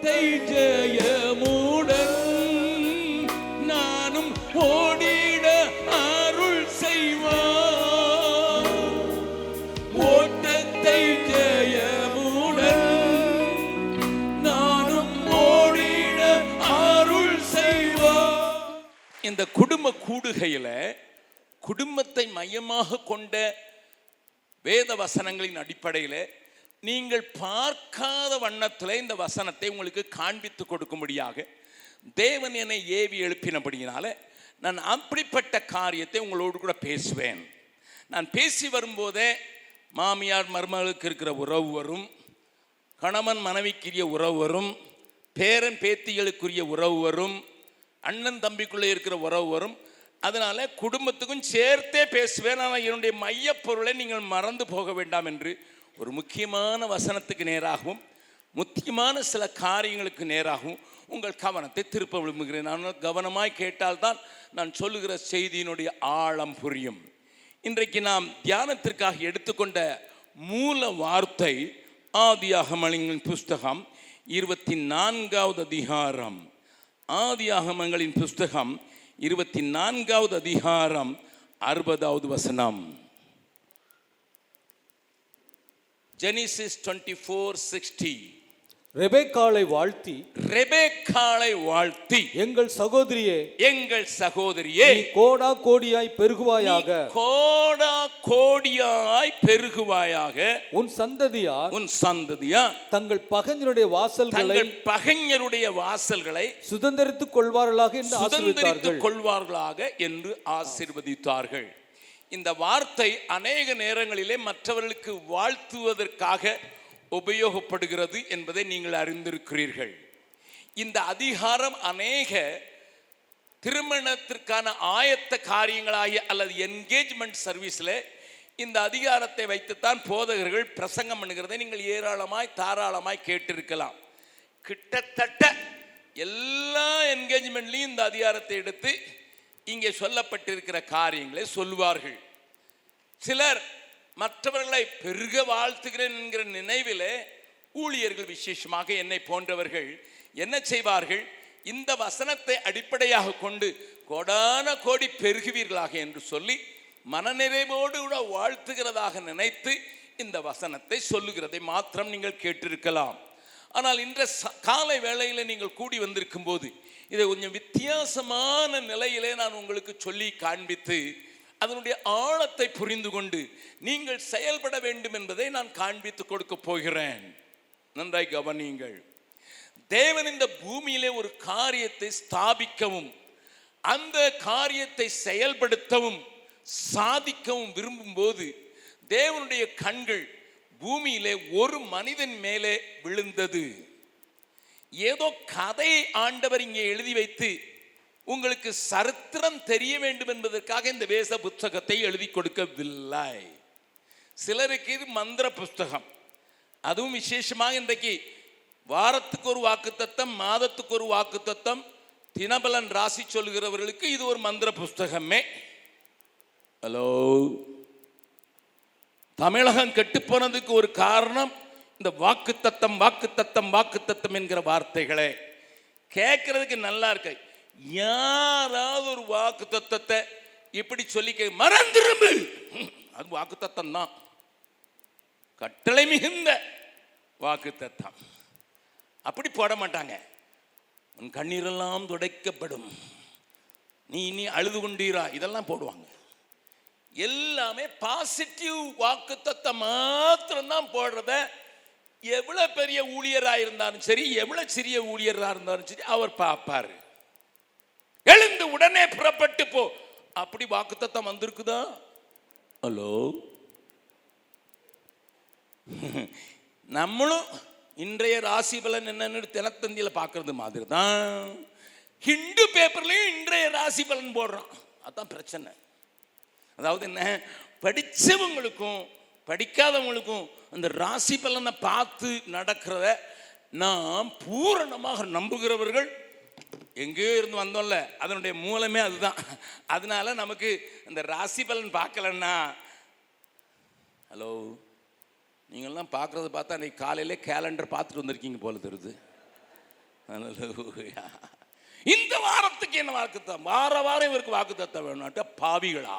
ஓட்டத்தை ஜெயமுடன் நானும் ஓடிட அருள் செய்வார். ஓட்டத்தை ஜெயமுடன் நானும் ஓடிட அருள் செய்வார். இந்த குடும்ப கூடுகையில குடும்பத்தை மையமாக கொண்ட வேத வசனங்களின் அடிப்படையில் நீங்கள் பார்க்காத வண்ணத்தில் இந்த வசனத்தை உங்களுக்கு காண்பித்து கொடுக்கும்படியாக தேவன் என்னை ஏவி எழுப்பினபடியினால நான் அப்படிப்பட்ட காரியத்தை உங்களோடு கூட பேசுவேன். நான் பேசி வரும்போதே மாமியார் மருமகளுக்கு இருக்கிற உறவு வரும் கணவன் மனைவிக்குரிய உறவு வரும் பேரன் பேத்திகளுக்குரிய உறவு வரும் அண்ணன் தம்பிக்குள்ளே இருக்கிற உறவு வரும். அதனால் குடும்பத்துக்கும் சேர்த்தே பேசுவேன். ஆனால் என்னுடைய மையப்பொருளை நீங்கள் மறந்து போக வேண்டாம் என்று ஒரு முக்கியமான வசனத்துக்கு நேராகவும் முக்கியமான சில காரியங்களுக்கு நேராகவும் உங்கள் கவனத்தை திருப்ப விரும்புகிறேன். நான் கவனமாய் கேட்டால்தான் நான் சொல்லுகிற செய்தியினுடைய ஆழம் புரியும். இன்றைக்கு நாம் தியானத்திற்காக எடுத்துக்கொண்ட மூல வார்த்தை ஆதியாகமங்களின் புஸ்தகம் இருபத்தி நான்காவது அதிகாரம். ஆதியாகமங்களின் புஸ்தகம் இருபத்தி நான்காவது அதிகாரம் அறுபதாவது வசனம். ஜெனிசிஸ் டுவெண்ட்டி ஃபோர் சிக்ஸ்டி ரெபேக்காளை வாழ்த்தி ரெபேக்காளை வாழ்த்தி. எங்கள் சகோதரியே எங்கள் சகோதரியே கோடா கோடியாய் பெருகுவாயாக. கோடா கோடியாய் பெருகுவாயாக. உன் சந்ததியார் உன் சந்ததியா தங்கள் பகைஞருடைய வாசல்களை பகைஞருடைய வாசல்களை சுதந்திரித்துக் கொள்வார்களாக என்று சுதந்திரித்துக் கொள்வார்களாக என்று ஆசீர்வதித்தார்கள். இந்த வார்த்தை அநேக நேரங்களிலே மற்றவர்களுக்கு வாழ்த்துவதற்காக உபயோகப்படுகிறது என்பதை நீங்கள் அறிந்திருக்கிறீர்கள். இந்த அதிகாரம் அநேக திருமணத்திற்கான ஆயத்த காரியங்களாகிய அல்லது என்கேஜ்மெண்ட் சர்வீஸில் இந்த அதிகாரத்தை வைத்துத்தான் போதகர்கள் பிரசங்கம் பண்ணுகிறதை நீங்கள் ஏராளமாய் தாராளமாய் கேட்டிருக்கலாம். கிட்டத்தட்ட எல்லா என்கேஜ்மெண்ட்லையும் இந்த அதிகாரத்தை எடுத்து இங்கே சொல்லப்பட்டிருக்கிற காரியங்களை சொல்வார்கள் சிலர் மற்றவர்களை பெருக வாழ்த்துகிறேன் என்கிற நினைவிலே ஊழியர்கள் விசேஷமாக என்னை போன்றவர்கள் என்ன செய்வார்கள்? இந்த வசனத்தை அடிப்படையாக கொண்டு கொடான கோடி பெருகுவீர்களாக என்று சொல்லி மனநிறைவோடு கூட வாழ்த்துகிறதாக நினைத்து இந்த வசனத்தை சொல்லுகிறதை மாத்திரம் நீங்கள் கேட்டிருக்கலாம். ஆனால் இன்ற ச- காலை வேளையில் நீங்கள் கூடி வந்திருக்கும் போது இதை கொஞ்சம் வித்தியாசமான நிலையிலே நான் உங்களுக்கு சொல்லி காண்பித்து அதனுடைய ஆழத்தை புரிந்து கொண்டு நீங்கள் செயல்பட வேண்டும் என்பதை நான் காண்பித்து கொடுக்க போகிறேன். நன்றாய் கவனியுங்கள். தேவன் இந்த பூமியிலே ஒரு காரியத்தை ஸ்தாபிக்கவும் அந்த காரியத்தை செயல்படுத்தவும் சாதிக்கவும் விரும்பும்போது தேவனுடைய கண்கள் பூமியிலே ஒரு மனிதன் மேலே விழுந்தது. ஏதோ கதை ஆண்டவர் இங்கே எழுதி வைத்து உங்களுக்கு சரித்திரம் தெரிய வேண்டும் என்பதற்காக இந்த வேத புத்தகத்தை எழுதி கொடுக்கவில்லை. சிலருக்கு இது மந்திர புஸ்தகம் அதுவும் விசேஷமாக இன்றைக்கு வாரத்துக்கு ஒரு வாக்குத்தத்தம் மாதத்துக்கு ஒரு வாக்குத்தத்தம் தினபலன் ராசி சொல்கிறவர்களுக்கு இது ஒரு மந்திர புஸ்தகமே ஹலோ? தமிழகம் கெட்டுப்போனதுக்கு ஒரு காரணம் இந்த வாக்குத்தத்தம் வாக்குத்தத்தம் வாக்குத்தத்தம் என்கிற வார்த்தைகளே கேட்கறதுக்கு நல்லா இருக்கு. யாராவது ஒரு வாக்குத்தத்தத்தை இப்படி சொல்லி கே அது வாக்கு அது வாக்குத்தத்தம் தான். கட்டளை மிகுந்த வாக்குத்தத்தம். அப்படி போட மாட்டாங்க. உன் கண்ணீரெல்லாம் துடைக்கப்படும். நீ இனி அழுது கொண்டீரா? இதெல்லாம் போடுவாங்க. எல்லாமே பாசிட்டிவ் வாக்குத்தத்தை மாத்திரம்தான் போடுறத எவ்வளோ பெரிய ஊழியராக இருந்தாலும் சரி எவ்வளோ சிறிய ஊழியராக இருந்தாலும் சரி அவர் பார்ப்பாரு. எழுந்து உடனே புறப்பட்டு போ. அப்படி வாக்குத்தத்தம் வந்திருக்குதா? ஹலோ? நம்மளும் இன்றைய ராசி பலன் என்னன்னு தினத்தந்தியில் பார்க்கறது மாதிரி தான் ஹிந்து பேப்பர்லையும் இன்றைய ராசி பலன் போடுறோம். அதான் பிரச்சனை. அதாவது என்ன? படித்தவங்களுக்கும் படிக்காதவங்களுக்கும் அந்த ராசி பலனை பார்த்து நடக்கிறத நாம் பூரணமாக நம்புகிறவர்கள் எங்கேயோ இருந்து வந்தோம்ல. அதனுடைய மூலமே அதுதான். அதனால நமக்கு இந்த ராசி பலன் பார்க்கலன்னா ஹலோ நீங்கள்லாம் பார்க்குறத பார்த்தா அன்றைக்கி காலையிலே கேலண்டர் பார்த்துட்டு வந்திருக்கீங்க போல தெரியுது. இந்த வாரத்துக்கு என்ன வாக்குத்தம் வார வாரம் இவருக்கு வாக்கு தத்த வேணும்ட்ட பாவிகளா?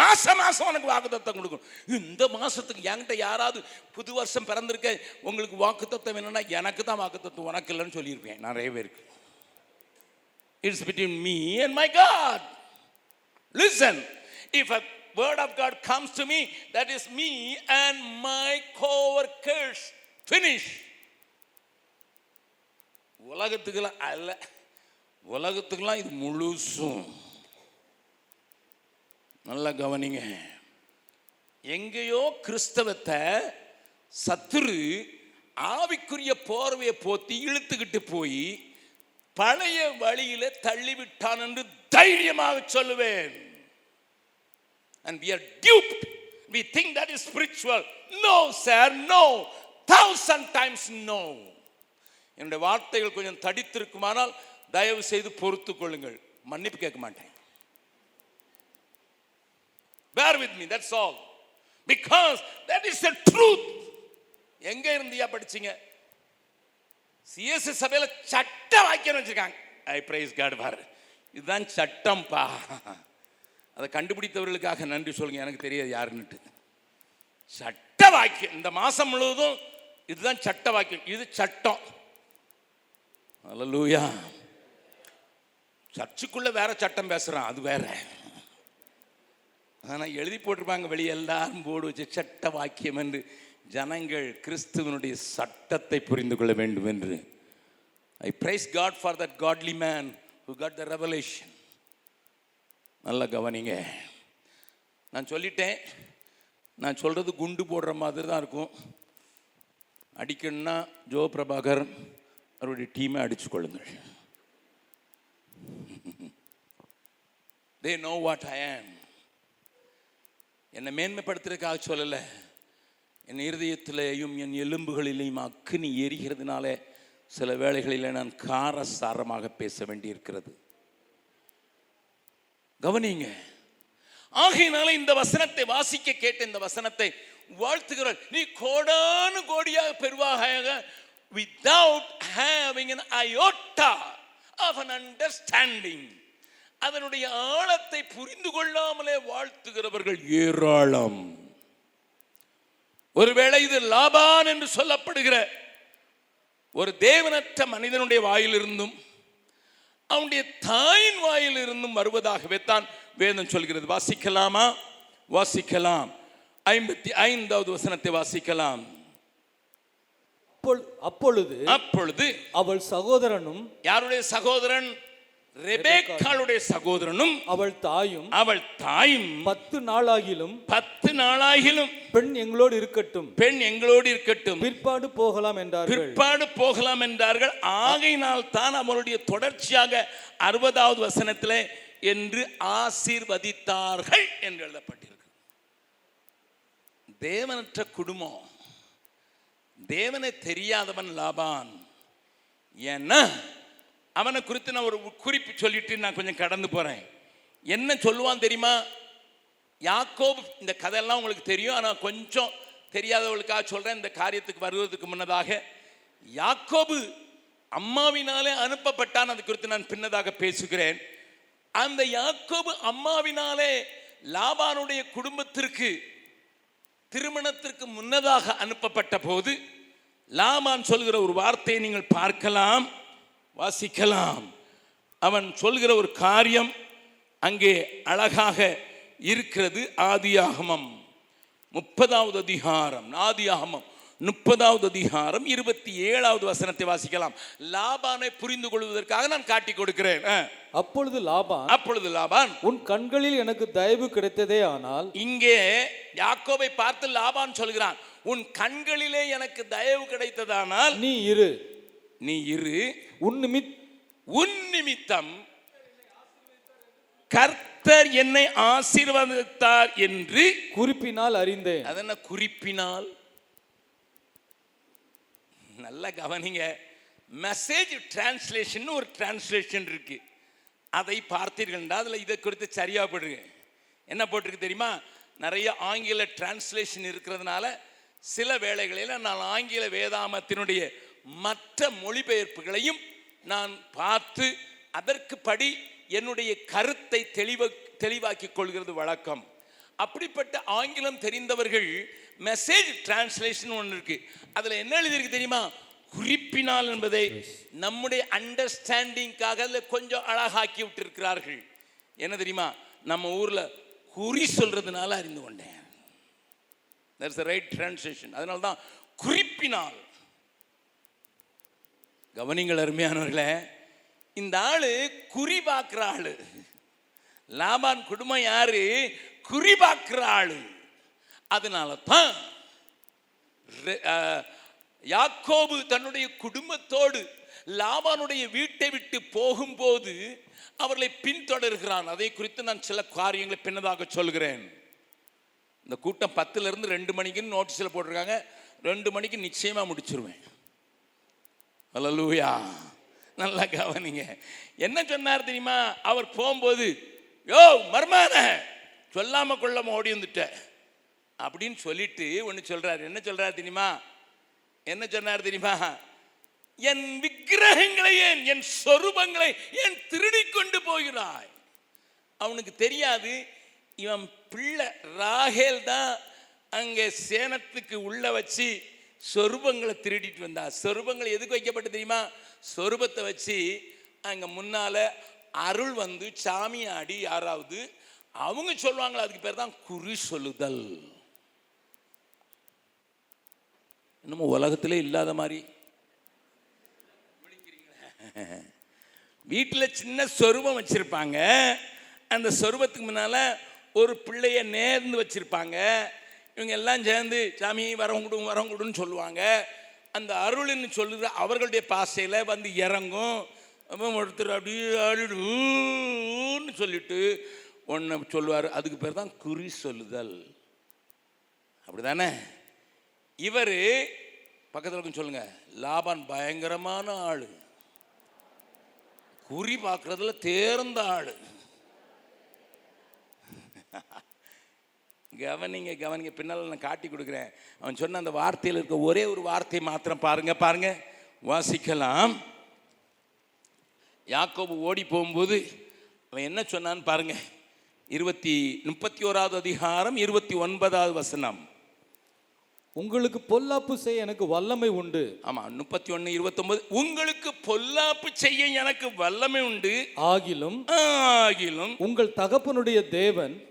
மாச மாசம் உனக்கு வாக்குத்தத்தம் கொடுக்கணும். இந்த மாசத்துக்கு என்கிட்ட யாராவது புது வருஷம் பிறந்திருக்க உங்களுக்கு வாக்குத்தத்தம் வேணும்னா எனக்கு தான் வாக்குத்தத்தம் உனக்கு இல்லைன்னு சொல்லியிருப்பேன். நிறைய பேருக்கு. It's between me and my God listen if a word of God comes to me that is me and my coworkers finish உலகத்துக்கெல்லாம் அல்ல. உலகத்துக்கெல்லாம் இது முழுசும். நல்லா கவனிங்க. எங்கேயோ கிறிஸ்தவத்தை சத்துரு ஆவிக்குரிய போர்வையை போத்தி இழுத்துக்கிட்டு போய் பழைய வழியில தள்ளிவிட்டான் என்று தைரியமாக சொல்லுவேன். And we are duped. We think that is spiritual. No sir no thousand times no என்னுடைய வார்த்தைகள் கொஞ்சம் தடித்திருக்குமானால் தயவு செய்து பொறுத்துக் கொள்ளுங்கள் மன்னிப்பு கேட்க மாட்டேன். Bear with me that's all because that is truth எங்க இருந்தியா படிச்சீங்க? சிஎஸ்சி சபையில சட்ட வாக்கியம் வச்சிருக்காங்க. ஐ பிரைஸ் காட் பாரு. இதுதான் சட்டம்ப்பா அதை கண்டுபிடித்தவர்களுக்காக நன்றி சொல்லுங்க எனக்கு தெரியாது யாருன்னுட்டு. சட்ட வாக்கியம். இந்த மாசம் முழுவதும் இதுதான் சட்ட வாக்கியம். இது சட்டம். அல்லூயா சர்ச்சுக்குள்ள வேற சட்டம் பேசுறான் அது வேற. ஆனால் எழுதி போட்டிருப்பாங்க வெளியே எல்லாரும் போர்டு வச்சு சட்ட வாக்கியம் என்று. ஜனங்கள் கிறிஸ்துவனுடைய சட்டத்தை புரிந்து கொள்ள வேண்டும் என்று. I praise God for that godly man who got the revelation நல்லா கவனிங்க. நான் சொல்லிட்டேன். நான் சொல்கிறது குண்டு போடுற மாதிரி தான் இருக்கும். அடிக்கணும்னா ஜோ பிரபாகர் அவருடைய டீமை அடித்து கொள்ளுங்கள். தே நோ வாட் ஐ ஆம் என்னை மேன்மைப்படுத்துறதுக்காக சொல்லலை. என் இருதயத்திலேயும் என் எலும்புகளிலேயும் அக்கினி எரிகிறதுனால சில வேளைகளில் நான் காரசாரமாக பேச வேண்டியிருக்கிறது. கவனிங்க ஆகையினால இந்த வசனத்தை வாசிக்க கேட்ட இந்த வசனத்தை வாழ்த்துகிறார் நீ கோடானு கோடியாக பெருவாக without having an iota of an understanding அதனுடைய ஆழத்தை புரிந்து கொள்ளாமலே வாழ்த்துகிறவர்கள் ஏராளம். ஒருவேளை இது லாபான் என்று சொல்லப்படுகிற ஒரு தேவனற்ற மனிதனுடைய வாயிலிருந்தும் அவனுடைய தாயின் வாயிலிருந்தும் வருவதாகவே தான் வேதம் சொல்கிறது. வாசிக்கலாமா? வாசிக்கலாம். ஐம்பத்தி ஐந்தாவது வசனத்தை வாசிக்கலாம். அப்பொழு- அப்பொழுது அப்பொழுது அவள் சகோதரனும் யாருடைய சகோதரன்? ரெபேக்காளுடைய சகோதரனும் அவள் தாயும் அவள் தாயும் பத்து நாளாகிலும் பத்து நாளாகிலும் பெண் எங்களோடு இருக்கட்டும். பெண் எங்களோடு இருக்கட்டும். பிற்பாடு போகலாம் என்றார்கள். பிற்பாடு போகலாம் என்றார்கள். ஆகையினால் தான் அவருடைய தொடர்ச்சியாக அறுபதாவது வசனத்தில் என்று ஆசீர்வதித்தார்கள் என்று எழுதப்பட்டிருக்கு. தேவனற்ற குடும்பம் தேவனை தெரியாதவன் லாபான். ஏன்னா அவனை குறித்து நான் ஒரு குறிப்பு சொல்லிட்டு நான் கொஞ்சம் கடந்து போகிறேன் என்ன சொல்லுவான் தெரியுமா? யாக்கோப் இந்த கதையெல்லாம் உங்களுக்கு தெரியும். ஆனால் கொஞ்சம் தெரியாதவர்களுக்காக சொல்கிறேன் இந்த காரியத்துக்கு வருவதற்கு முன்னதாக யாக்கோபு அம்மாவினாலே அனுப்பப்பட்டான். அது குறித்து நான் பின்னதாக பேசுகிறேன். அந்த யாக்கோபு அம்மாவினாலே லாபானுடைய குடும்பத்திற்கு திருமணத்திற்கு முன்னதாக அனுப்பப்பட்ட போது லாமான் சொல்கிற ஒரு வார்த்தையை நீங்கள் பார்க்கலாம். வாசிக்கலாம். அவன் சொல்கிற ஒரு காரியம் அங்கே அழகாக இருக்கிறது ஆதியாகமம் முப்பதாவது அதிகாரம் ஆதியாகமம் முப்பதாவது அதிகாரம் இருபத்தி ஏழாவது வசனத்தை வாசிக்கலாம். லாபானை புரிந்து கொள்வதற்காக நான் காட்டி கொடுக்கிறேன். அப்பொழுது லாபான் அப்பொழுது லாபான் உன் கண்களில் எனக்கு தயவு கிடைத்ததே ஆனால் இங்கே யாக்கோபை பார்த்து லாபான் சொல்கிறான் உன் கண்களிலே எனக்கு தயவு கிடைத்ததானால் நீ இரு. நீ இரு. உன் நிமித் உன் நிமித்தம் கர்த்தர் என்னை ஆசீர்வதித்தார் என்று குறிப்பினால் அறிந்தேன். அதென்ன குறிப்பினால்? நல்ல கவனிங்க. மெசேஜ் டிரான்ஸ்லேஷன் ஒரு டிரான்ஸ்லேஷன் இருக்கு. அதை பார்த்தீர்கள்டா அதில் இதை குறித்து சரியா போட்டிருக்கு என்ன போட்டிருக்கு தெரியுமா? நிறைய ஆங்கில டிரான்ஸ்லேஷன் இருக்கிறதுனால சில வேளைகளில் நான் ஆங்கில வேதாமத்தினுடைய மற்ற மொழிபெயர்ப்புகளையும் நான் பார்த்து அதற்கு படி என்னுடைய கருத்தை தெளிவ தெளிவாக்கிக் கொள்கிறது வழக்கம். அப்படிப்பட்ட ஆங்கிலம் தெரிந்தவர்கள் மெசேஜ் டிரான்ஸ்லேஷன் ஒன்று இருக்கு. அதில் என்ன எழுதியிருக்கு தெரியுமா? குறிப்பினால் என்பதை நம்முடைய அண்டர்ஸ்டாண்டிங்காக அதில் கொஞ்சம் அழகாக்கி விட்டிருக்கிறார்கள். என்ன தெரியுமா? நம்ம ஊர்ல குறி சொல்றதுனால அறிந்து கொண்டேன். தட்ஸ் ரைட் டிரான்ஸ்லேஷன் அதனால தான் குறிப்பினால். கவனிங்கள் அருமையானவர்களே இந்த ஆள் குறி பார்க்குற ஆளு. லாபான் குடும்பம் யாரு? குறி பார்க்குற ஆளு. அதனால தான் ரெ- யாக்கோபு தன்னுடைய குடும்பத்தோடு லாபானுடைய வீட்டை விட்டு போகும்போது அவர்களை பின்தொடர்கிறான். அதை குறித்து நான் சில காரியங்களை பின்னதாக சொல்கிறேன். இந்த கூட்டம் பத்துலேருந்து ரெண்டு மணிக்குன்னு நோட்டீஸில் போட்டிருக்காங்க. ரெண்டு மணிக்கு நிச்சயமாக முடிச்சிருவேன். அல்லூயா நல்லா கவனிங்க. என்ன சொன்னார் தெரியுமா? அவர் போகும்போது யோ மர்மான சொல்லாம கொள்ளாம ஓடி வந்துட்ட. அப்படின்னு சொல்லிட்டு ஒன்று சொல்றாரு. என்ன சொல்றாரு தெரியுமா? என்ன சொன்னார் தெரியுமா? என் விக்கிரகங்களை ஏன் என் சொரூபங்களை ஏன் திருடி கொண்டு போகிறாய். அவனுக்கு தெரியாது. இவன் பிள்ளை ராகேல் தான் அங்கே சேனத்துக்கு உள்ள வச்சு சொருபங்களை திருடிட்டு வந்தா. சொருபங்கள் எதுக்கு வைக்கப்பட்டு தெரியுமா? சொருபத்தை வச்சு அங்கே முன்னால அருள் வந்து சாமி ஆடி யாராவது அவங்க சொல்லுவாங்களா? அதுக்கு பேர் தான் குறி சொல்லுதல். என்னமோ உலகத்திலே இல்லாத மாதிரி. வீட்டில் சின்ன சொருபம் வச்சுருப்பாங்க. அந்த சொருபத்துக்கு முன்னால ஒரு பிள்ளைய நேர்ந்து வச்சிருப்பாங்க. இவங்க எல்லாம் சேர்ந்து சாமி வரவங்க கொடுங்க வரவங்க கொடுன்னு சொல்லுவாங்க. அந்த அருள்னு சொல்லுற அவர்களுடைய பாசையில் வந்து இறங்கும். ஒருத்தர் அப்படியே ஆடிடுன்னு சொல்லிட்டு ஒன்று சொல்லுவார். அதுக்கு பேர் தான் குறி சொல்லுதல். அப்படிதானே? இவர் பக்கத்தில் இருக்கும் சொல்லுங்க லாபான் பயங்கரமான ஆள். குறி பார்க்குறதுல தேர்ந்த ஆள். கவனிங்க கவனிங்க. பின்னால் நான் காட்டி கொடுக்குறேன். அவன் சொன்ன அந்த வார்த்தையில் இருக்க ஒரே ஒரு வார்த்தை மாத்திரம் பாருங்க பாருங்க. வாசிக்கலாம். யாக்கோபு ஓடி போகும்போது அவன் என்ன சொன்னான்னு பாருங்க. இருபத்தி முப்பத்தி ஓராவது அதிகாரம் இருபத்தி ஒன்பதாவது வசனம். உங்களுக்கு பொல்லாப்பு செய்ய எனக்கு வல்லமை உண்டு. ஆமா முப்பத்தி ஒன்று இருபத்தொன்பது. உங்களுக்கு பொல்லாப்பு செய்ய எனக்கு வல்லமை உண்டு. ஆகிலும் ஆகிலும். உங்கள் தகப்பனுடைய தேவன்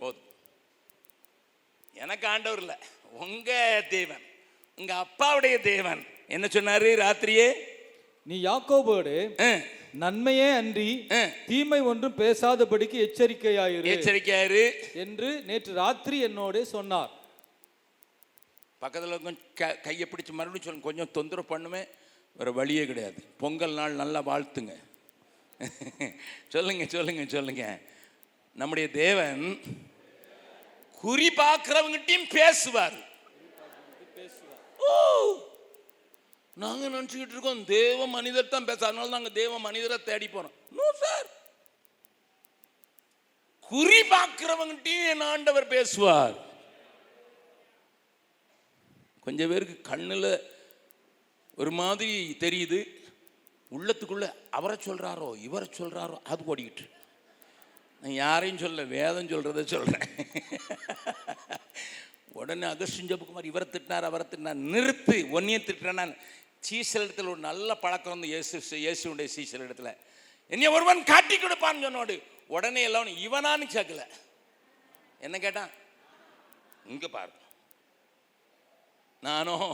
எனக்கு ஆண்டவர் இல்லை. உங்க தேவன் உங்க அப்பாவுடைய தேவன். என்ன சொன்னாரு ராத்திரியே? நீ யாக்கோபோடு நன்மையே அன்றி. தீமை ஒன்றும் பேசாதபடிக்கு எச்சரிக்கையாயிரு எச்சரிக்கையாரு என்று நேற்று ராத்திரி என்னோடே சொன்னார். பக்கத்தில் கொஞ்சம் கையை பிடிச்சு மறுபடியும் சொல்லுங்க. கொஞ்சம் தொந்தரவு பண்ணுமே வேற வழியே கிடையாது. பொங்கல் நாள் நல்லா வாழ்த்துங்க. சொல்லுங்க சொல்லுங்க சொல்லுங்க. நம்முடைய தேவன் குறி பார்க்கிறவங்கிட்டையும் பேசுவார். ஓ நாங்க நினச்சிக்கிட்டு இருக்கோம் தேவ மனிதர் தான் பேச அதனால நாங்க தேவ மனிதரை தேடி போறோம். நோ சார் குறி பார்க்கிறவங்கிட்டையும் என் ஆண்டவர் பேசுவார். கொஞ்சம் பேருக்கு கண்ணில் ஒரு மாதிரி தெரியுது உள்ளத்துக்குள்ள அவரை சொல்றாரோ இவரை சொல்றாரோ அது ஓடிக்கிட்டு நான் யாரையும் சொல்ல வேதம் சொல்கிறத சொல்கிறேன் உடனே அகஸ்டின் ஜபகுமார் இவரை திட்டினார் அவரை திட்டினார். நிறுத்து ஒன்னியை திட்டுறேன் சீசல் இடத்துல ஒரு நல்ல பழக்கம் வந்து இயேசு இயேசுடைய சீசல் இடத்துல. என்னைய ஒருவன் காட்டி கொடுப்பான்னு சொன்னோடு உடனே எல்லாம் இவனான்னு கேட்கல. என்ன கேட்டான்? இங்கே பாரு. நானும்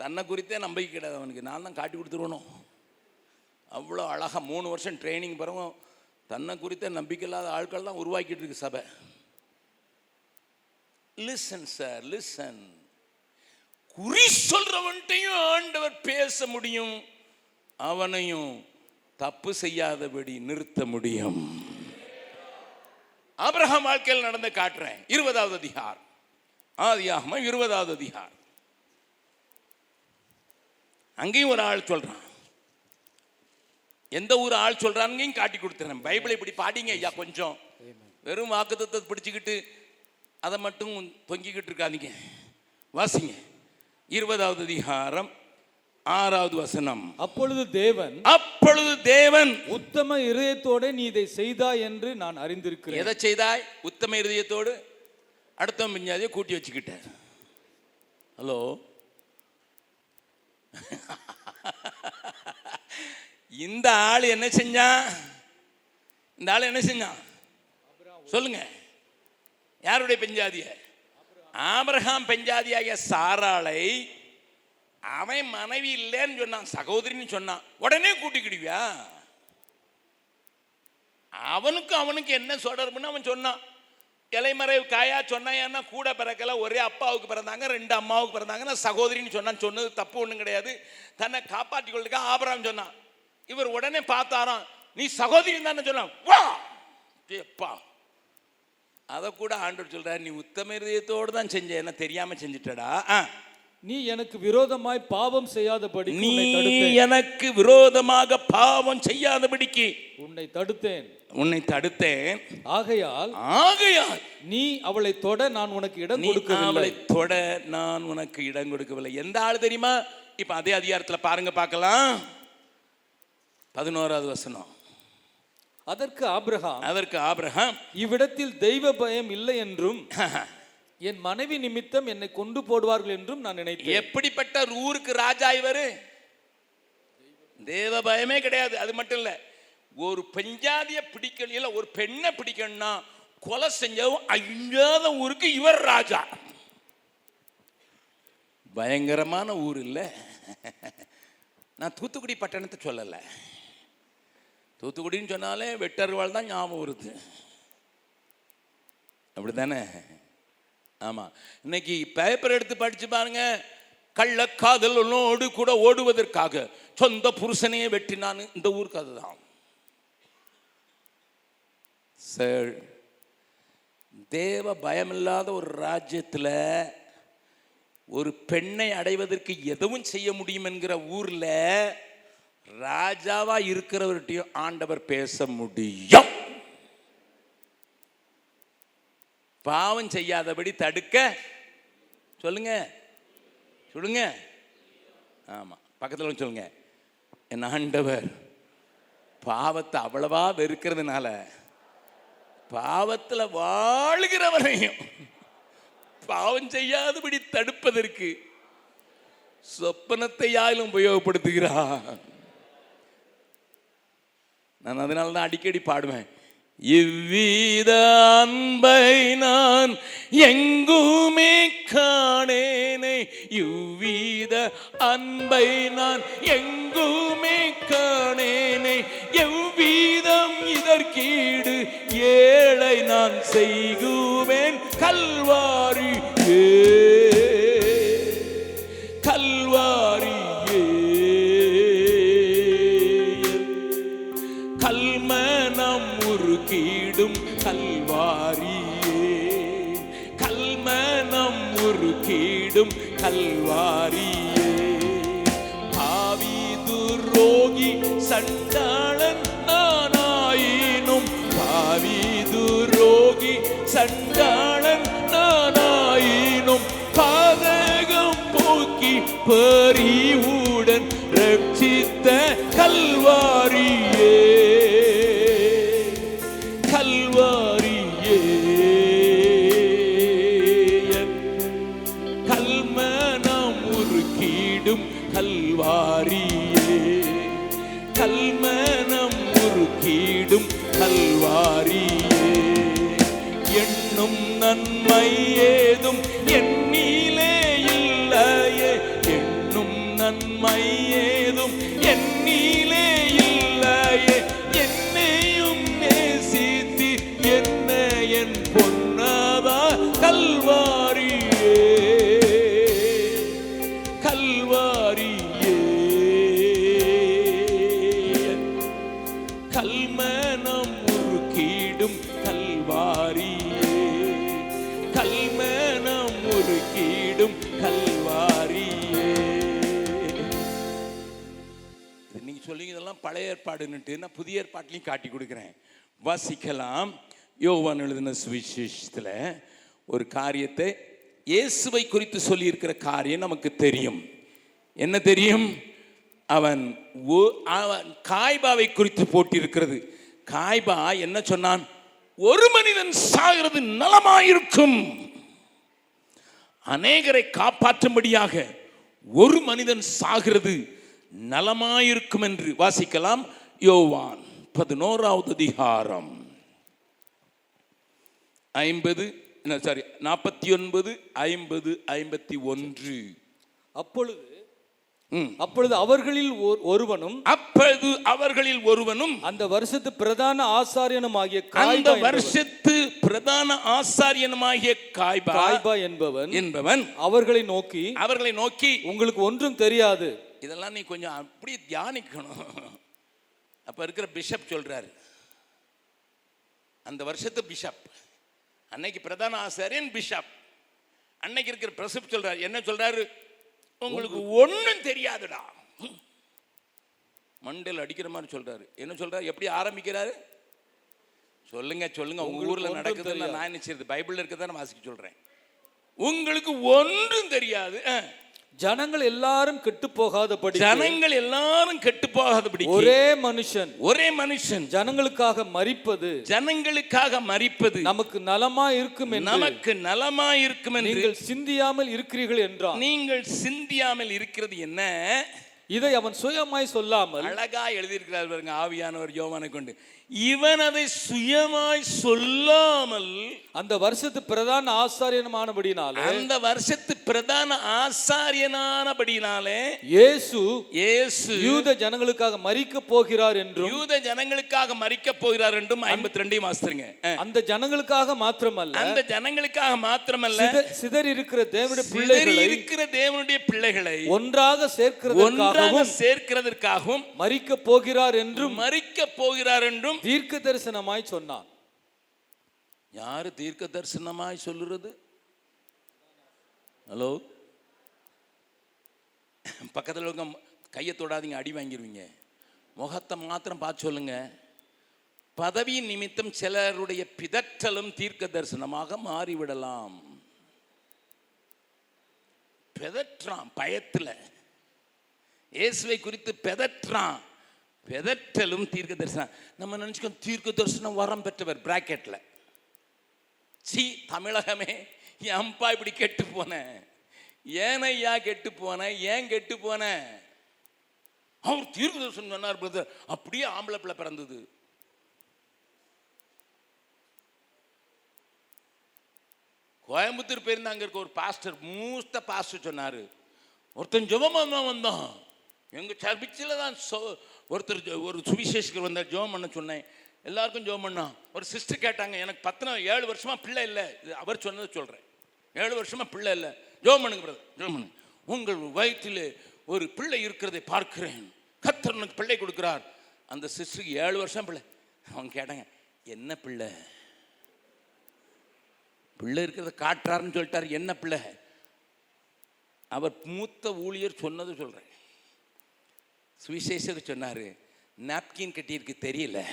தன்னை குறித்தே நம்பிக்கை கிடையாது அவனுக்கு. நான் தான் காட்டி கொடுத்துருவணும். அவ்வளோ அழகாக மூணு வருஷம் ட்ரைனிங் பிறகும் தன்னை குறித்த நம்பிக்கை இல்லாத ஆட்கள் தான் உருவாக்கிட்டு இருக்கு சபை. லிசன் சார் லிசன் குறி சொல்றவன்ட்டையும் ஆண்டவர் பேச முடியும். அவனையும் தப்பு செய்யாதபடி நிறுத்த முடியும். ஆபிரகாம் வாழ்க்கையில் நடந்த காட்டுறேன். இருபதாவது அதிகார் ஆதியாகமம் இருபதாவது அதிகார் அங்கேயும் ஒரு ஆள் சொல்றான். எந்த ஊர் ஆள் சொல்றாங்கன்னு காட்டி கொடுத்துறேன். பைபிளை இப்படி பாடிங்க ஐயா கொஞ்சம். வெறும் வாக்குத்தத்தை பிடிச்சிக்கிட்டு அதை மட்டும் தொங்கிக்கிட்டு இருக்காதீங்க. வாசிங்க. இருபதாவது அதிகாரம் ஆறாவது வசனம். அப்பொழுது தேவன் அப்பொழுது தேவன் உத்தம இருதயத்தோட நீ இதை செய்தாய் என்று நான் அறிந்திருக்கிறேன். எதை செய்தாய்? உத்தம இருதயத்தோடு? அடுத்த பிஞ்சாதியை கூட்டி வச்சுக்கிட்டார். ஹலோ? இந்த ஆள் என்ன செஞ்சான் இந்த ஆள் என்ன செஞ்சான் சொல்லுங்க. யாருடைய பெஞ்சாதிய ஆபிரகாம் பெஞ்சாதியாகிய சாராளை அவன் மனைவி இல்லைன்னு சொன்னான் சகோதரின்னு சொன்னான். உடனே கூட்டிக்கிடுவியா? அவனுக்கு அவனுக்கு என்ன தொடர்புன்னு அவன் சொன்னான். இலைமறை காயா சொன்னா கூட பிறக்கல ஒரே அப்பாவுக்கு பிறந்தாங்க ரெண்டு அம்மாவுக்கு பிறந்தாங்க நான் சகோதரின்னு சொன்னான். சொன்னது தப்பு ஒன்றும் கிடையாது. தன்னை காப்பாற்றிக் கொள்றதுக்காக ஆபராம் சொன்னான். இவர் உடனே பார்த்தாராம் நீ சகோதரி தானே சொன்னான். வா! எப்பா அதை கூட ஆண்டவர் சொல்றார் நீ உத்தம இதயத்தோடு தான் செஞ்ச என்ன தெரியாம செஞ்சிட்டடா. ஆ. நீ எனக்கு விரோதமாய் பாவம் செய்யாதபடி நீ உன்னை தடுத்தேன். எனக்கு விரோதமாக பாவம் செய்யாதபடிக்கு உன்னை தடுத்தேன். உன்னை தடுத்தேன். ஆகையால் ஆகையால் நீ அவளை தொட நான் உனக்கு இடம் நீ கொடுக்கவில்லை. அவளை தொட நான் உனக்கு இடம் கொடுக்கவில்லை. எந்த ஆள் தெரியுமா? இப்ப அதே அதிகாரத்துல பாருங்க பார்க்கலாம். பதினோராவது வசனம். அதற்கு ஆபிரகாம் அதற்கு ஆபிரகாம் இவ்விடத்தில் தெய்வ பயம் இல்லை என்றும் என் மனைவி நிமித்தம் என்னை கொண்டு போடுவார்கள் என்றும் நான் நினைத்தேன். எப்படிப்பட்ட ஊருக்கு ராஜா இவரு? தேவ பயமே கிடையாது அது மட்டும் இல்ல. ஒரு பெஞ்சாதிய பிடிக்கணும் இல்ல ஒரு பெண்ணை பிடிக்கணும்னா கொலை செஞ்சவும் அஞ்சாத ஊருக்கு இவர் ராஜா. பயங்கரமான ஊர் இல்ல. நான் தூத்துக்குடி பட்டணத்தை சொல்லலை. தூத்துக்குடின்னு சொன்னாலே வெட்டர்வாள் தான் ஞாபகம் வருது. அப்படிதானே ஆமாம் இன்னைக்கு பேப்பர் எடுத்து படித்து பாருங்க. கள்ளக்காதலனோடு கூட ஓடுவதற்காக சொந்த புருஷனையே வெட்டினான் இந்த ஊருக்கு அதுதான் சார் தேவ பயமில்லாத ஒரு ராஜ்யத்தில் ஒரு பெண்ணை அடைவதற்கு எதுவும் செய்ய முடியும் என்கிற ஊரில் ராஜாவா இருக்கிறவர்கிட்டயும் ஆண்டவர் பேச முடியும். பாவம் செய்யாதபடி தடுக்க. சொல்லுங்க. சொல்லுங்க. ஆமா பக்கத்தில் வந்து சொல்லுங்க. என் ஆண்டவர் பாவத்தை அவ்வளவா வெறுக்கிறதுனால பாவத்துல வாழ்கிறவனையும் பாவம் செய்யாதபடி தடுப்பதற்கு சொப்பனத்தை யாரும் உபயோகப்படுத்துகிறான் நான் அதனால தான் அடிக்கடி பாடுவேன். இவ்வித அன்பை நான் எங்குமே காணேனே. இவ்வித அன்பை நான் எங்குமே காணேனே. எவ்விதம் இதற்கீடு ஏழை நான் செய்குவேன். கல்வாரி ஏ கல்வாரியே ஆவி துரோகி சண்டாளன் நானாயினும். பாவி துரோகி சண்டாளன் நானாயினும். பாதகம் போக்கி பறிவு நன்மை ஏதும் பழைய ஏற்பாடுன்னுட்டு நான் புதிய ஏற்பாட்டிலையும் காட்டி கொடுக்குறேன். வாசிக்கலாம். யோவான் எழுதின சுவிசேஷத்தில் ஒரு காரியத்தை இயேசுவை குறித்து சொல்லியிருக்கிற காரியம் நமக்கு தெரியும். என்ன தெரியும்? அவன் ஒ- அவன் காய்பாவை குறித்து போட்டிருக்கிறது. காய்பா என்ன சொன்னான்? ஒரு மனிதன் சாகிறது நலமாயிருக்கும். அநேகரை காப்பாற்றும்படியாக ஒரு மனிதன் சாகிறது நலமாயிருக்கும் என்று வாசிக்கலாம் யோவான் பதினோராவது அதிகாரம். ஐம்பது சாரி நாற்பத்தி ஒன்பது ஐம்பது ஐம்பத்தி ஒன்று. அப்பொழுது. அப்பொழுது அவர்களில் ஒருவனும் அப்பொழுது அவர்களில் ஒருவனும் அந்த வருஷத்து பிரதான ஆசாரியனுமாகிய அந்த காய்பா என்பவன்- வருஷத்து பிரதான ஆசாரியனுமாகிய காய்பா காய்பா என்பவன் என்பவன் அவர்களை நோக்கி அவர்களை நோக்கி உங்களுக்கு ஒன்றும் தெரியாது. இதெல்லாம் நீ கொஞ்சம் அப்படி தியானிக்கணும். அப்ப இருக்கிற பிஷப் சொல்றாரு. அந்த வருஷத்து பிஷப். அன்னைக்கு பிரதான ஆசாரியன் பிஷப். அன்னைக்கு இருக்கிற பிரசப் சொல்றாரு. என்ன சொல்றாரு? உங்களுக்கு ஒண்ணும் தெரியாதுடா. மண்டல் அடிக்கிற மாதிரி சொல்றாரு. என்ன சொல்றாரு? எப்படி ஆரம்பிக்கிறாரு? சொல்லுங்க சொல்லுங்க. உங்க உங்களுக்கு ஊர்ல ஒன்றும் நடக்குதுன்னு. நான் நினைச்சிருது பைபிள்ல இருக்கதான் நான் வாசிக்க சொல்றேன். உங்களுக்கு ஒன்றும் தெரியாது. ஜனங்கள் எல்லாரும் கெட்டு போகாதபடி ஜனங்கள் எல்லாரும் கெட்டு போகாதபடி ஒரே மனுஷன் ஒரே மனுஷன் ஜனங்களுக்காக மரிப்பது ஜனங்களுக்காக மரிப்பது நமக்கு நலமா இருக்கும் நமக்கு நலமா இருக்கும் நீங்கள் சிந்தியாமல் இருக்கிறீர்கள் என்றான். நீங்கள் சிந்தியாமல் இருக்கிறது என்ன? இதை அவன் சுயமாய் சொல்லாமல் அழகா எழுதியிருக்கிறார் பாருங்க ஆவியானவர் யோவானை கொண்டு. இவன் அதை சுயமாய் சொல்லாமல் அந்த வருஷத்து பிரதான ஆசாரியனமானபடினாலே அந்த வருஷத்து பிரதான ஆசாரியனானபடினாலே இயேசு இயேசு யூத ஜனங்களுக்காக மரிக்க போகிறார் என்றும் யூத ஜனங்களுக்காக மறிக்க போகிறார் என்றும் ஐம்பத்தி ரெண்டையும் வாசித்துருங்க. அந்த ஜனங்களுக்காக மாத்திரமல்ல. அந்த ஜனங்களுக்காக மாத்திரமல்ல. சித- சிதறி இருக்கிற தேவனுடைய பிள்ளைகளை இருக்கிற தேவனுடைய பிள்ளைகளை ஒன்றாக ஒன்றாக சேர்க்கிறதற்காகவும் மரிக்க போகிறார் என்றும் மறிக்க போகிறார் என்றும் தீர்க்க தரிசனமாய் சொன்னான். யார் தீர்க்க தரிசனமாய் சொல்லுறது? ஹலோ? பக்கத்தில் உங்க கையை தொடாதீங்க அடி வாங்கிருவீங்க. முகத்தை மாத்திரம் பார்த்து சொல்லுங்க. பதவியின் நிமித்தம் சிலருடைய பிதற்றலும் தீர்க்க தரிசனமாக மாறிவிடலாம். பிதற்றான் பயத்தில். இயேசுவை குறித்து பெதற்றான். பெதற்றலும் தீர்க்க தரிசனம் நம்ம நினச்சிக்கோ தீர்க்க தரிசனம் வரம் பெற்றவர் பிராக்கெட்டில் சி தமிழகமே ஏன்பா இப்படி கெட்டு போனேன் ஏனையா கெட்டு போனேன் ஏன் கெட்டு போனேன் அவர் தீர்க்க தரிசனம் சொன்னார் பிரதர் அப்படியே ஆம்பளை பிள்ளை பிறந்தது. கோயம்புத்தூர் போயிருந்தா அங்கே இருக்க ஒரு பாஸ்டர் மூஸ்த பாஸ்டர் சொன்னார். ஒருத்தன் ஜபமாக வந்தோம் வந்தான். எங்க சர்பிச்சில் தான் ஒருத்தர் ஒரு சுவிசேஷகர் வந்தார் ஜோம் பண்ண சொன்னேன். எல்லாருக்கும் ஜோம் பண்ணான் ஒரு சிஸ்டர் கேட்டாங்க எனக்கு பத்தின ஏழு வருஷமா பிள்ளை இல்லை. இது அவர் சொன்னதை சொல்றேன். ஏழு வருஷமா பிள்ளை இல்லை. ஜோம் பண்ணுங்க பிரதர் ஜோம் பண்ணுங்க உங்கள் வயிற்றில் ஒரு பிள்ளை இருக்கிறதை பார்க்கிறேன். கத்தர் உனக்கு பிள்ளை கொடுக்குறார். அந்த சிஸ்டருக்கு ஏழு வருஷம் பிள்ளை. அவங்க கேட்டாங்க என்ன பிள்ளை? பிள்ளை இருக்கிறத காட்டுறாருன்னு சொல்லிட்டாரு. என்ன பிள்ளை? அவர் மூத்த ஊழியர் சொன்னது சொல்றேன். சுவிசேஷர் சொன்னார் நாப்கின் கட்டியிருக்கு தெரியல.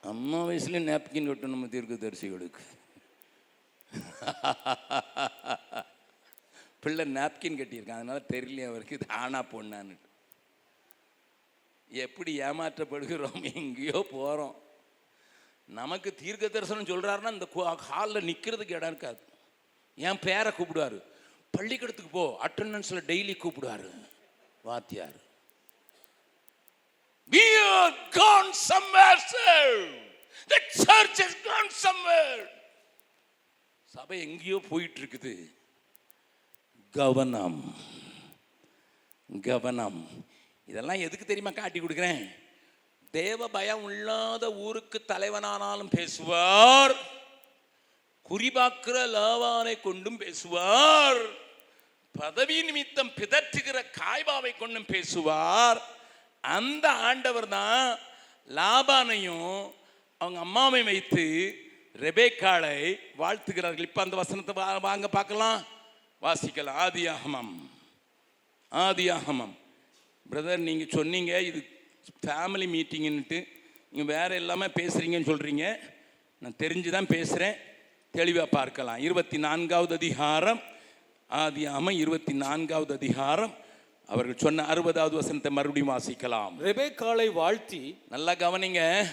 அம்மா வயசுல நாப்கின் கட்டணும் தீர்க்க தரிசிகளுக்கு. பிள்ளை நாப்கின் கட்டியிருக்கான் அதனால தெரியல அவருக்கு இது ஆனா பொண்ணான்னு. எப்படி ஏமாற்றப்படுகிறோம்? எங்கேயோ போகிறோம் நமக்கு தீர்க்க தரிசனம் சொல்கிறாருன்னா இந்த ஹாலில் நிற்கிறதுக்கு இடம் இருக்காது. என் பேரை கூப்பிடுவாரு. பள்ளிக்கூடத்துக்கு போ அட்டண்டன்ஸில் டெய்லி கூப்பிடுவாரு. வாத்தியார். We are gone somewhere, sir. The church has gone somewhere. சபை எங்கேயோ போயிட்டு இருக்குது கவனம் கவனம். இதெல்லாம் எதுக்கு தெரியுமா காட்டி கொடுக்குறேன்? தேவ பயம் இல்லாத ஊருக்கு தலைவனானாலும் பேசுவார். குறிபாக்குற லாவானை கொண்டும் பேசுவார். பதவி நிமித்தம் பிதற்றுகிற காய்பாவை கொண்டும் பேசுவார். அந்த ஆண்டவர் தான் லாபானையும் அவங்க அம்மாவை வைத்து ரெபேக்காலை வாழ்த்துகிறார்கள். இப்போ அந்த வசனத்தை வாங்க பார்க்கலாம். வாசிக்கலாம் ஆதியாகமம் ஆதியாகமம் பிரதர் நீங்கள் சொன்னீங்க இது ஃபேமிலி மீட்டிங்குன்ட்டு நீங்கள் வேறு எல்லாமே பேசுகிறீங்கன்னு சொல்கிறீங்க நான் தெரிஞ்சு தான் பேசுகிறேன் தெளிவாக பார்க்கலாம். இருபத்தி நான்காவது அதிகாரம். ஆதியாகமம் இருபத்தி நான்காவது அதிகாரம். அவர்கள் சொன்ன அறுபதாவது வசனத்தை மறுபடியும் வாசிக்கலாம். ரெபேக்காளை வாழ்த்தி நல்லா கவனிங்க.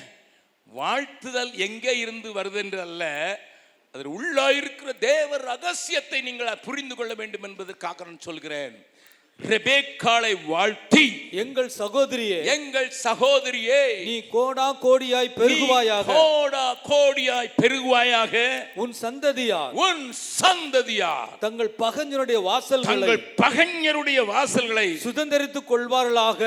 வாழ்த்துதல் எங்கே இருந்து வருது என்று அல்ல அதில் உள்ளாயிருக்கிற தேவ ரகசியத்தை நீங்கள் புரிந்து கொள்ள வேண்டும் என்பதற்காக நான் சொல்கிறேன். ரெபேக்காளை வாழ்த்தி எங்கள் சகோதரியே எங்கள் சகோதரியே நீ கோடா கோடியாய் பெருகுவாயாக கோடா கோடியாய் பெருகுவாயாக உன் சந்ததியார் உன் சந்ததியார் தங்கள் பகஞ்சனுடைய வாசல்களை தங்கள் பகைஞருடைய வாசல்களை சுதந்தரித்துக் கொள்வார்களாக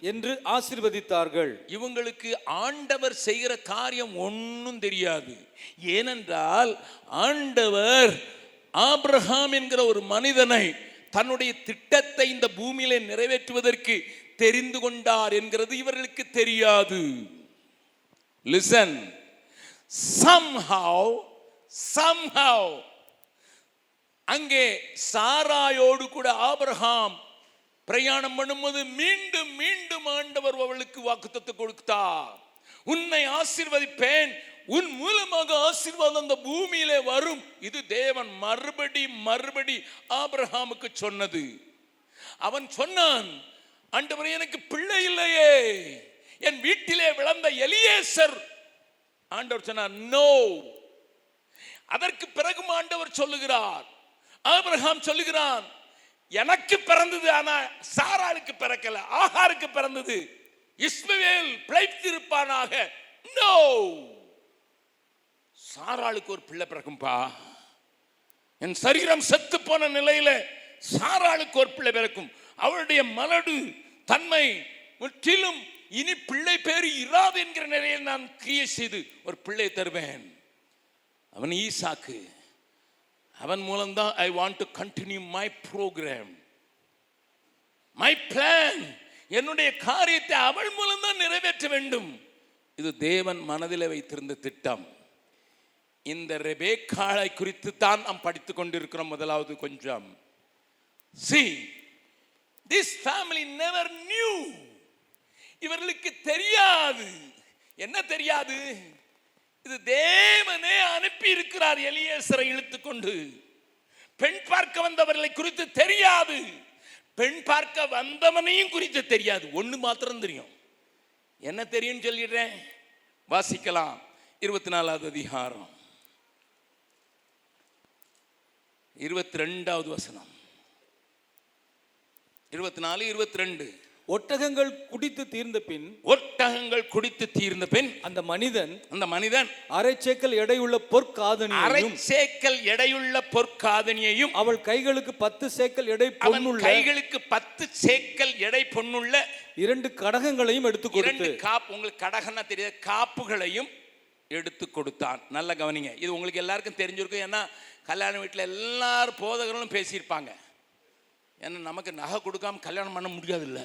என்று ஆசீர்வதித்தார்கள். இவங்களுக்கு ஆண்டவர் செய்கிற காரியம் ஒன்றும் தெரியாது. ஏனென்றால் ஆண்டவர் ஆபிரகாம் என்கிற ஒரு மனிதனை தன்னுடைய திட்டத்தை இந்த பூமியிலே நிறைவேற்றுவதற்கு தெரிந்து கொண்டார் என்கிறது இவர்களுக்கு தெரியாது. லிசன் somehow somehow அங்கே சாராயோடு கூட ஆபிரகாம் பிரயாணம் பண்ணும்போது மீண்டும் மீண்டும் ஆண்டவர் அவளுக்கு வாக்குத்தத்தை கொடுத்தார். உன்னை ஆசிர்வதிப்பேன் உன் மூலமாக ஆசீர்வாதம் அந்த பூமியிலே வரும். இது தேவன் மறுபடி மறுபடி ஆபிரஹாமுக்கு சொன்னது. அவன் சொன்னான் ஆண்டவர் எனக்கு பிள்ளை இல்லையே. என் வீட்டிலே விளந்த எலியேசர். ஆண்டவர் சொன்னார் நோ. அதற்கு பிறகும் ஆண்டவர் சொல்லுகிறார். ஆபிரகாம் சொல்லுகிறான் எனக்கு பிறந்தது ஆனா சாராளுக்கு பிறக்கல ஆகாருக்கு பிறந்தது. இஸ்மவேல் பிழைத்திருப்பானாக. நோ. சாராளுக்கு ஒரு பிள்ளை பிறக்கும்பா. என் சரீரம் செத்து போன நிலையில சாராளுக்கு ஒரு பிள்ளை பிறக்கும். அவளுடைய மலடு தன்மை முற்றிலும் இனி பிள்ளை பேரு இராது என்கிற நிலையில் நான் கிரியை செய்து ஒரு பிள்ளை தருவேன். அவன் ஈசாக்கு. அவன் மூலம்தான் I want to continue my program my plan என்னுடைய காரியத்தை அவள் மூலம்தான் நிறைவேற்ற வேண்டும். இது தேவன் மனதில் வைத்திருந்த திட்டம். இந்த ரெபேக்காளை குறித்து தான் நாம் படித்து கொண்டிருக்கிறோம் முதலாவது கொஞ்சம். See this family never knew இவர்களுக்கு தெரியாது. என்ன தெரியாது? இது தேவனே அனுப்பி இருக்கிறார் எலியேசரை இழுத்துக்கொண்டு. பெண் பார்க்க வந்தவர்களை குறித்து தெரியாது. பெண் பார்க்க வந்தவனையும் குறித்து தெரியாது. ஒன்று மாத்திரம் தெரியும். என்ன தெரியும் சொல்லிடுறேன்? வாசிக்கலாம். இருபத்தி நாலாவது அதிகாரம். இருபத்தி ரெண்டாவது வசனம். இருபத்தி நாலு இருபத்தி ரெண்டு ஒட்டகங்கள் குடித்து தீர்ந்த பின் ஒட்டகங்கள் குடித்து தீர்ந்த பின் அந்த மனிதன் அந்த மனிதன் அரை சேக்கல் எடையுள்ள அரை பொற்காதனியையும் சேக்கல் எடையுள்ள பொற்காதனியையும் அவள் கைகளுக்கு பத்து சேக்கல் எடை பொன்னுள்ள கைகளுக்கு பத்து சேக்கல் எடை பொன்னுள்ள இரண்டு கடகங்களையும் எடுத்து இரண்டு கொடுத்து காப்பு உங்களுக்கு கடகன்னா தெரியாது காப்புகளையும் எடுத்து கொடுத்தான். நல்ல கவனிங்க. இது உங்களுக்கு எல்லாருக்கும் தெரிஞ்சிருக்கும். ஏன்னா கல்யாண வீட்டில் எல்லாரும் போதகர்களும் பேசியிருப்பாங்க. ஏன்னா நமக்கு நகை கொடுக்காம கல்யாணம் பண்ண முடியாதுல்ல.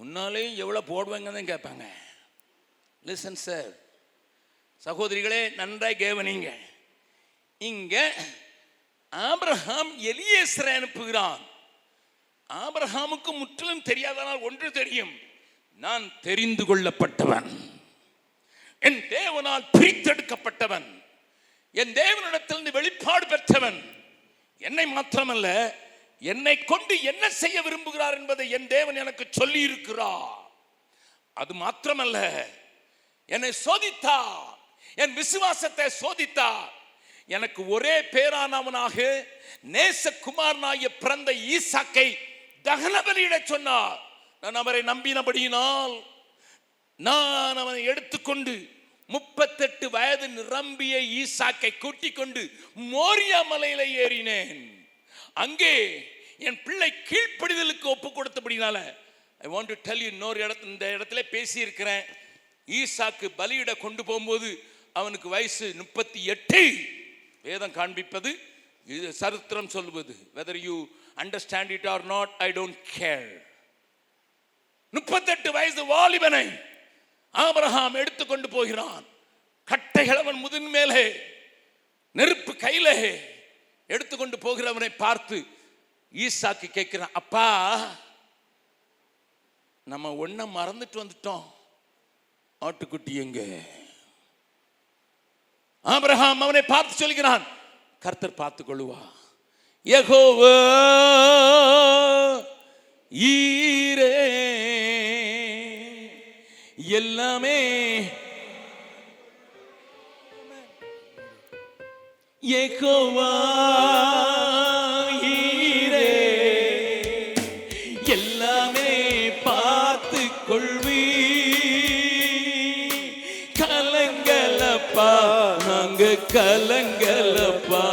முன்னாலேயும் எவ்வளோ போடுவாங்கன்னு தான் கேட்பாங்க. லிசன் சார் சகோதரிகளே நன்றாய் கேவனிங்க. இங்கே ஆபிரஹாம் எலியேசரை அனுப்புகிறான். ஆபிரஹாமுக்கு முற்றிலும் தெரியாதனால் ஒன்று தெரியும். நான் தெரிந்து கொள்ளப்பட்டவன். என் தேவனால் பிரித்தெடுக்கப்பட்டவன். என் தேவனிடத்திலிருந்து வெளிப்பாடு பெற்றவன். என்னை மாத்திரமல்ல என்னை கொண்டு என்ன செய்ய விரும்புகிறார் என்பதை என் தேவன் எனக்கு சொல்லி இருக்கிறார் அது மாத்திரமல்ல என்னை சோதித்தார். என் விசுவாசத்தை சோதித்தார். எனக்கு ஒரே பேரானவனாக நேசகுமாரனாகிய பிறந்த ஈசாக்கை தகன பலியிட சொன்னார். நான் அவரை நம்பினபடியினால் நான் அவனை எடுத்துக்கொண்டு முப்பத்தெட்டு வயது நிரம்பிய ஈசாக்கை கூட்டிக் கொண்டு மோரியா மலையில ஏறினேன். அங்கே என் பிள்ளை கீழ்ப்படிதலுக்கு ஒப்பு கொடுத்தபடினால I want to tell you இன்னொரு இடத்து இந்த இடத்துல பேசியிருக்கிறேன். ஈசாக்கு பலியிட கொண்டு போகும்போது அவனுக்கு வயசு முப்பத்தி எட்டு. வேதம் காண்பிப்பது இது சரித்திரம் சொல்வது. Whether you understand it or not I don't care முப்பத்தெட்டு வயசு வாலிபனை ஆபரகாம் எடுத்துக்கொண்டு போகிறான். கட்டைகள் அவன் முதின் மேலே நெருப்பு கையிலே எடுத்துக்கொண்டு போகிறவனை பார்த்து ஈசாக்கு கேட்கிறான் அப்பா நம்ம ஒன்ன மறந்துட்டு வந்துட்டோம். ஆட்டுக்குட்டி எங்க? ஆபிரகாம் அவனை பார்த்து சொல்கிறான் கர்த்தர் பார்த்து கொள்ளுவா யெகோவா ஈரே எல்லாமே. யெகோவா எல்லாமே பார்த்து கொள்வி கலங்கலப்பா நாங்க கலங்கலப்பா.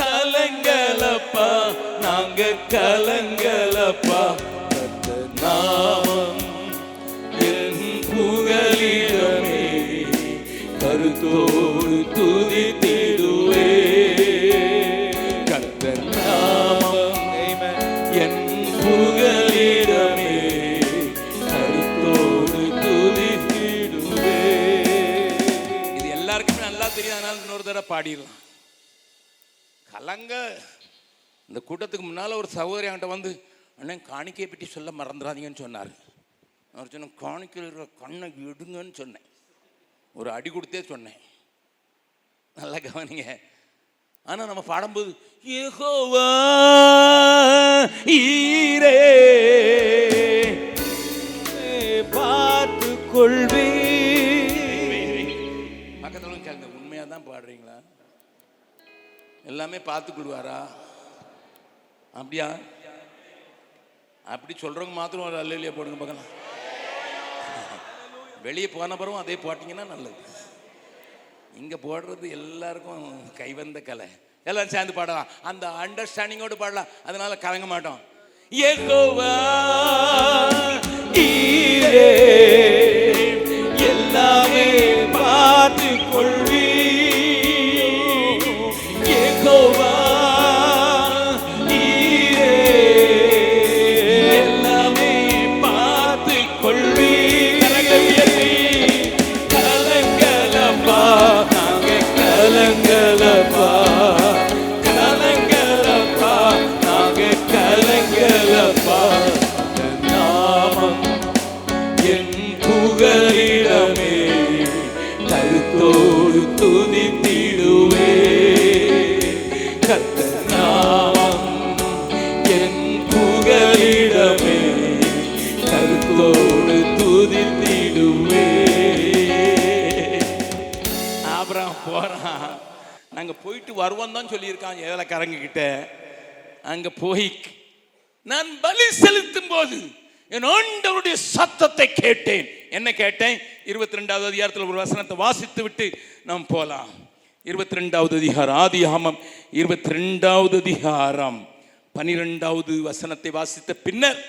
கலங்கலப்பா நாங்க கலங்க பாடிடலாம். கலங்க. இந்த கூட்டத்துக்கு முன்னால் ஒரு சகோதரி என்கிட்ட வந்து அண்ணன் காணிக்கையை பற்றி சொல்ல மறந்துடாதீங்கன்னு சொன்னார். அவர் சொன்ன காணிக்கையில் இருக்கிற கண்ணை எடுங்கன்னு சொன்னேன். ஒரு அடி கொடுத்தே சொன்னேன். நல்லா கவனிங்க. ஆனால் நம்ம பாடும்போது யெகோவா ஈரே பார்த்து கொள்வே தான் பாடுறீங்களா? எல்லாமே பார்த்துக்கிடுவாரா அப்படியா? அப்படி சொல்றவங்க மாத்திரம் ஒரு அல்லையிலே போடுங்க பார்க்கலாம் வெளியே போன பிறகும் அதே போட்டிங்கன்னா நல்லது. இங்கே போடுறது எல்லாருக்கும் கைவந்த கலை. எல்லாரும் சேர்ந்து பாடலாம். அந்த அண்டர்ஸ்டாண்டிங்கோடு பாடலாம். அதனால கலங்க மாட்டோம். ஏகோவா வீட்டுக்கு வருவோம் தான் சொல்லியிருக்கான் ஏலக்காரங்க கிட்ட அங்கே போய் நான் பலி செலுத்தும் போது என் ஆண்டவருடைய சத்தத்தை கேட்டேன். என்ன கேட்டேன்? இருபத்தி ரெண்டாவது அதிகாரத்தில் ஒரு வசனத்தை வாசித்து விட்டு நாம் போகலாம் இருபத்தி ரெண்டாவது அதிகாரம் ஆதி ஆமம் இருபத்தி ரெண்டாவது அதிகாரம். பனிரெண்டாவது வசனத்தை வாசித்த பின்னர்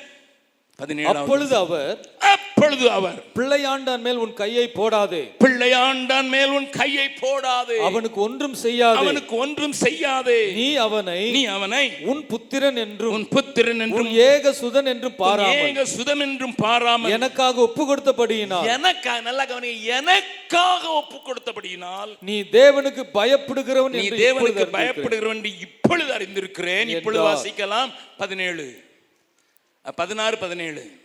அப்பொழுது அவர் அப்பொழுது அவர் பிள்ளையாண்டான் மேல் உன் கையை போடாதே. பிள்ளையாண்டான் மேல் உன் கையை போடாதே. அவனுக்கு ஒன்றும் செய்யாதே. அவனுக்கு ஒன்றும் செய்யாதே. நீ அவனை நீ அவனை உன் புத்திரன் என்றும் உன் புத்திரன் என்றும் ஏக சுதன் என்றும் பாராமல் ஏக சுதம் என்றும் பாராமல் எனக்காக ஒப்பு கொடுத்தபடியினால் எனக்காக நல்லா கவனி எனக்காக ஒப்பு கொடுத்தபடியினால் நீ தேவனுக்கு பயப்படுகிறவன் நீ தேவனுக்கு. பயப்படுகிறவன் இப்பொழுது அறிந்திருக்கிறேன். இப்பொழுது. வாசிக்கலாம். பதினேழு. பதினாறு பதினேழு.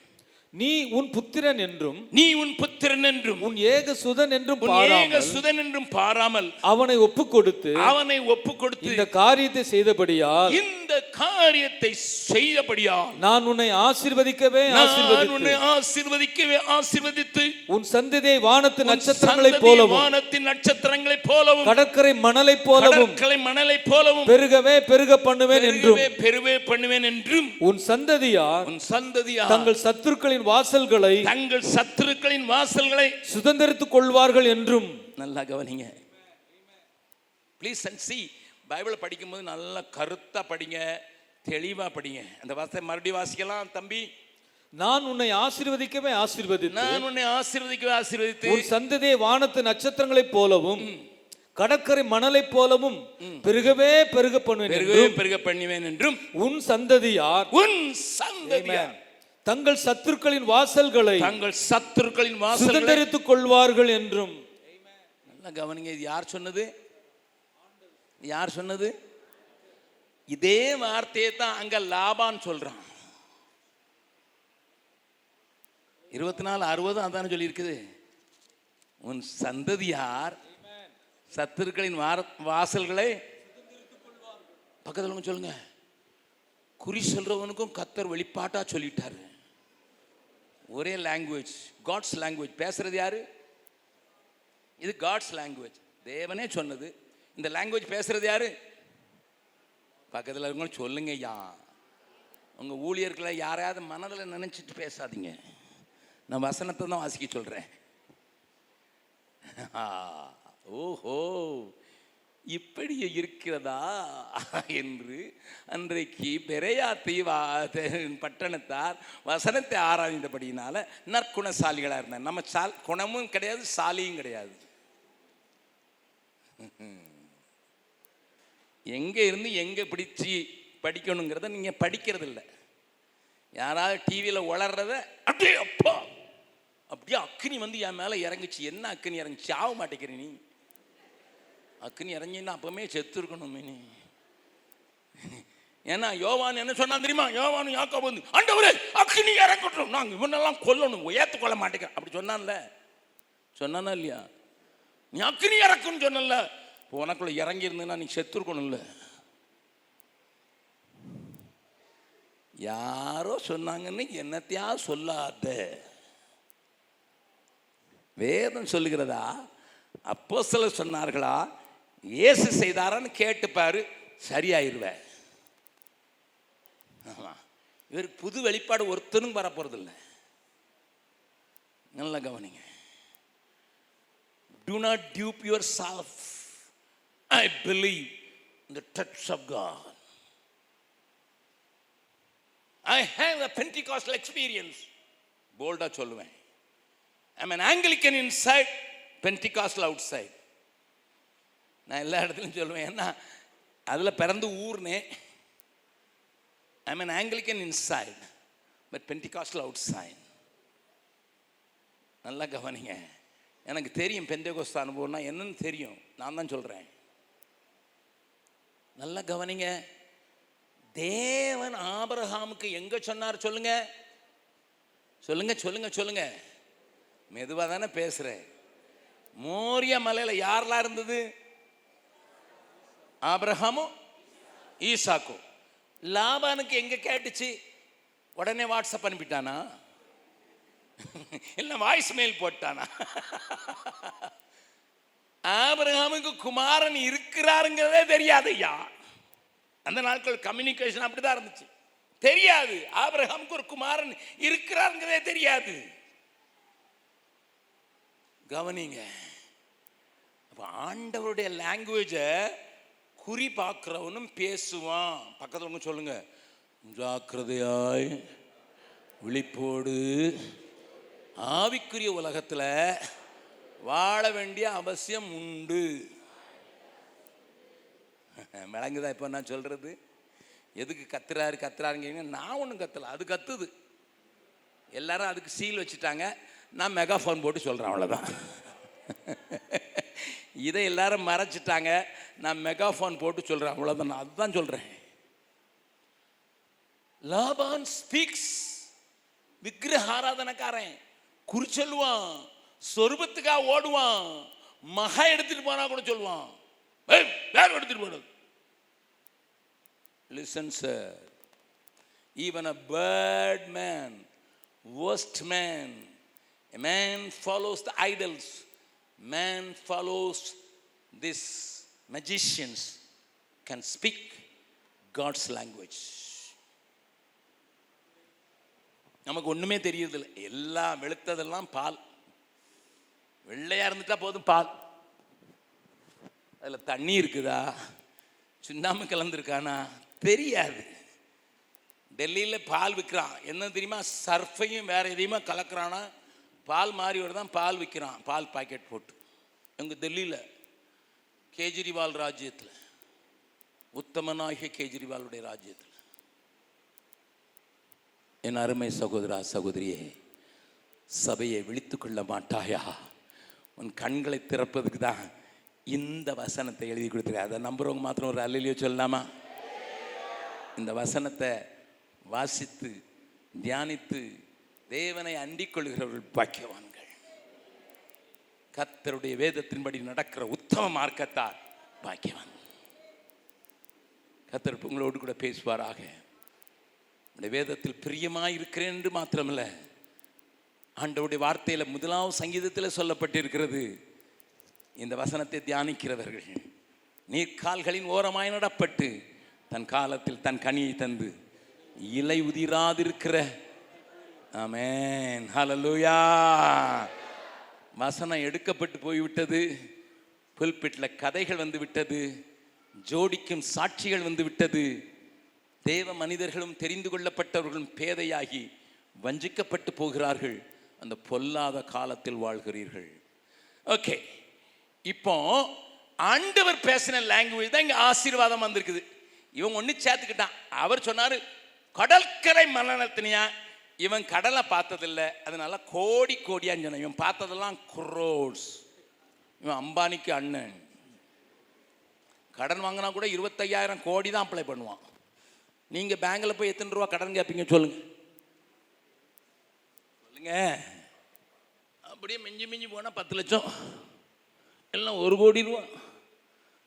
நீ உன் புத்திரன் என்றும் நீ உன் புத்திரன் என்றும் உன் ஏக சுதன் என்றும் ஏக சுதன் என்றும் பாராமல் அவனை ஒப்பு கொடுத்து அவனை ஒப்பு கொடுத்து இந்த காரியத்தை செய்தபடியால் இந்த காரியத்தை செய்தபடியால் நான் உன்னை ஆசீர்வதிக்கவே நான் உன்னை ஆசீர்வதிக்கவே ஆசீர்வதித்து உன் சந்ததியை வானத்து நட்சத்திரங்களைப் போலவும் வானத்தின் நட்சத்திரங்களைப் போலவும் கடற்கரை மணலைப் போலவும் கடற்கரை மணலைப் போலவும் பெருகவே பெருக பண்ணுவேன் என்றும் பெருவே பண்ணுவேன் என்றும் உன் சந்ததியார் உன் சந்ததியா தங்கள் சத்துருக்களின் வாசல்களை தங்கள் சத்துருக்களின் வாசல்களை சுதந்திரித்துக் கொள்வார்கள் என்றும். நல்லா கவனிங்க. ப்ளீஸ் அண்ட் சி பைபிளை படிக்கும்போது நல்லா கருத்தா படிங்க தெளிவா படிங்க. அந்த வாசத்தை மறுபடியும் வாசிக்கலாம் தம்பி. நான் உன்னை ஆசீர்வதிக்கவே ஆசீர்வதித்து நான் உன்னை ஆசீர்வதிக்கவே ஆசீர்வதித்து உன் சந்ததியை வானத்து நட்சத்திரங்களைப் போலவும் கடற்கரை மணலைப் போலவும் பெருகவே பெருக பண்ணுவேன் பெருகவே பெருக பண்ணுவேன் என்றும். உன் சந்ததியார் உன் சந்ததியா தங்கள் சத்துருக்களின் வாசல்களை தங்கள் சத்துருக்களின் வாசல்களை சுதந்திரித்துக் கொள்வார்கள் என்றும். நல்லா கவனிங்க இது யார் சொன்னது? யார் சொன்னது? இதே வார்த்தையை தான் அங்க லாபான் சொல்றான். இருபத்தி நாலு அறுபது அதானே சொல்லியிருக்குது. உன் சந்ததியார் சத்துருக்களின் வார வாசல்களை பக்கத்தில் சொல்லுங்க. குறி சொல்றவனுக்கும் கத்தர் வெளிப்பாட்டா சொல்லிட்டாரு. ஒரே லாங்குவேஜ் காட்ஸ் லாங்குவேஜ் பேசுறது யாரு? இது காட்ஸ் லாங்குவேஜ் தேவனே சொன்னது. இந்த லாங்குவேஜ் பேசுறது யாரு? பக்கத்தில் இருக்கவங்க சொல்லுங்க ஐயா. உங்க ஊழியர்களை யாரையாவது மனதில் நினைச்சிட்டு பேசாதீங்க. நான் வசனத்தை தான் வாசிக்க சொல்றேன். ஆ, ஓஹோ. இப்படியே இருக்கிறதா என்று அன்றைக்கு பெரையா தீவா பட்டணத்தார் வசனத்தை ஆராய்ந்தபடியினால நற்குணசாலிகளாக இருந்தார். நம்ம சால் குணமும் கிடையாது சாலியும் கிடையாது. எங்கே இருந்து எங்கே பிடிச்சி படிக்கணுங்கிறத நீங்கள் படிக்கிறது இல்லை யாராவது டிவியில் வளர்றத அப்படியே அப்பா அப்படியே அக்னி வந்து என் மேலே இறங்குச்சு. என்ன அக்னி இறங்குச்சு? ஆக மாட்டேங்கிறேன் நீ. அக்னி இறங்கினா அப்பவுமே செத்து இருக்கணும் மீனி. ஏன்னா யோவான் என்ன சொன்னா தெரியுமா? யோவான் யாக்கோ வந்து ஆண்டவரே அக்னி இறங்கட்டும். நாங்கள் இவனெல்லாம் கொல்லணும் ஏற்றுக்கொள்ள மாட்டேங்கிறேன். அப்படி சொன்னான்ல. சொன்னானா இல்லையா? நீ அக்னி இறக்குன்னு சொன்னல இப்போ உனக்குள்ள இறங்கி இருந்ததுன்னா நீ செத்துருக்கணும்ல யாரோ சொன்னாங்கன்னு என்னத்தையா சொல்லாத. வேதம் சொல்லுகிறதா? அப்போ சில சொன்னார்களா? இயேசு செய்தாரான்னு கேட்டுப்பார் சரியாயிருவேன் ஆமாம் இவருக்கு புது வெளிப்பாடு ஒருத்தனும் வர இல்லை நல்லா கவனிங்க do not dupe yourself I believe இந்த touch of God I have a Pentecostal experience போல்டாக சொல்லுவேன் I mean Anglican inside Pentecostal outside நான் எல்லா இடத்துலையும் சொல்லுவேன். ஏன்னா அதில் பிறந்து ஊர்னே I mean Anglican inside but Pentecostal outside நல்லா கவனிங்க. எனக்கு தெரியும் பெந்தேகோஸ்த அனுபவம்னா என்னன்னு தெரியும். நான் தான் சொல்கிறேன் நல்லா கவனிங்க. தேவன் ஆபரஹாமுக்கு எங்கே சொன்னார் சொல்லுங்க? சொல்லுங்க சொல்லுங்க சொல்லுங்க. மெதுவாக தானே பேசுகிறேன் மோரிய மலையில் யாரெல்லாம் இருந்தது? ஆபிரகாமும் ஈசாக்கும். லாபானுக்கு எங்கே கேட்டுச்சு? உடனே வாட்ஸ்அப் அனுப்பிட்டானா? இல்லை வாய்ஸ் மெயில் போட்டானா? ஆபிரகாமுக்கு குமாரன் இருக்கிறாருங்கிறதே தெரியாது ஐயா. அந்த நாட்கள் கம்யூனிகேஷன் அப்படிதான் இருந்துச்சு. தெரியாது ஆபிரகாமுக்கு ஒரு குமாரன் இருக்கிறாருங்கிறதே தெரியாது. கவனிங்க அப்போ ஆண்டவருடைய லாங்குவேஜை குறி பார்க்குறவனும் பேசுவான். பக்கத்தில் உங்க சொல்லுங்க. ஜாக்கிரதையாய் விழிப்போடு ஆவிக்குரிய உலகத்தில் வாழ வேண்டிய அவசியம் உண்டு. விளங்குதா இப்போ நான் சொல்கிறது எதுக்கு கத்துறாரு கத்துறாருங்க நான் ஒன்றும் கத்தலை அது கத்துது. எல்லாரும் அதுக்கு சீல் வச்சுட்டாங்க. நான் மெகாஃபோன் போட்டு சொல்கிறேன் அவ்வளோதான் இதை எல்லாரும் மறைச்சிட்டாங்க. நான் மெகாஃபோன் போட்டு சொல்கிறேன் அவ்வளோதான் நான் அதுதான் சொல்கிறேன் லாபான் ஸ்பீக்ஸ் விக்கிரக ஆராதனைக்காரன் குறிச்சொல்லுவான் சொருபத்துக்காக ஓடுவான். மகா எடுத்துட்டு போனா கூட சொல்லுவான். ஏய், எடுத்துட்டு போனது? Listen sir even a bird man worst man a man follows the idols. Man follows this magicians can speak god's language. நமக்கு ஒன்றுமே தெரியறதில்ல. எல்லாம் வெளுத்ததெல்லாம் பால். வெள்ளையாக இருந்துட்டா போதும் பால். அதில் தண்ணி இருக்குதா? சுண்ணாம்பு கலந்துருக்கானா? தெரியாது. டெல்லியில் பால் விற்கிறான் என்ன தெரியுமா? சர்ஃபையும் வேற எதையுமா கலக்கிறானா? பால் மாறி தான் பால் விற்கிறான் பால் பாக்கெட் போட்டு. எங்கள் டெல்லியில் கேஜ்ரிவால் ராஜ்யத்தில் உத்தமனாகிய கேஜ்ரிவாலுடைய ராஜ்யத்தில் என் அருமை சகோதரா சகோதரியே சபையை விழித்து கொள்ள மாட்டாயா? உன் கண்களை திறப்பதுக்கு தான் இந்த வசனத்தை எழுதி கொடுத்துருக்க அதை நம்புறவங்க மாத்திரம் ஒரு அல்லையோ சொல்லலாமா? இந்த வசனத்தை வாசித்து தியானித்து தேவனை அண்டிக் கொள்கிறவர்கள் பாக்கியவான்கள். கத்தருடைய வேதத்தின்படி நடக்கிற உத்தம மார்க்கத்தார் பாக்கியவான். கத்தர் உங்களோடு கூட பேசுவாராக. உடைய வேதத்தில் பிரியமாய் இருக்கிறேன் என்று மாத்திரமல்ல. ஆண்டவுடைய வார்த்தையில முதலாவது சங்கீதத்தில் சொல்லப்பட்டிருக்கிறது. இந்த வசனத்தை தியானிக்கிறவர்கள் நீர்க்கால்களின் ஓரமாய் நடப்பட்டு தன் காலத்தில் தன் கனியை தந்து இலை உதிராதிருக்கிற ஆமேன் ஹலலூயா வசனம் எடுக்கப்பட்டு போய்விட்டது. புல்பிட்டில் கதைகள் வந்து விட்டது ஜோடிக்கும் சாட்சிகள் வந்து விட்டது தேவ மனிதர்களும் தெரிந்து கொள்ளப்பட்டவர்களும் பேதையாகி வஞ்சிக்கப்பட்டு போகிறார்கள். அந்த பொல்லாத காலத்தில் வாழ்கிறீர்கள். ஓகே இப்போ ஆண்டவர் பேசின லாங்குவேஜ் தான் இங்கே ஆசீர்வாதம் வந்திருக்குது. இவன் ஒன்று சேர்த்துக்கிட்டான். அவர் சொன்னார் கடற்கரை மரணத்தினியா இவன் கடலை பார்த்ததில்லை. அதனால கோடி கோடியான்னு சொன்னான் இவன் பார்த்ததெல்லாம் குரோட்ஸ் இவன் அம்பானிக்கு அண்ணன். கடன் வாங்கினா கூட இருபத்தையாயிரம் கோடி தான் அப்ளை பண்ணுவான். நீங்கள் பேங்கில் போய் எத்தனை ரூபா கடன் கேட்பீங்க சொல்லுங்க. சொல்லுங்க. அப்படியே மிஞ்சி மிஞ்சி போனால் பத்து லட்சம். எல்லாம் ஒரு கோடி ரூபா.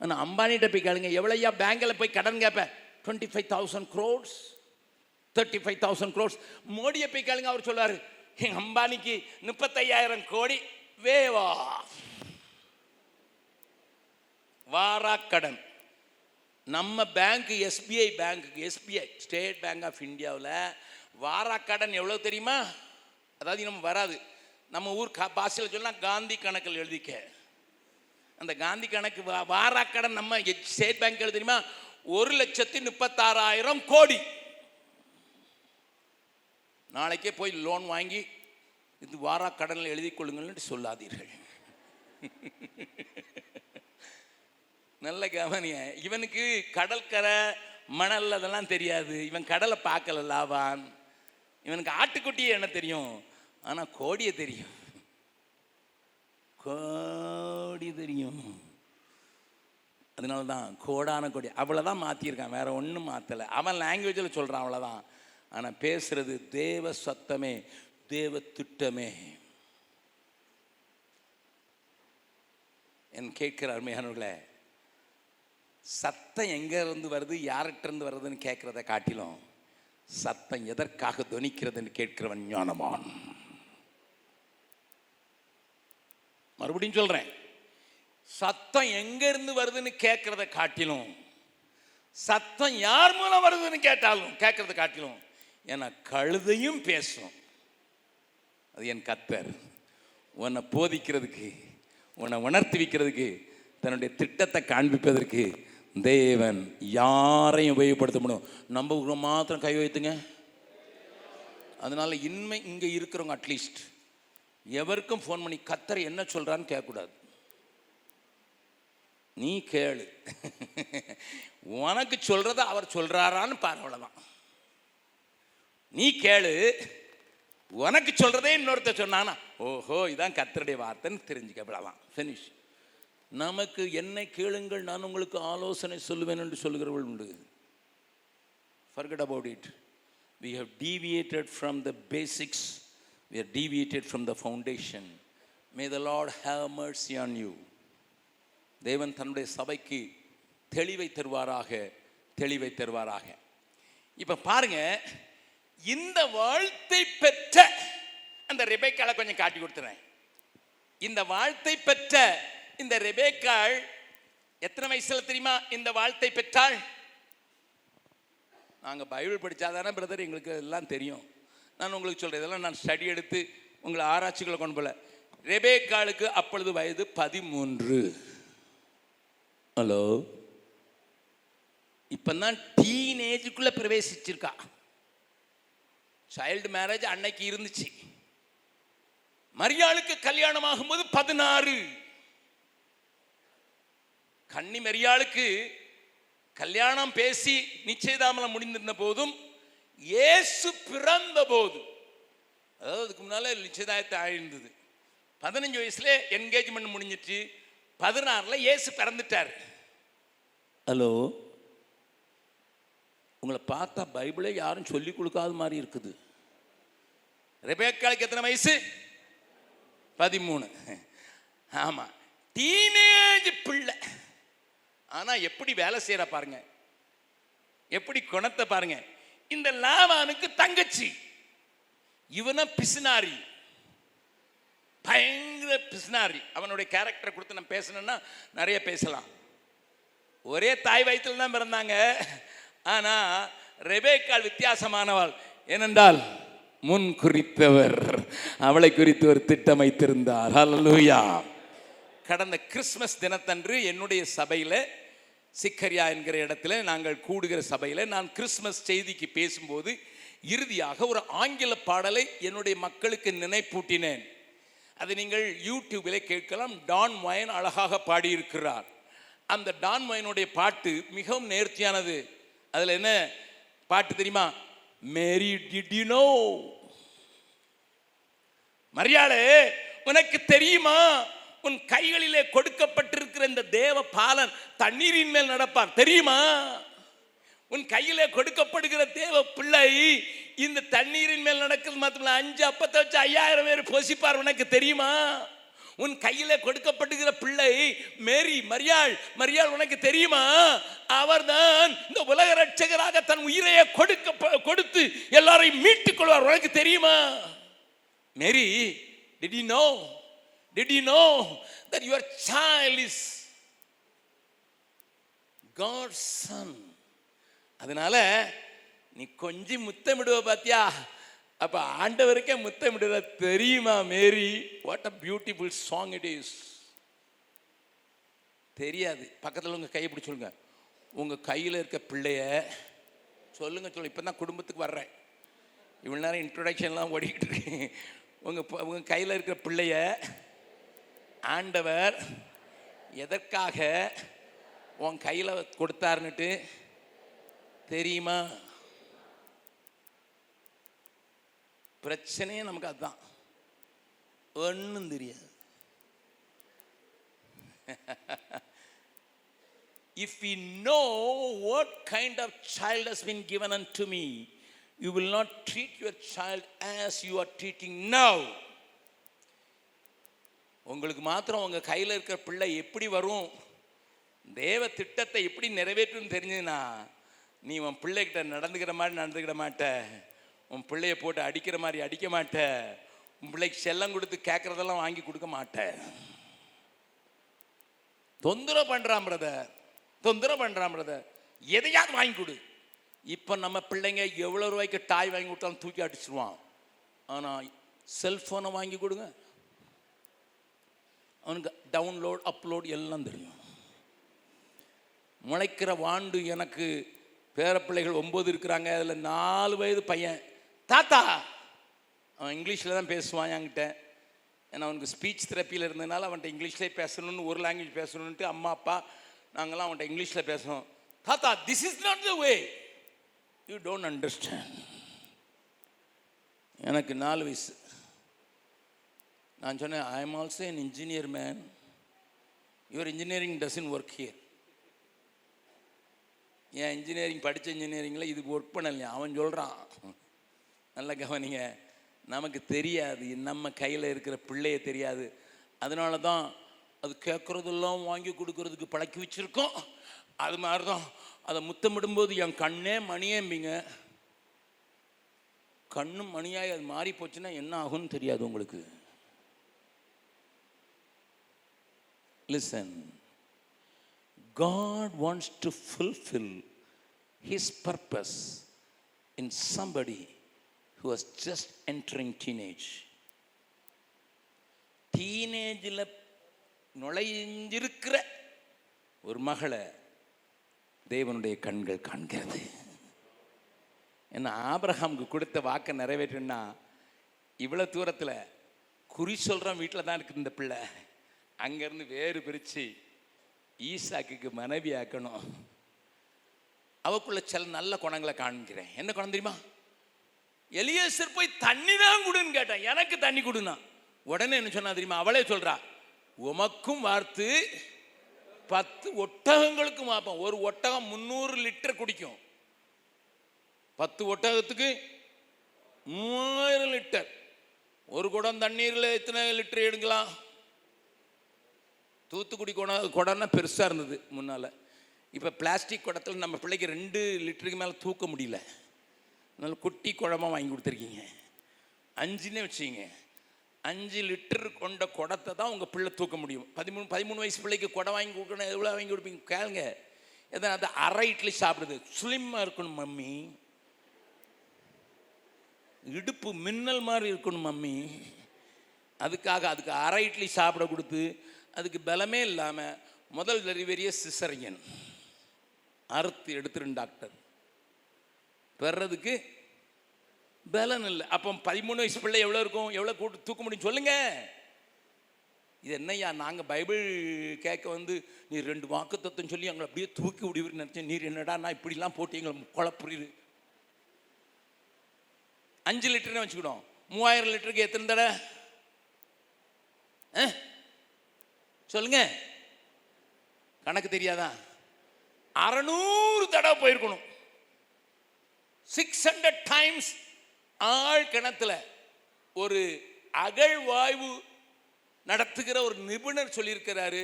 ஆனால் அம்பானிகிட்ட போய் கேளுங்க எவ்வளோயா பேங்க்கில் போய் கடன் கேட்பேன் twenty five thousand crores thirty five thousand crores மோடியை போய் கேளுங்க அவர் சொல்லுவார் எங்கள் அம்பானிக்கு முப்பத்தையாயிரம் கோடி வேவா. வாராக்கடன். நம்ம பேங்க் எஸ்பிஐ பேங்க்குக்கு எஸ்பிஐ ஸ்டேட் பேங்க் ஆஃப் இந்தியாவில் வாராக்கடன் எவ்வளோ தெரியுமா? அதாவது நம்ம வராது. நம்ம ஊர் கா பாஷையில் சொன்னால் காந்தி கணக்கில் எழுதிக்க. அந்த காந்தி கணக்கு வாராக்கடன் நம்ம எ- ஸ்டேட் பேங்க் எழுத தெரியுமா? ஒரு லட்சத்தி முப்பத்தாறாயிரம் கோடி. நாளைக்கே போய் லோன் வாங்கி இது வாராக்கடனில் எழுதி கொள்ளுங்கள்னு சொல்லாதீர்கள். நல்ல கவனிய. இவனுக்கு கடற்கரை மணல் அதெல்லாம் தெரியாது. இவன் கடலை பார்க்கல லாவான் இவனுக்கு ஆட்டுக்குட்டியே என்ன தெரியும்? ஆனால் கோடியை தெரியும். கோடி தெரியும். அதனால தான் கோடான கோடி. அவ்வளோதான் மாற்றியிருக்கான் வேற ஒன்றும் மாற்றலை அவன் லாங்குவேஜில் சொல்கிறான் அவ்வளோதான் ஆனால் பேசுறது தேவ சத்தமே தேவ திட்டமே. என் கேட்கிற அருமையானவர்களே சத்தம் எங்கேருந்து வருது யார்கிட்டருந்து வருதுன்னு கேட்குறத காட்டிலும் சத்தம் எதற்காக துணிக்கிறதுன்னு கேட்கிறவன் ஞானமான். மறுபடியும் சொல்கிறேன் சத்தம் எங்கேருந்து வருதுன்னு கேட்குறத காட்டிலும் சத்தம் யார் மூலம் வருதுன்னு கேட்டாலும் கேட்குறத காட்டிலும் ஏன்னா கழுதையும் பேசும். அது என் கத்தர் உன்னை போதிக்கிறதுக்கு உன்னை உணர்த்தி வைக்கிறதுக்கு தன்னுடைய திட்டத்தை காண்பிப்பதற்கு தேவன் யாரையும் உபயோகப்படுத்த முடியும். நம்ம மாத்திரம் கை வைத்துங்க. அதனால இன்மை இங்கே இருக்கிறவங்க அட்லீஸ்ட் எவருக்கும் ஃபோன் பண்ணி கத்தர் என்ன சொல்கிறான்னு கேட்கக்கூடாது. நீ கேளு. உனக்கு சொல்கிறத அவர் சொல்கிறாரான்னு பாரு தான் நீ கேளு. உனக்கு சொல்றதே இன்னொருத்தர் சொன்னானா? ஓஹோ இதான் கத்தருடைய வார்த்தைன்னு தெரிஞ்சுக்க அவ்வளவுதான் ஃபினிஷ் நமக்கு என்னை கேளுங்கள் நான் உங்களுக்கு ஆலோசனை சொல்லுவேன் என்று சொல்லுகிறவர்கள் உண்டு. Forget about it we have deviated from the basics we are deviated from the foundation may the Lord have mercy on you தேவன் தன்னுடைய சபைக்கு தெளிவை தருவாராக தெளிவை தருவாராக. இப்போ பாருங்க இந்த வாழ்த்தை பெற்ற அந்த ரெபேக்கால கொஞ்சம் காட்டி கொடுத்துறேன். இந்த வாழ்த்தை பெற்ற இந்த ரெபேக்காள் எத்தனை வயசுல தெரியுமா? இந்த வாழ்த்தை பெற்றாள் நாங்கள் பைபிள் படித்தாதானே பிரதர் எங்களுக்கு எல்லாம் தெரியும். நான் உங்களுக்கு சொல்கிறேன் இதெல்லாம் நான் ஸ்டடி எடுத்து உங்களை ஆராய்ச்சிகளை கொண்டு போல. ரெபேக்காளுக்கு அப்பொழுது வயது பதிமூன்று. ஹலோ இப்போ தான் டீனேஜுக்குள்ளே பிரவேசிச்சிருக்கா. சைல்டு மேரேஜ் அன்னைக்கு இருந்துச்சு. மரியாளுக்கு கல்யாணம் ஆகும்போது பதினாறு. கன்னி மரியாளுக்கு கல்யாணம் பேசி நிச்சயதாமலம் முடிந்திருந்த போதும் இயேசு பிறந்த போது. அதாவது அதுக்கு முன்னால நிச்சயதாயத்தை ஆயிருந்தது. பதினஞ்சு வயசுல என்கேஜ்மெண்ட் முடிஞ்சிச்சு. பதினாறுல இயேசு பிறந்துட்டார். ஹலோ உங்களை பார்த்தா பைபிளே யாரும் சொல்லி கொடுக்காத மாதிரி இருக்குது. ரெபேக்காளுக்கு எத்தனை வயசு? பதிமூணு. ஆமாம் டீனேஜ் பிள்ளை. ஆனால் எப்படி வேலை செய்கிற பாருங்க. எப்படி குணத்தை பாருங்க. இந்த லாவானுக்கு தங்கச்சி. இவனை பிசுனாரி. பயங்கர பிசுனாரி. அவனுடைய கேரக்டரை கொடுத்து நான் பேசணும்னா நிறைய பேசலாம். ஒரே தாய் வயிற்றில் தான் பிறந்தாங்க. ஆனால் ரெபேக்கால் வித்தியாசமானவள். ஏனென்றால் முன் குறித்தவர் அவளை குறித்து ஒரு திட்டம் ஹலலூயா கடந்த கிறிஸ்மஸ் தினத்தன்று என்னுடைய சபையில் சிக்கரியா என்கிற இடத்துல நாங்கள் கூடுகிற சபையில் நான் கிறிஸ்மஸ் செய்திக்கு பேசும்போது இறுதியாக ஒரு ஆங்கில பாடலை என்னுடைய மக்களுக்கு நினைப்பூட்டினேன். அதை நீங்கள் யூடியூபில் கேட்கலாம். டான் மயன் அழகாக பாடியிருக்கிறார். அந்த டான் மயனுடைய பாட்டு மிகவும் நேர்த்தியானது. அதில் என்ன பாட்டு தெரியுமா? மேரி டிட் யூ நோ மரியாளே உனக்கு தெரியுமா? உன் கைகளிலே கொடுக்கப்பட்டிருக்கிற இந்த தேவ பாலன் தண்ணீரின் மேல் நடப்பார். தெரியுமா? உன் கையிலே கொடுக்கப்படுகிற தேவ பிள்ளை இந்த தண்ணீரின் மேல் நடக்கிறது மாத்திரம் அஞ்சு அப்பத்தை வச்சு ஐயாயிரம் பேர் பொசிப்பார் உனக்கு தெரியுமா? உன் கையில் கொடுக்கப்படுகிற பிள்ளை மேரி மரியாள் மரியாள் உனக்கு தெரியுமா? அவர்தான் இந்த உலக ரட்சகராக தன் உயிரையே கொடுக்க கொடுத்து எல்லாரையும் மீட்டுக் கொள்வார். உனக்கு தெரியுமா? Mary did you know did you know that your child is God son அதனால நீ கொஞ்சம் முத்தமிடுவ பாத்தியா? அப்போ ஆண்டவருக்கே முத்தமிடுற தெரியுமா Mary? What a beautiful song it is தெரியாது. பக்கத்தில் உங்கள் கையை பிடிச்சி சொல்லுங்க. உங்கள் கையில் இருக்க பிள்ளைய சொல்லுங்க சொல்லுங்க. இப்போ தான் குடும்பத்துக்கு வர்றேன். இவ்வளோ நேரம் இன்ட்ரொடக்ஷன்லாம் ஓடிக்கிட்டு இருக்கேன். உங்கள் உங்கள் கையில் இருக்கிற பிள்ளைய ஆண்டவர் எதற்காக உன் கையில் கொடுத்தாருன்னுட்டு தெரியுமா? பிரச்சனையே நமக்கு அதுதான் ஒன்றும் தெரியாது. If you know what kind of child has has given unto me you will not treat your child as you are treating now உங்களுக்கு மாத்திரம் உங்கள் கையில் இருக்கிற பிள்ளை எப்படி வரும்? தேவ திட்டத்தை எப்படி நிறைவேற்றும் தெரிஞ்சதுன்னா நீ உன் பிள்ளைகிட்ட நடந்துக்கிற மாதிரி நடந்துக்கிட மாட்ட. உன் பிள்ளைய போட்டு அடிக்கிற மாதிரி அடிக்க மாட்டேன் உன் பிள்ளைக்கு செல்லம் கொடுத்து கேட்குறதெல்லாம் வாங்கி கொடுக்க மாட்டேன் தொந்தரவு பண்ணுறான் பிரதர் தொந்தரவு பண்ணுறான் பிரதர் எதையாவது வாங்கி கொடு. இப்போ நம்ம பிள்ளைங்க எவ்வளோ ரூபாய்க்கு டாய் வாங்கி கொடுத்தாலும் தூக்கி அடிச்சிருவான். ஆனால் செல்ஃபோனை வாங்கி கொடுங்க. அவனுக்கு டவுன்லோட் அப்லோட் எல்லாம் தெரியும். முளைக்கிற வாண்டு எனக்கு பேரப்பிள்ளைகள் ஒம்பது இருக்கிறாங்க அதில் நாலு வயது பையன். தாத்தா. அவன் இங்கிலீஷில் தான் பேசுவான் என்கிட்ட. ஏன்னா அவனுக்கு ஸ்பீச் தெரப்பியில் இருந்ததுனால அவன்கிட்ட இங்கிலீஷ்லேயே பேசணும்னு ஒரு லாங்குவேஜ் பேசணுன்ட்டு அம்மா அப்பா நாங்கள்லாம் அவன்கிட்ட இங்கிலீஷில் பேசணும் தாத்தா this is not the way you don't understand எனக்கு நாலு வயசு. நான் சொன்னேன் I am also an engineer man your engineering doesn't work here ஏன் இன்ஜினியரிங் படித்த இன்ஜினியரிங்கில் இதுக்கு ஒர்க் பண்ணலையா? அவன் சொல்கிறான் நல்ல கவனிங்க. நமக்கு தெரியாது. நம்ம கையில் இருக்கிற பிள்ளைய தெரியாது. அதனால தான் அது கேட்குறதெல்லாம் வாங்கி கொடுக்கறதுக்கு பழக்கி வச்சுருக்கோம். அது மாதிரி தான் அதை முத்தமிடும்போது என் கண்ணே மணியேம்பிங்க. கண்ணும் மணியாய் அது மாறி போச்சுன்னா என்ன ஆகும்னு தெரியாது உங்களுக்கு. Listen God wants to fulfil his purpose in somebody who was just entering teenage. டீனேஜில் நுழைஞ்சிருக்கிற ஒரு மகளை தேவனுடைய கண்கள் காண்கிறது. ஏன்னா ஆபிரஹாமுக்கு கொடுத்த வாக்கை நிறைவேற்றுன்னா இவ்வளோ தூரத்தில் குறி சொல்கிறோம் வீட்டில் தான் இருக்குது இந்த பிள்ளை. அங்கேருந்து வேறு பிரித்து ஈசாக்குக்கு மனைவி ஆக்கணும். அவக்குள்ள சில நல்ல குணங்களை காண்கிறேன். என்ன குணம் தெரியுமா? எலியேசர் போய் தண்ணி தான் கொடுன்னு கேட்டேன். எனக்கு தண்ணி கொடுனா. உடனே என்ன சொன்னா தெரியுமா? அவளே சொல்றா உமக்கும் வார்த்து பத்து ஒட்டகங்களுக்கும் வாப்போம். ஒரு ஒட்டகம் முந்நூறு லிட்டர் குடிக்கும். பத்து ஒட்டகத்துக்கு மூவாயிரம் லிட்டர். ஒரு குடம் தண்ணீரில் எத்தனை லிட்டர் எடுங்களாம் தூத்துக்குடி குடம் குடம்னா பெருசாக இருந்தது முன்னால். இப்போ பிளாஸ்டிக் குடத்தில் நம்ம பிள்ளைக்கு ரெண்டு லிட்டருக்கு மேலே தூக்க முடியல. நல்ல குட்டி குழம்பா வாங்கி கொடுத்துருக்கீங்க. அஞ்சுன்னே வச்சுங்க அஞ்சு லிட்டர் கொண்ட குடத்தை தான் உங்கள் பிள்ளை தூக்க முடியும். பதிமூணு பதிமூணு வயசு பிள்ளைக்கு குடம் வாங்கி கொடுக்கணும் எவ்வளோ வாங்கி கொடுப்பீங்க? கேளுங்க. எதனா அது அரை இட்லி சாப்பிடுது. சுலிமாக இருக்கணும் மம்மி. இடுப்பு மின்னல் மாதிரி இருக்கணும் மம்மி. அதுக்காக அதுக்கு அரை இட்லி சாப்பிட கொடுத்து அதுக்கு பலமே இல்லாமல் முதல் டெலிவரியே சிசரியன். அறுத்து எடுத்துருன் டாக்டர். வர்றதுக்கு பலன் இல்லை. அப்போ பதிமூணு வயசு பிள்ளை எவ்வளோ இருக்கும்? எவ்வளோ கூட்டு தூக்க முடியும்? சொல்லுங்க. இது என்னய்யா? நாங்கள் பைபிள் கேட்க வந்து நீ ரெண்டு வாக்கு தத்துவம் சொல்லி எங்களை அப்படியே தூக்கி விடுவீர்னு நினச்சேன். நீர் என்னடா நான் இப்படிலாம் போட்டு எங்களை குழப்புறீரு அஞ்சு லிட்டர்னு வச்சுக்கிடும் மூவாயிரம் லிட்டருக்கு எத்தனை தடவை? ஆ? சொல்லுங்க. கணக்கு தெரியாதா? அறநூறு தடவை போயிருக்கணும். சிக்ஸ் ஹண்ட்ரட் டைம்ஸ் ஆழ் கிணத்துல ஒரு அகழ்வாய்வு நடத்துகிற ஒரு நிபுணர் சொல்லியிருக்கிறாரு.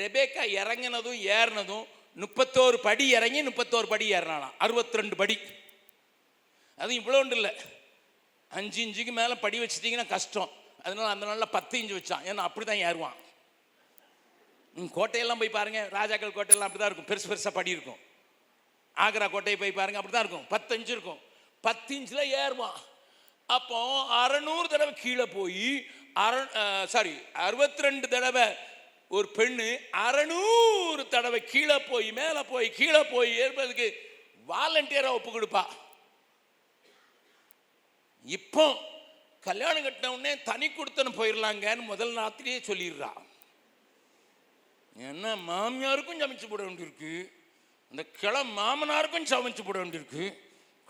ரெபேக்கா இறங்கினதும் ஏறினதும் முப்பத்தோரு படி இறங்கி முப்பத்தோரு படி ஏறினாலாம் அறுபத்தி ரெண்டு படி. அதுவும் இவ்வளோ ஒன்று இல்லை. அஞ்சு இஞ்சுக்கு மேலே படி வச்சிட்டிங்கன்னா கஷ்டம். அதனால அந்த நாளில் பத்து இஞ்சு வச்சான். ஏன்னா அப்படி தான் ஏறுவான் கோட்டையெல்லாம் போய் பாருங்கள் ராஜாக்கள் கோட்டையெல்லாம் அப்படி தான் இருக்கும். பெருசு பெருசாக படி இருக்கும். ஆக்ரா கோட்டையை போய் பாருங்க அப்படி தான் இருக்கும். பத்து இருக்கும். பத்து இன்ச்சில் ஏறுவான். அப்போ அறநூறு தடவை கீழே போய் அற சாரி அறுபத்தி ரெண்டு தடவை ஒரு பெண்ணு அறநூறு தடவை கீழே போய் மேலே போய் கீழே போய் ஏற்பதுக்கு வாலண்டியராக ஒப்பு கொடுப்பா. இப்போ கல்யாணம் கட்டின உடனே தனி கொடுத்தனு போயிடலாங்கன்னு முதல் ராத்திரியே சொல்லிடுறா. ஏன்னா மாமியாருக்கும் சமைச்சு போட வேண்டியிருக்கு. அந்த கிளம் மாமனாருக்கும் சமைச்சு போட வேண்டியிருக்கு.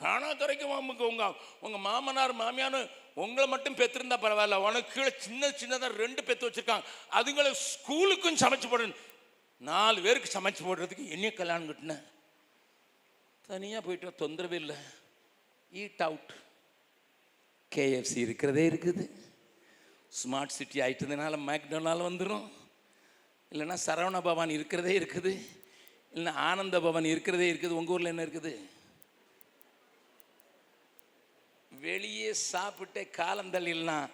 காணாத்துறைக்கும் உங்க உங்கள் உங்கள் மாமனார் மாமியார் உங்களை மட்டும் பெற்றிருந்தா பரவாயில்ல. உனக்கு கீழே சின்ன சின்னதாக ரெண்டு பெற்று வச்சுருக்காங்க. அதுங்களை ஸ்கூலுக்கும் சமைச்சு போடணும். நாலு பேருக்கு சமைச்சு போடுறதுக்கு என்ன கல்யாணம் கட்டினேன் தனியாக போயிட்டு தொந்தரவே இல்லை. ஈட் அவுட் கேஎஃப்சி இருக்கிறதே இருக்குது. ஸ்மார்ட் சிட்டி ஆகிட்டதுனால மேக்டொனால் வந்துடும் இல்லைன்னா சரவண பவான் இருக்கிறதே இருக்குது. இல்லைன்னா ஆனந்த பவன் இருக்கிறதே இருக்குது. உங்கள் ஊரில் என்ன இருக்குது? வெளியே சாப்பிட்டே காலம் தள்ளிலாம்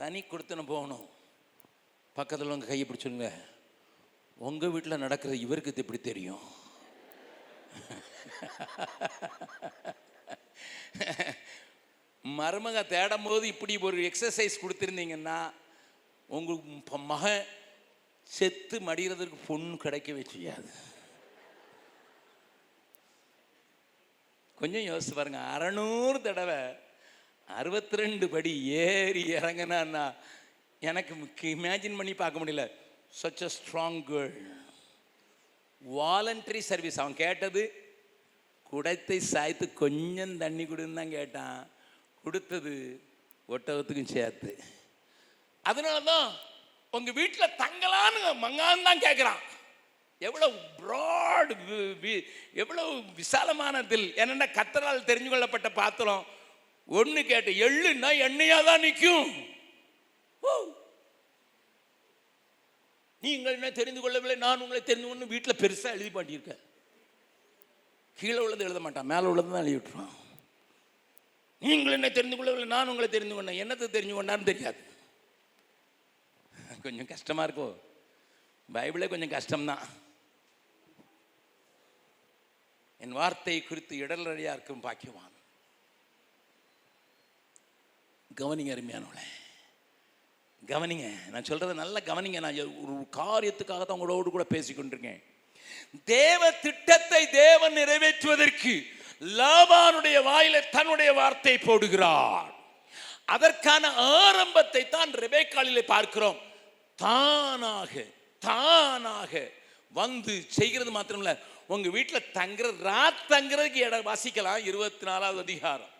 தனி கொடுத்துன்னு போகணும். பக்கத்தில் உங்கள் கையை பிடிச்சுங்க உங்கள் வீட்டில் நடக்கிறது இவருக்கு இது எப்படி தெரியும்? மருமக தேடும் போது இப்படி ஒரு எக்ஸசைஸ் கொடுத்துருந்தீங்கன்னா உங்களுக்கு மகன் செத்து மடிகிறதுக்கு பொண்ணு கிடைக்கவே செய்யாது. கொஞ்சம் யோசிச்சு பாருங்க அறநூறு தடவை அறுபத்தி ரெண்டு படி ஏறி இறங்கினான்னா எனக்கு இமேஜின் பண்ணி பார்க்க முடியல. Such a strong girl voluntary service அவன் கேட்டது குடத்தை சாய்த்து கொஞ்சம் தண்ணி கொடுன்னு தான் கேட்டான். கொடுத்தது ஒட்டகத்துக்கும் சேர்த்து. அதனால தான் உங்கள் வீட்டில் தங்கலான்னு மங்கான்னு தான் கேட்குறான் எவ்வளவு ப்ராட் எவ்வளவு விசாலமான தில் என்னென்ன கத்தரால் தெரிஞ்சு கொள்ளப்பட்ட பாத்திரம்? ஒன்று கேட்டு எள்ளுன்னா எண்ணெயாக தான் நிற்கும் நீங்கள் என்ன தெரிந்து கொள்ளவில்லை நான் உங்களை தெரிந்து கொண்டு வீட்டில் பெருசாக எழுதி பாட்டியிருக்கேன் கீழே உள்ளது எழுத மாட்டான் மேலே உள்ளது தான் எழுதி விட்டுருவான். நீங்கள் என்ன தெரிந்து கொள்ளவில்லை நான் உங்களை தெரிந்து கொண்டேன். என்னத்தை தெரிஞ்சு கொண்டான்னு தெரியாது. கொஞ்சம் கஷ்டமாக இருக்கும் பைபிளே கொஞ்சம் கஷ்டம்தான். என் வார்த்தை குறித்து இடரடியா இருக்கும் பாக்கியவான் கவனிங்க அருமையானவளே. கவனிங்க. நான் சொல்கிறத நல்லா கவனிங்க. நான் ஒரு காரியத்துக்காக தான் உங்களோடு கூட பேசிக்கொண்டிருக்கேன் தேவ திட்டத்தை தேவன் நிறைவேற்றுவதற்கு லாபானுடைய வாயில தன்னுடைய வார்த்தை போடுகிறார். அதற்கான ஆரம்பத்தை தான் ரெபேக்காலிலே பார்க்கிறோம். தானாக தானாக வந்து செய்கிறது மாத்திரமில்ல. உங்க வீட்டில் தங்குற ராத் தங்குறதுக்கு இடம் வாசிக்கலாம். இருபத்தி நாலாவது அதிகாரம்.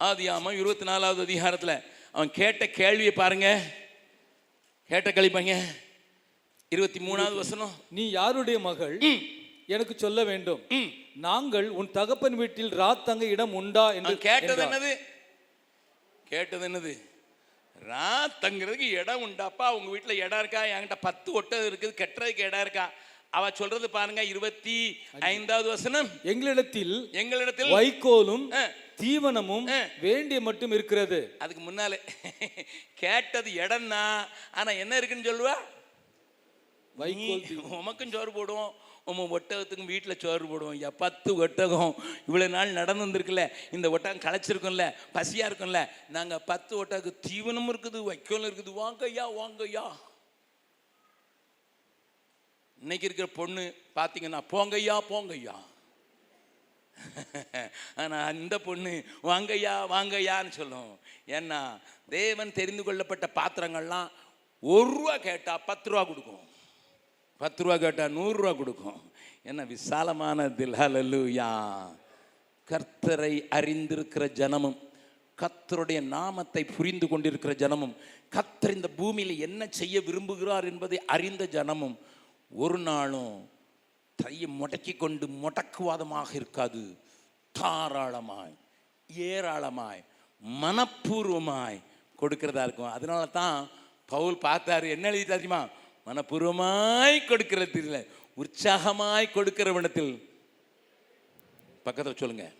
ஆதியாமம் இருபத்தி நாலாவது அதிகாரத்தில் அவன் கேட்ட கேள்வியை பாருங்க. கேட்ட கழிப்பங்க இருபத்தி மூணாவது வசனம். நீ யாருடைய மகள்? எனக்கு சொல்ல வேண்டும். நாங்கள் உன் தகப்பன் வீட்டில் ராத் தங்க இடம் உண்டா என்று கேட்டது. என்னது? கேட்டது என்னது? ராத் தங்குறதுக்கு இடம் உண்டாப்பா? உங்க வீட்டில் இடம் இருக்கா? என்கிட்ட பத்து ஒட்டகம் இருக்குது கெட்டுறதுக்கு இடம் இருக்கா? அவ சொல்றது பாருங்க இருபத்தி ஐந்தாவது வசனம். எங்களிடத்தில் எங்களிடத்தில் வைக்கோலும். தீவனமும். வேண்டிய மட்டும் இருக்கிறது. அதுக்கு முன்னாலே கேட்டது இடம்னா ஆனா என்ன இருக்குன்னு சொல்லுவா? வைக்கோல் உமக்கும் சோறு போடுவோம். நம்ம ஒட்டகத்துக்கும் வீட்டில் சோறு போடுவோம். ஐயா பத்து ஒட்டகம். இவ்வளோ நாள் நடந்து வந்திருக்குல்ல இந்த ஒட்டகம் களைச்சிருக்கும்ல பசியாக இருக்கும்ல. நாங்கள் பத்து ஒட்டகம் தீவனமும் இருக்குது வைக்கோலும் இருக்குது. வாங்கய்யா வாங்கய்யா. இன்னைக்கு இருக்கிற பொண்ணு பார்த்தீங்கன்னா போங்கய்யா போங்கய்யா. ஆனால் அந்த பொண்ணு வாங்கய்யா வாங்கய்யான்னு சொல்லும். ஏன்னா தேவன் தெரிந்து கொள்ளப்பட்ட பாத்திரங்கள்லாம் ஒரு ரூபா கேட்டால் பத்து ரூபா கொடுக்கும். பத்து ரூபா கேட்டால் நூறுரூவா கொடுக்கும். என்ன விசாலமான தில்ஹலலுயா கர்த்தரை அறிந்திருக்கிற ஜனமும் கர்த்தருடைய நாமத்தை புரிந்து கொண்டிருக்கிற ஜனமும் கத்தர் இந்த பூமியில் என்ன செய்ய விரும்புகிறார் என்பதை அறிந்த ஜனமும் ஒரு நாளும் தையை முடக்கி கொண்டு முடக்குவாதமாக இருக்காது. தாராளமாய் ஏராளமாய் மனப்பூர்வமாய் கொடுக்கிறதா இருக்கும். அதனால தான் பவுல் பார்த்தாரு என்ன எழுதி தெரியுமா? மனப்பூர்வமாய் கொடுக்கிறதில்லை உற்சாகமாய் கொடுக்கிற விடத்தில் பக்கத்தில் சொல்லுங்க.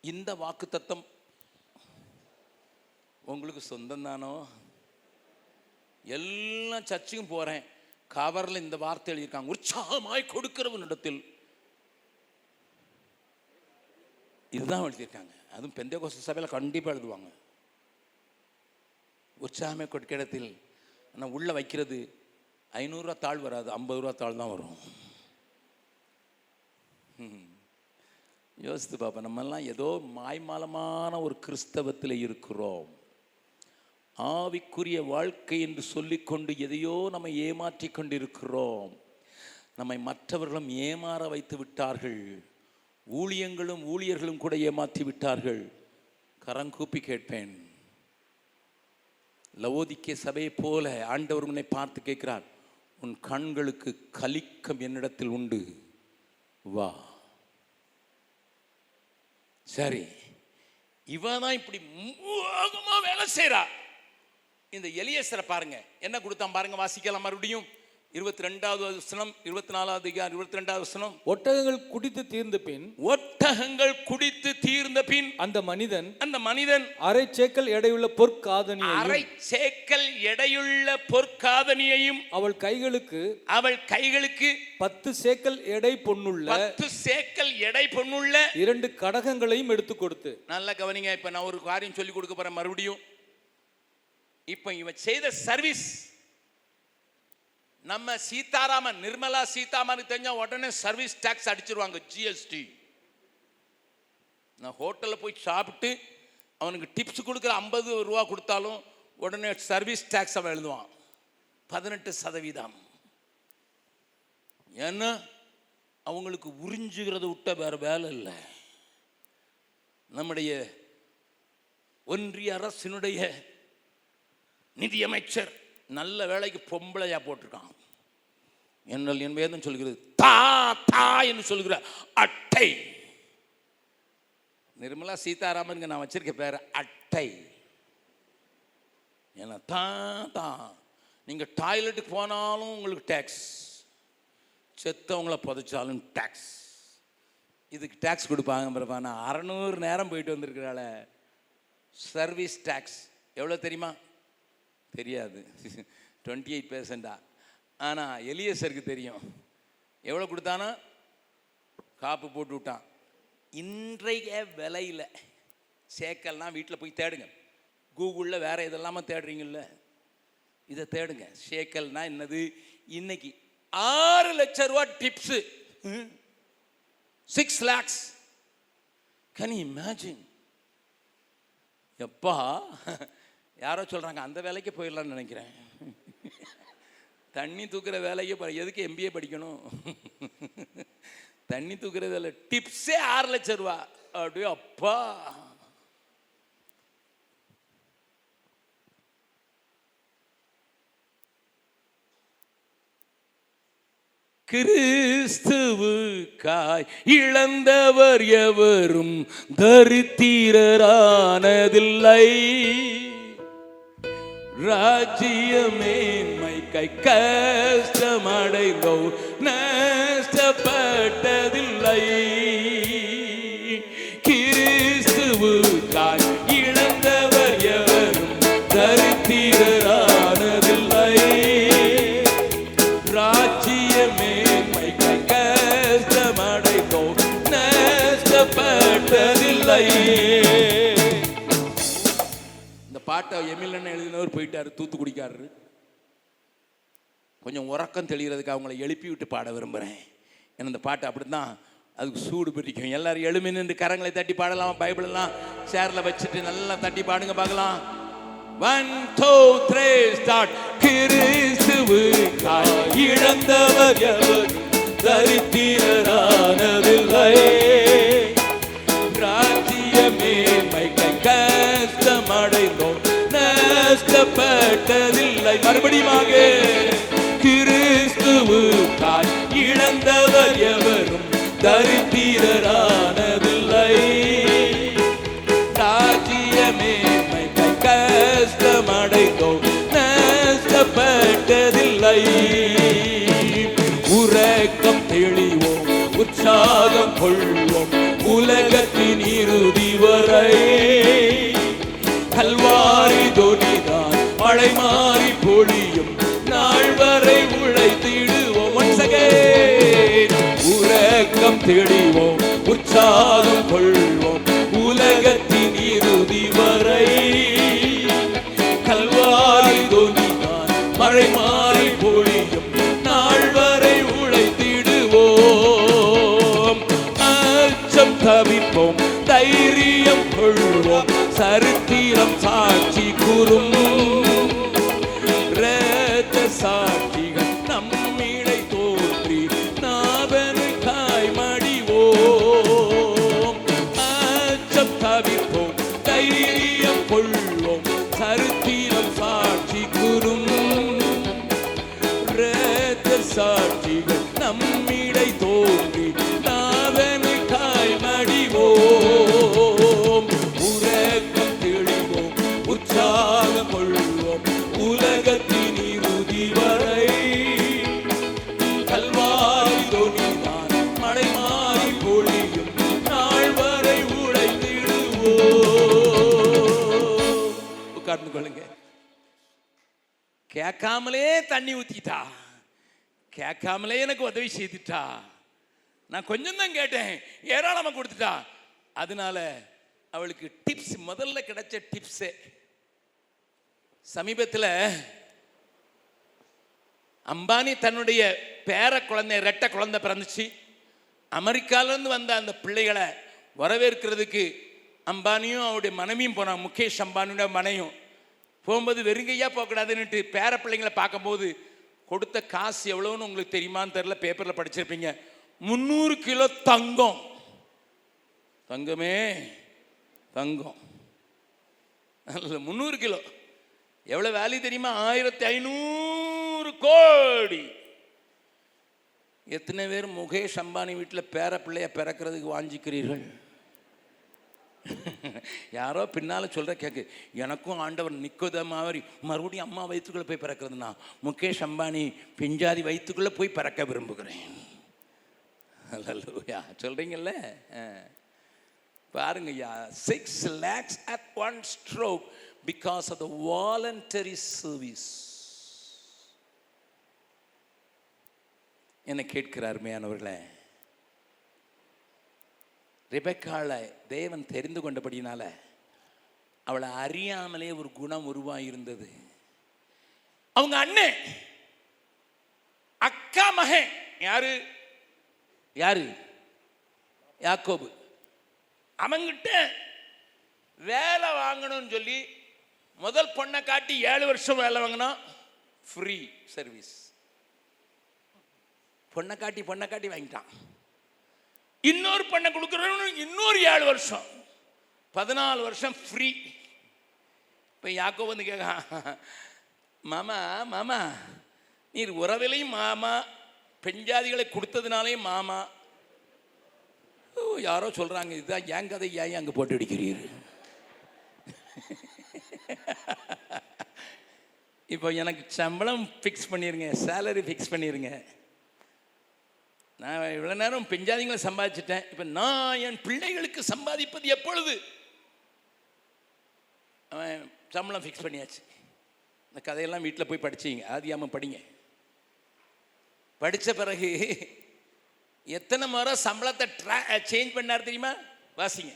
இந்த வாக்கு தத்தம் உங்களுக்கு சொந்தம் தானோ? எல்லாம் சர்ச்சுக்கும் போகிறேன் கவரில் இந்த வார்த்தை எழுதியிருக்காங்க. உற்சாகமாய் கொடுக்கிறவனிடத்தில் இதுதான் எழுதியிருக்காங்க. அதுவும் பெந்தை கோச சபையில் கண்டிப்பாக எழுதுவாங்க. உற்சாகமே கொடுக்க இடத்தில். ஆனால் உள்ளே வைக்கிறது ஐநூறுரூவா தாழ் வராது ஐம்பது ரூபா தாழ் தான் வரும். யோசித்து பாப்பா நம்மெல்லாம் ஏதோ மாய்மாலமான ஒரு கிறிஸ்தவத்தில் இருக்கிறோம். ஆவிக்குரிய வாழ்க்கை என்று சொல்லிக்கொண்டு எதையோ நம்ம ஏமாற்றி கொண்டிருக்கிறோம். நம்மை மற்றவர்களும் ஏமாற வைத்து விட்டார்கள். ஊழியங்களும் ஊழியர்களும் கூட ஏமாற்றி விட்டார்கள். கரங்கூப்பி கேட்பேன். லவோதிக்கே சபையை போல ஆண்டவர் உன்னை பார்த்து கேட்கிறார். உன் கண்களுக்கு கலிக்கம் என்னிடத்தில் உண்டு. வா. சரி. இவன் தான் இப்படி மோகமா வேலை செய்றா. இந்த எலியேசரை பாருங்க. என்ன கொடுத்தான் பாருங்க வாசிக்கலாம் மறுபடியும். இருபத்தி ரெண்டாவது வசனம் இருபத்தி நாலாவது அதிகாரம் இருபத்தி ரெண்டாவது வசனம். ஒட்டகங்கள் குடித்து தீர்ந்த பின் ஒட்டகங்கள் குடித்து தீர்ந்த பின் அந்த மனிதன் அந்த மனிதன் அரை சேக்கல் எடையுள்ள பொற்காதனியையும் அரை சேக்கல் எடையுள்ள பொற்காதனியையும் அவள் கைகளுக்கு அவள் கைகளுக்கு பத்து சேக்கல் எடை பொன்னுள்ள பத்து சேக்கல் எடை பொண்ணுள்ள இரண்டு கடகங்களையும் எடுத்து கொடுத்து. நல்ல கவனிங்க இப்ப நான் ஒரு காரியம் சொல்லி கொடுக்க போறேன் மறுபடியும். இப்ப இவன் செய்த சர்வீஸ் நம்ம சீதாராமன் நிர்மலா சீதாராமனுக்கு தெரிஞ்சா உடனே சர்வீஸ் டாக்ஸ் அடிச்சிருவாங்க ஜிஎஸ்டி நான் ஹோட்டலில் போய் சாப்பிட்டு அவனுக்கு டிப்ஸ் கொடுக்குற ஐம்பது ரூபா கொடுத்தாலும் உடனே சர்வீஸ் டேக்ஸ் அவன் எழுதுவான். பதினெட்டு சதவீதம். ஏன்னா அவங்களுக்கு உறிஞ்சுகிறத விட்ட வேற வேலை இல்லை. நம்முடைய ஒன்றிய அரசினுடைய நிதியமைச்சர் நல்ல வேலைக்கு பொம்பளையாக போட்டிருக்கான். என்னல் என் வேதம் சொல்கிறது தா தா என்று சொல்கிற அட்டை. நிர்மலா சீதாராமனுக்கு நான் வச்சிருக்க பேர் அட்டை. ஏன்னா தான் தான். நீங்கள் டாய்லெட்டுக்கு போனாலும் உங்களுக்கு டேக்ஸ் செத்தவங்கள புதைச்சாலும் டேக்ஸ் இதுக்கு டேக்ஸ் கொடுப்பாங்க பிறப்பா நான் அறநூறு நேரம் போயிட்டு வந்திருக்கிறாள சர்வீஸ் டேக்ஸ் எவ்வளோ தெரியுமா? தெரியாது. டுவெண்ட்டி எயிட் பெர்சண்டா ஆனால் எலியசருக்கு தெரியும். எவ்வளோ கொடுத்தானா? காப்பு போட்டு விட்டான். இன்றைய விலையில் சேக்கல்லாம் வீட்டில் போய் தேடுங்க. கூகுளில் வேறு இதெல்லாமல் தேடுறீங்கல்ல? இதை தேடுங்க. சேக்கல்னால் என்னது? இன்னைக்கு ஆறு லட்சம் ரூபா tips. Six lakhs can imagine எப்பா? யாரோ சொல்கிறாங்க அந்த வேலைக்கு போயிடலான்னு நினைக்கிறேன். தண்ணி தூக்குற வேலைக்கு எதுக்கு எம்பிஏ படிக்கணும்? தண்ணி தூக்குறது இல்லை டிப்ஸே ஆறு லட்சம் ரூபா. அப்படியே அப்பா. கிறிஸ்துவுக்காய் இழந்தவர் எவரும் தரித்திரரானதில்லை. ராஜ்யமேன்மை கை கஷ்டமடைந்தோ நஷ்டப்பட்டதில்லை கிறிஸ்துவுக்காய் இழந்தவர் எவரும் தரித்திரரானதில்லை. ராஜ்யமேன்மை கை கஷ்டமடைந்தோ நஷ்டப்பட்டதில்லை. இந்த பாட்டை எமிலன்னு எழுதினவர் போயிட்டாரு தூத்துக்குடிக்காரரு. கொஞ்சம் உறக்கம் தெளிகிறதுக்கு அவங்கள எழுப்பி விட்டு பாட விரும்புகிறேன் ஏன்னா இந்த பாட்டு அப்படிதான் அதுக்கு சூடு பிடிக்கும். எல்லாரும் எழுமி நின்று கரங்களை தட்டி பாடலாம் பைபிள் சேரில் சேர்ல வச்சுட்டு நல்லா தட்டி பாடுங்க பார்க்கலாம். ஒன் டூ த்ரீ ஸ்டார்ட் கிறிஸ்துவு இழந்தவர் எவர்? தரித்திரரானதில்லை. ராஜ்யமே மைக்கை கஷ்டமடைந்தோம். நஷ்டப்பட்டதில்லை. மறுபடியுமாக கிறிஸ்துவு தாய் இழந்தவர் எவரும்? தரித்திரரானதில்லை. ராஜ்யமே கஷ்டமடைந்தோ நஷ்டப்பட்டதில்லை. உறக்கம் தெளிவோம் உற்சாகம் கொள்வோம் உலகத்தின் இறுதி வரை. கல்வாரி தொனிதான் மழை மாறி பொழியும் நாள் வரை உழை உறக்கம் தேடிவோம் உற்சாகம் கொள்வோம். உலகத்தின் இறுதி வரை கல்வாரி தொனிதான் மழை மாறி பொழியும் நாள் வரை உழைத்திடுவோம். அச்சம் தவிப்போம் தைரியம் கொள்வோம். சரித்திரம் சாட்சி கூறும் கேட்காமலே தண்ணி ஊற்றிட்டா கேட்காமலே எனக்கு உதவி செய்துட்டா. நான் கொஞ்சம் தான் கேட்டேன். ஏராளமாக கொடுத்துட்டா. அதனால அவளுக்கு டிப்ஸ் முதல்ல கிடைச்ச டிப்ஸே சமீபத்தில் அம்பானி தன்னுடைய பேர குழந்தை ரெட்டை குழந்தை பிறந்துச்சு. அமெரிக்காவிலேருந்து வந்த அந்த பிள்ளைகளை வரவேற்கிறதுக்கு அம்பானியும் அவருடைய மனைவியும் போனாங்க. முகேஷ் அம்பானியோட மனையும் போகும்போது வெறுங்கையாக போகக்கூடாதுன்னுட்டு பேர பிள்ளைங்களை பார்க்கும்போது கொடுத்த காசு எவ்வளோன்னு உங்களுக்கு தெரியுமான்னு தெரில பேப்பரில் படிச்சிருப்பீங்க. முந்நூறு கிலோ தங்கம். தங்கமே தங்கம். இல்லை முந்நூறு கிலோ. எவ்வளோ வேல்யூ தெரியுமா? ஆயிரத்தி ஐநூறு கோடி. எத்தனை பேர் முகேஷ் அம்பானி வீட்டில் பேர பிள்ளைய பிறக்கிறதுக்கு வாஞ்சிக்கிறீர்கள்? யாரோ பின்னால் சொல்கிற கேட்கு எனக்கும் ஆண்டவர் நிற்கத மாதிரி மறுபடியும் அம்மா வயிற்றுக்குள்ளே போய் பிறக்கிறதுனா முகேஷ் அம்பானி பிஞ்சாதி வயிற்றுக்குள்ளே போய் பிறக்க விரும்புகிறேன். அல்லா சொல்கிறீங்கல்ல பாருங்கய்யா six lakhs at one stroke because of the voluntary service என்ன கேட்கிறார் மேனவர்களே ரிபெக்காவில் தேவன் தெரிந்து கொண்டபடினால அவளை அறியாமலே ஒரு குணம் உருவாயிருந்தது. அவங்க அண்ணன் அக்கா மகன் யாரு? யாரு? யாக்கோபு. அவங்கிட்ட வேலை வாங்கணும்னு சொல்லி முதல் பொண்ணை காட்டி ஏழு வருஷம் வேலை வாங்கினோம் ஃப்ரீ சர்வீஸ் பொண்ணை காட்டி பொண்ணை காட்டி வாங்கிட்டான். இன்னொரு பண்ணை கொடுக்குறவனு இன்னொரு ஏழு வருஷம். பதினாலு வருஷம் ஃப்ரீ இப்போ யாக்கோ வந்து கேட்க மாமா மாமா நீர் உறவிலையும் மாமா பெஞ்சாதிகளை கொடுத்ததுனாலையும் மாமா. ஓ யாரோ சொல்கிறாங்க இதுதான் ஏன் கதை ஏன் அங்கே போட்டு அடிக்கிறீர்? இப்போ எனக்கு சம்பளம் ஃபிக்ஸ் பண்ணிடுங்க சேலரி ஃபிக்ஸ் பண்ணிடுங்க நான் இவ்வளோ நேரம் பெஞ்சாதிங்களை சம்பாதிச்சிட்டேன். இப்போ நான் என் பிள்ளைகளுக்கு சம்பாதிப்பது எப்பொழுது? அவன் சம்பளம் ஃபிக்ஸ் பண்ணியாச்சு. இந்த கதையெல்லாம் வீட்டில் போய் படிச்சிங்க. ஆதியாம படிங்க. படித்த பிறகு எத்தனை முறை சம்பளத்தை ட்ரா சேஞ்ச் பண்ணார் தெரியுமா? வாசிங்க.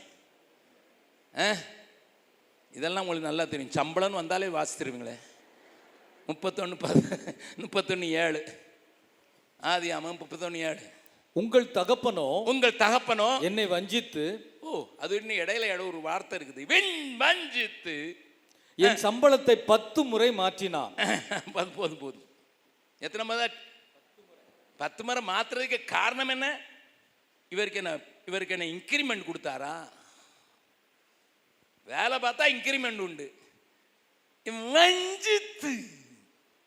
ஆ? இதெல்லாம் உங்களுக்கு நல்லா தெரியும். சம்பளம்னு வந்தாலே வாசித்துருவீங்களே முப்பத்தொன்று பது முப்பத்தொன்று ஏழு. ஆதி ஆமாம் முப்பத்தொன்று ஏழு. உங்கள் தகப்பனோ உங்கள் தகப்பனோ என்னை வஞ்சித்து ஓ அது இன்னும் இடையில இடம் ஒரு வார்த்தை இருக்குது. வெண் வஞ்சித்து. என் சம்பளத்தை பத்து முறை மாற்றினான் போதும் போதும் போதும். எத்தனை முறை? பத்து முறை மாத்துறதுக்கு காரணம் என்ன? இவருக்கு என்ன இவருக்கு என்ன இன்க்ரிமெண்ட் கொடுத்தாரா? வேலை பார்த்தா இன்க்ரிமெண்ட் உண்டு. வஞ்சித்து.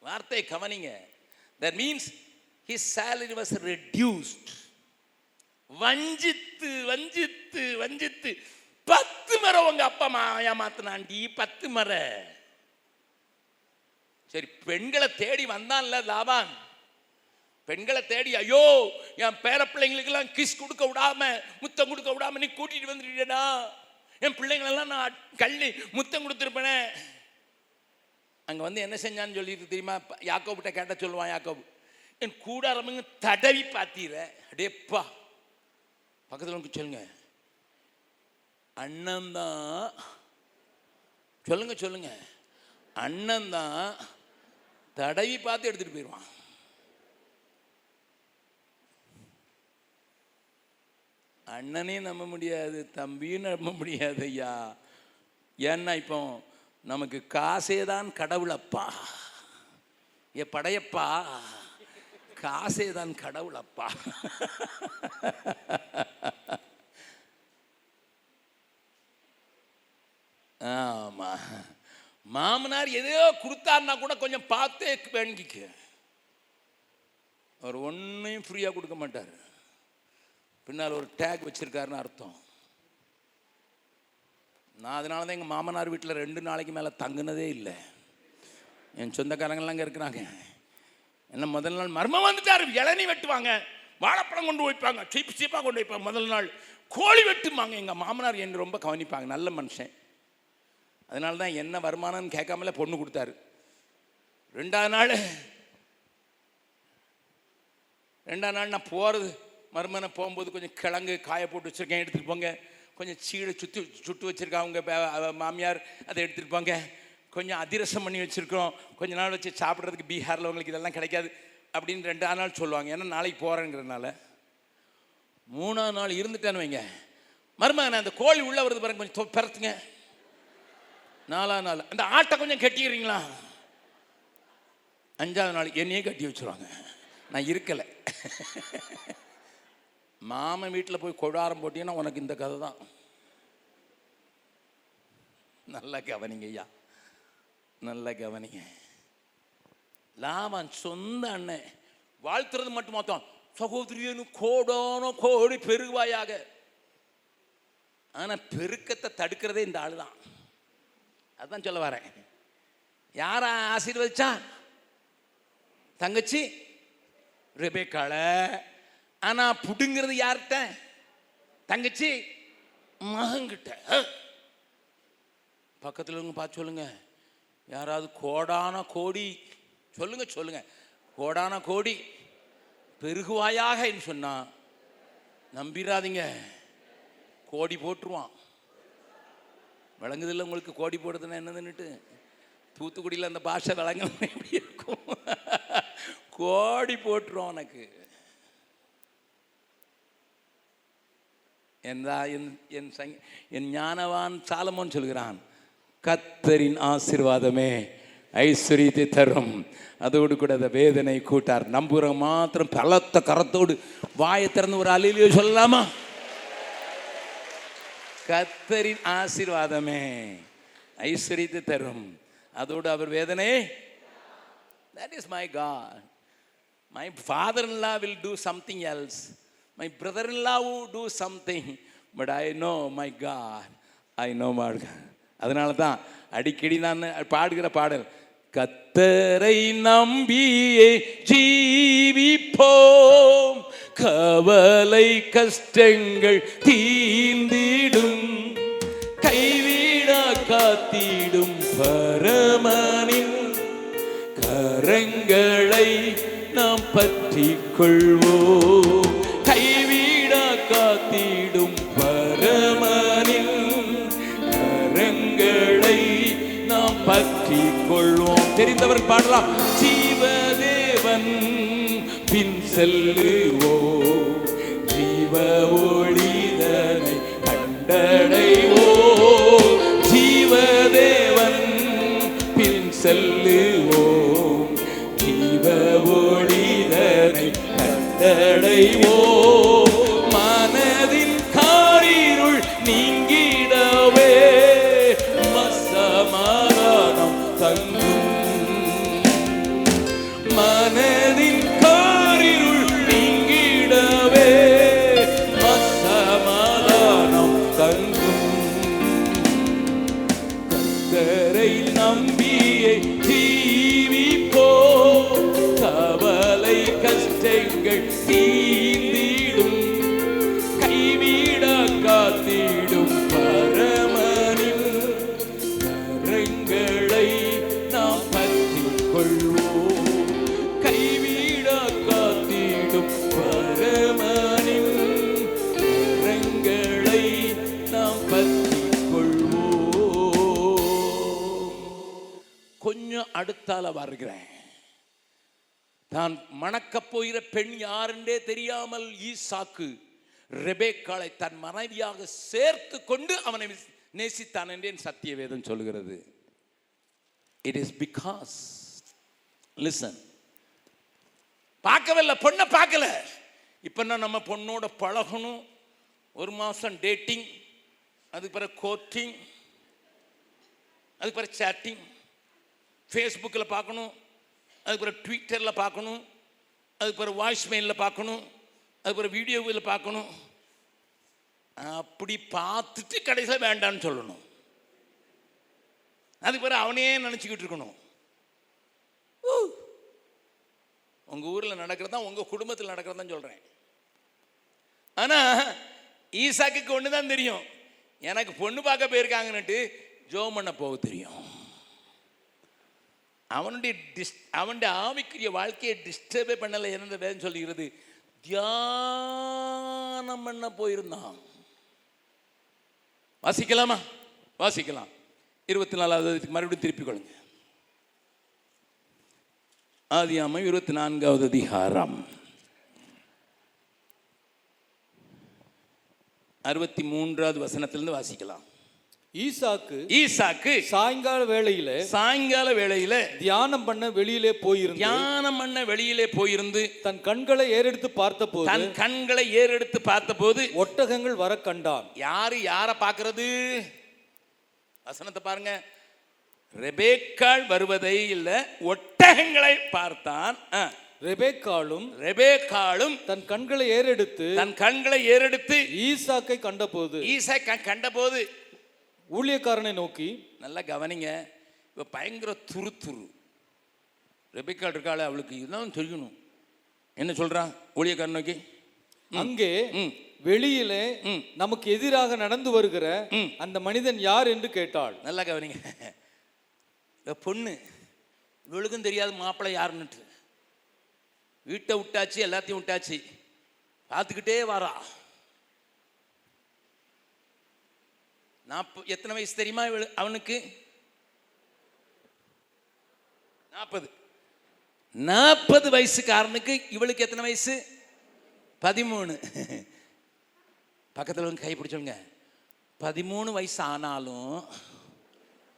வார்த்தை கவனிங்க. That means his salary was reduced. வஞ்சித்து வஞ்சித்து வஞ்சித்து. பத்து முறை உங்க அப்பா மா ஏமாத்தினாண்டி பத்து முறை சரி பெண்களை தேடி வந்தான்ல லாபான். பெண்களை தேடி ஐயோ என் பேர பிள்ளைங்களுக்கெல்லாம் கிஸ் கொடுக்க விடாம முத்தம் கொடுக்க விடாம நீ கூட்டிட்டு வந்துட்டா என் பிள்ளைங்களெல்லாம் நான் கள்ளி முத்தம் கொடுத்துருப்பேனே. அங்கே வந்து என்ன செஞ்சான்னு சொல்லிட்டு தெரியுமா? யாக்கோபிட்ட கேட்ட சொல்லுவான் யாக்கோபு. என் கூடாரமங்க தடவி பார்த்தீர அடேப்பா. பக்கத்தில் வந்து சொல்லுங்க. அண்ணன் தான் சொல்லுங்க சொல்லுங்க. அண்ணன் தான் தடவி பார்த்து எடுத்துகிட்டு போயிடுவான் அண்ணனையும் நம்ப முடியாது தம்பியும் நம்ப முடியாது ஐயா. ஏன்னா இப்போ நமக்கு காசே தான் கடவுளப்பா. ஏ படையப்பா. காசே தான் கடவுள் அப்பா ஆமா. மாமனார் எதையோ கொடுத்தாருன்னா கூட கொஞ்சம் பார்த்தே வேண்டிக்க அவர் ஒன்றையும் ஃப்ரீயாக கொடுக்க மாட்டார். பின்னால் ஒரு டேக் வச்சிருக்காருன்னு அர்த்தம். நான் அதனால தான் எங்கள் மாமனார் வீட்டில் ரெண்டு நாளைக்கு மேலே தங்குனதே இல்லை. என் சொந்தக்காரங்கள்லாம் அங்கே இருக்கிறாங்க. என்ன முதல் நாள் மர்மம் வந்துட்டார். இளநீ வெட்டுவாங்க. வாழைப்பழம் கொண்டு வைப்பாங்க சீப் சீப்பாக கொண்டு வைப்பாங்க முதல் நாள். கோழி வெட்டுமாங்க. எங்கள் மாமனார் என்னை ரொம்ப கவனிப்பாங்க. நல்ல மனுஷன். அதனால தான் என்ன வருமானம்னு கேட்காமலே பொண்ணு கொடுத்தாரு. ரெண்டாவது நாள் ரெண்டாம் நாள் நான் போகிறது மருமனை போகும்போது கொஞ்சம் கிழங்கு காய போட்டு வச்சுருக்கேன். எடுத்துகிட்டு போங்க. கொஞ்சம் சீடை சுற்றி சுட்டு வச்சுருக்கா அவங்க மாமியார் அதை எடுத்துகிட்டு போங்க. கொஞ்சம் அதிரசம் பண்ணி வச்சுருக்கோம் கொஞ்ச நாள் வச்சு சாப்பிட்றதுக்கு பீகாரில் உங்களுக்கு இதெல்லாம் கிடைக்காது அப்படின்னு ரெண்டு நாள் சொல்லுவாங்க. ஏன்னா நாளைக்கு போகிறேங்கிறனால மூணாவது நாள் இருந்துட்டேன்னு வைங்க. மருமகன் அந்த கோழி உள்ளே வருது பாருங்க கொஞ்சம் பிறத்துங்க பெரத்துங்க. நாலாவது நாள். அந்த ஆட்டை கொஞ்சம் கட்டிக்கிறீங்களா அஞ்சாவது நாள் என்னையே கட்டி வச்சுருவாங்க. நான் இருக்கலை. மாமன் வீட்டில் போய் கொடாரம் போட்டீங்கன்னா உனக்கு இந்த கதை தான் நல்லா கவனிங்க ஐயா. நல்லா கவனிங்க. லாபம் சொந்த அண்ணன் வாழ்த்துறது மட்டும் மொத்தம். சகோதரியனு கோடோனோ கோடி பெருகுவாயாக. ஆனா பெருக்கத்தை தடுக்கிறதே இந்த ஆளு தான். அதுதான் சொல்ல வரேன். யாரா ஆசீர்வதிச்சா? தங்கச்சி ரெபேக்கால. ஆனா புடுங்கிறது யார்கிட்ட? தங்கச்சி மகங்கிட்ட பக்கத்தில் பக்கத்துல இருங்க பார்த்து சொல்லுங்க. யாராவது கோடான கோடி சொல்லுங்க சொல்லுங்க. கோடான கோடி பெருகுவாயாக சொன்னா நம்பிடாதீங்க கோடி போட்டுருவான். விளங்குதில்ல உங்களுக்கு கோடி போடுறதுன்னா என்னதுன்னுட்டு? தூத்துக்குடியில் அந்த பாஷை விளங்கணும் எப்படி இருக்கும்? கோடி போட்டுரும் உனக்கு. என்றா என் என் சங் என் ஞானவான் சாலமோன் சொல்கிறான். கத்தரின் ஆசீர்வாதமே ஐஸ்வர்யத்தை தரும். அதோடு கூட அந்த வேதனை கூட்டார். நம்புற மாத்திரம் பலத்த கரத்தோடு வாயை திறந்து ஒரு அலிலியோ சொல்லலாமா? கத்தரின் ஆசீர்வாதமே ஐஸ்வர்யத்தை தரும். அதோடு அவர் வேதனை? That is my God my father in law will do something else. My brother-in-law will do I know i know my god. I know அதனால தான் அடிக்கடி நான் பாடுகிற பாடல் கத்தரை நம்பியே ஜீவிப்போம். கவலை கஷ்டங்கள் தீந்திடும் கைவிடா காத்திடும் பரமனின் கரங்களை நாம் பற்றி கொள்வோம். தெரிந்தவர் பாடலாம். ஜீவதேவன் பின் செல்லுவோ ஜீவ ஒளிதனை கண்டடைவோ ஜீவதேவன் பின் செல்லுவோ ஜீவ ஒளிதனை கண்டடைவோ பெண் யாருன்றே தெரியாமல் ஈசாக்கு ரெபேக்காளை தன் மனைவியாக சேர்த்து கொண்டு அவனை நேசித்தான் என்று சத்திய வேதம் சொல்கிறது. இட் இஸ் பிகாஸ் லிசன் பார்க்கவில்லை பொண்ணை பார்க்கல. இப்போ நம்ம பொண்ணோட பழகணும் ஒரு மாதம் டேட்டிங் அதுக்கு பிறகு கோட்டிங் அதுக்கு பிறகு சேட்டிங் ஃபேஸ்புக்கில் பார்க்கணும் அதுக்கு பிறகு ட்விட்டரில் பார்க்கணும் அது பிறகு வாய்ஸ்மெயிலில் பார்க்கணும் அது பிறகு வீடியோவில் பார்க்கணும். அப்படி பார்த்துட்டு கடைசியில் வேண்டான்னு சொல்லணும். அதுக்கு பிறகு அவனே நினச்சிக்கிட்டு இருக்கணும். உங்கள் ஊரில் நடக்கிறதா உங்கள் குடும்பத்தில் நடக்கிறதான் சொல்கிறேன் ஆனால் ஈசாக்கு ஒன்று தான் தெரியும். எனக்கு பொண்ணு பார்க்க போயிருக்காங்கன்னுட்டு ஜோம் பண்ண போக தெரியும். அவனுடைய டிஸ் அவனுடைய ஆவிக்குரிய வாழ்க்கையை டிஸ்டர்பே பண்ணலை என்ன வேதம் சொல்லுகிறது. தியானம் பண்ண போயிருந்தான். வாசிக்கலாமா? வாசிக்கலாம். இருபத்தி நாலாவது மறுபடியும் திருப்பிக் கொள்ளுங்க. ஆதியாமம் இருபத்தி நான்காவது அதிகாரம். அறுபத்தி மூன்றாவது வசனத்திலிருந்து வாசிக்கலாம். ஈசாக்கு ஈசாக்கு சாயங்கால வேளையில சாயங்கால வேளையில தியானம் பண்ண வெளியிலே போயிருந்து தியானம் பண்ண வெளியிலே போயிருந்து தன் கண்களை ஏறெடுத்து பார்த்தபோது தன் கண்களை ஏறெடுத்து பார்த்தபோது ஒட்டகங்கள் வர கண்டான். யாரு யாரை பார்க்கிறது? வசனத்தை பாருங்க. ரெபேக்காள் வருவதை இல்ல ஒட்டகங்களை பார்த்தான். ரெபேக்காலும் ரெபேக்காளும் தன் கண்களை ஏறெடுத்து தன் கண்களை ஏறெடுத்து ஈசாக்கை கண்டபோது ஈசை கண்டபோது ஊழியக்காரனை நோக்கி நல்லா கவனிங்க. இப்போ பயங்கர துரு துரு ரெபிக்காள் இருக்காளே அவளுக்கு இதுதான் தெரியணும். என்ன சொல்றான் ஊழியக்காரன் நோக்கி? அங்கே. வெளியிலே. நமக்கு எதிராக நடந்து வருகிற. அந்த மனிதன் யார் என்று கேட்டாள். நல்லா கவனிங்க. பொண்ணு. இவளுக்கும் தெரியாது மாப்பிள்ளை யாருன்னுட்டு. வீட்டை விட்டாச்சு எல்லாத்தையும் விட்டாச்சு. பார்த்துக்கிட்டே வரா. நாற்பது எத்தனை வயசு தெரியுமா அவனுக்கு? நாற்பது நாற்பது வயசுக்காரனுக்கு இவளுக்கு எத்தனை வயசு? பதிமூணு. பக்கத்தில் கை பிடிச்சவங்க. பதிமூணு வயசு ஆனாலும்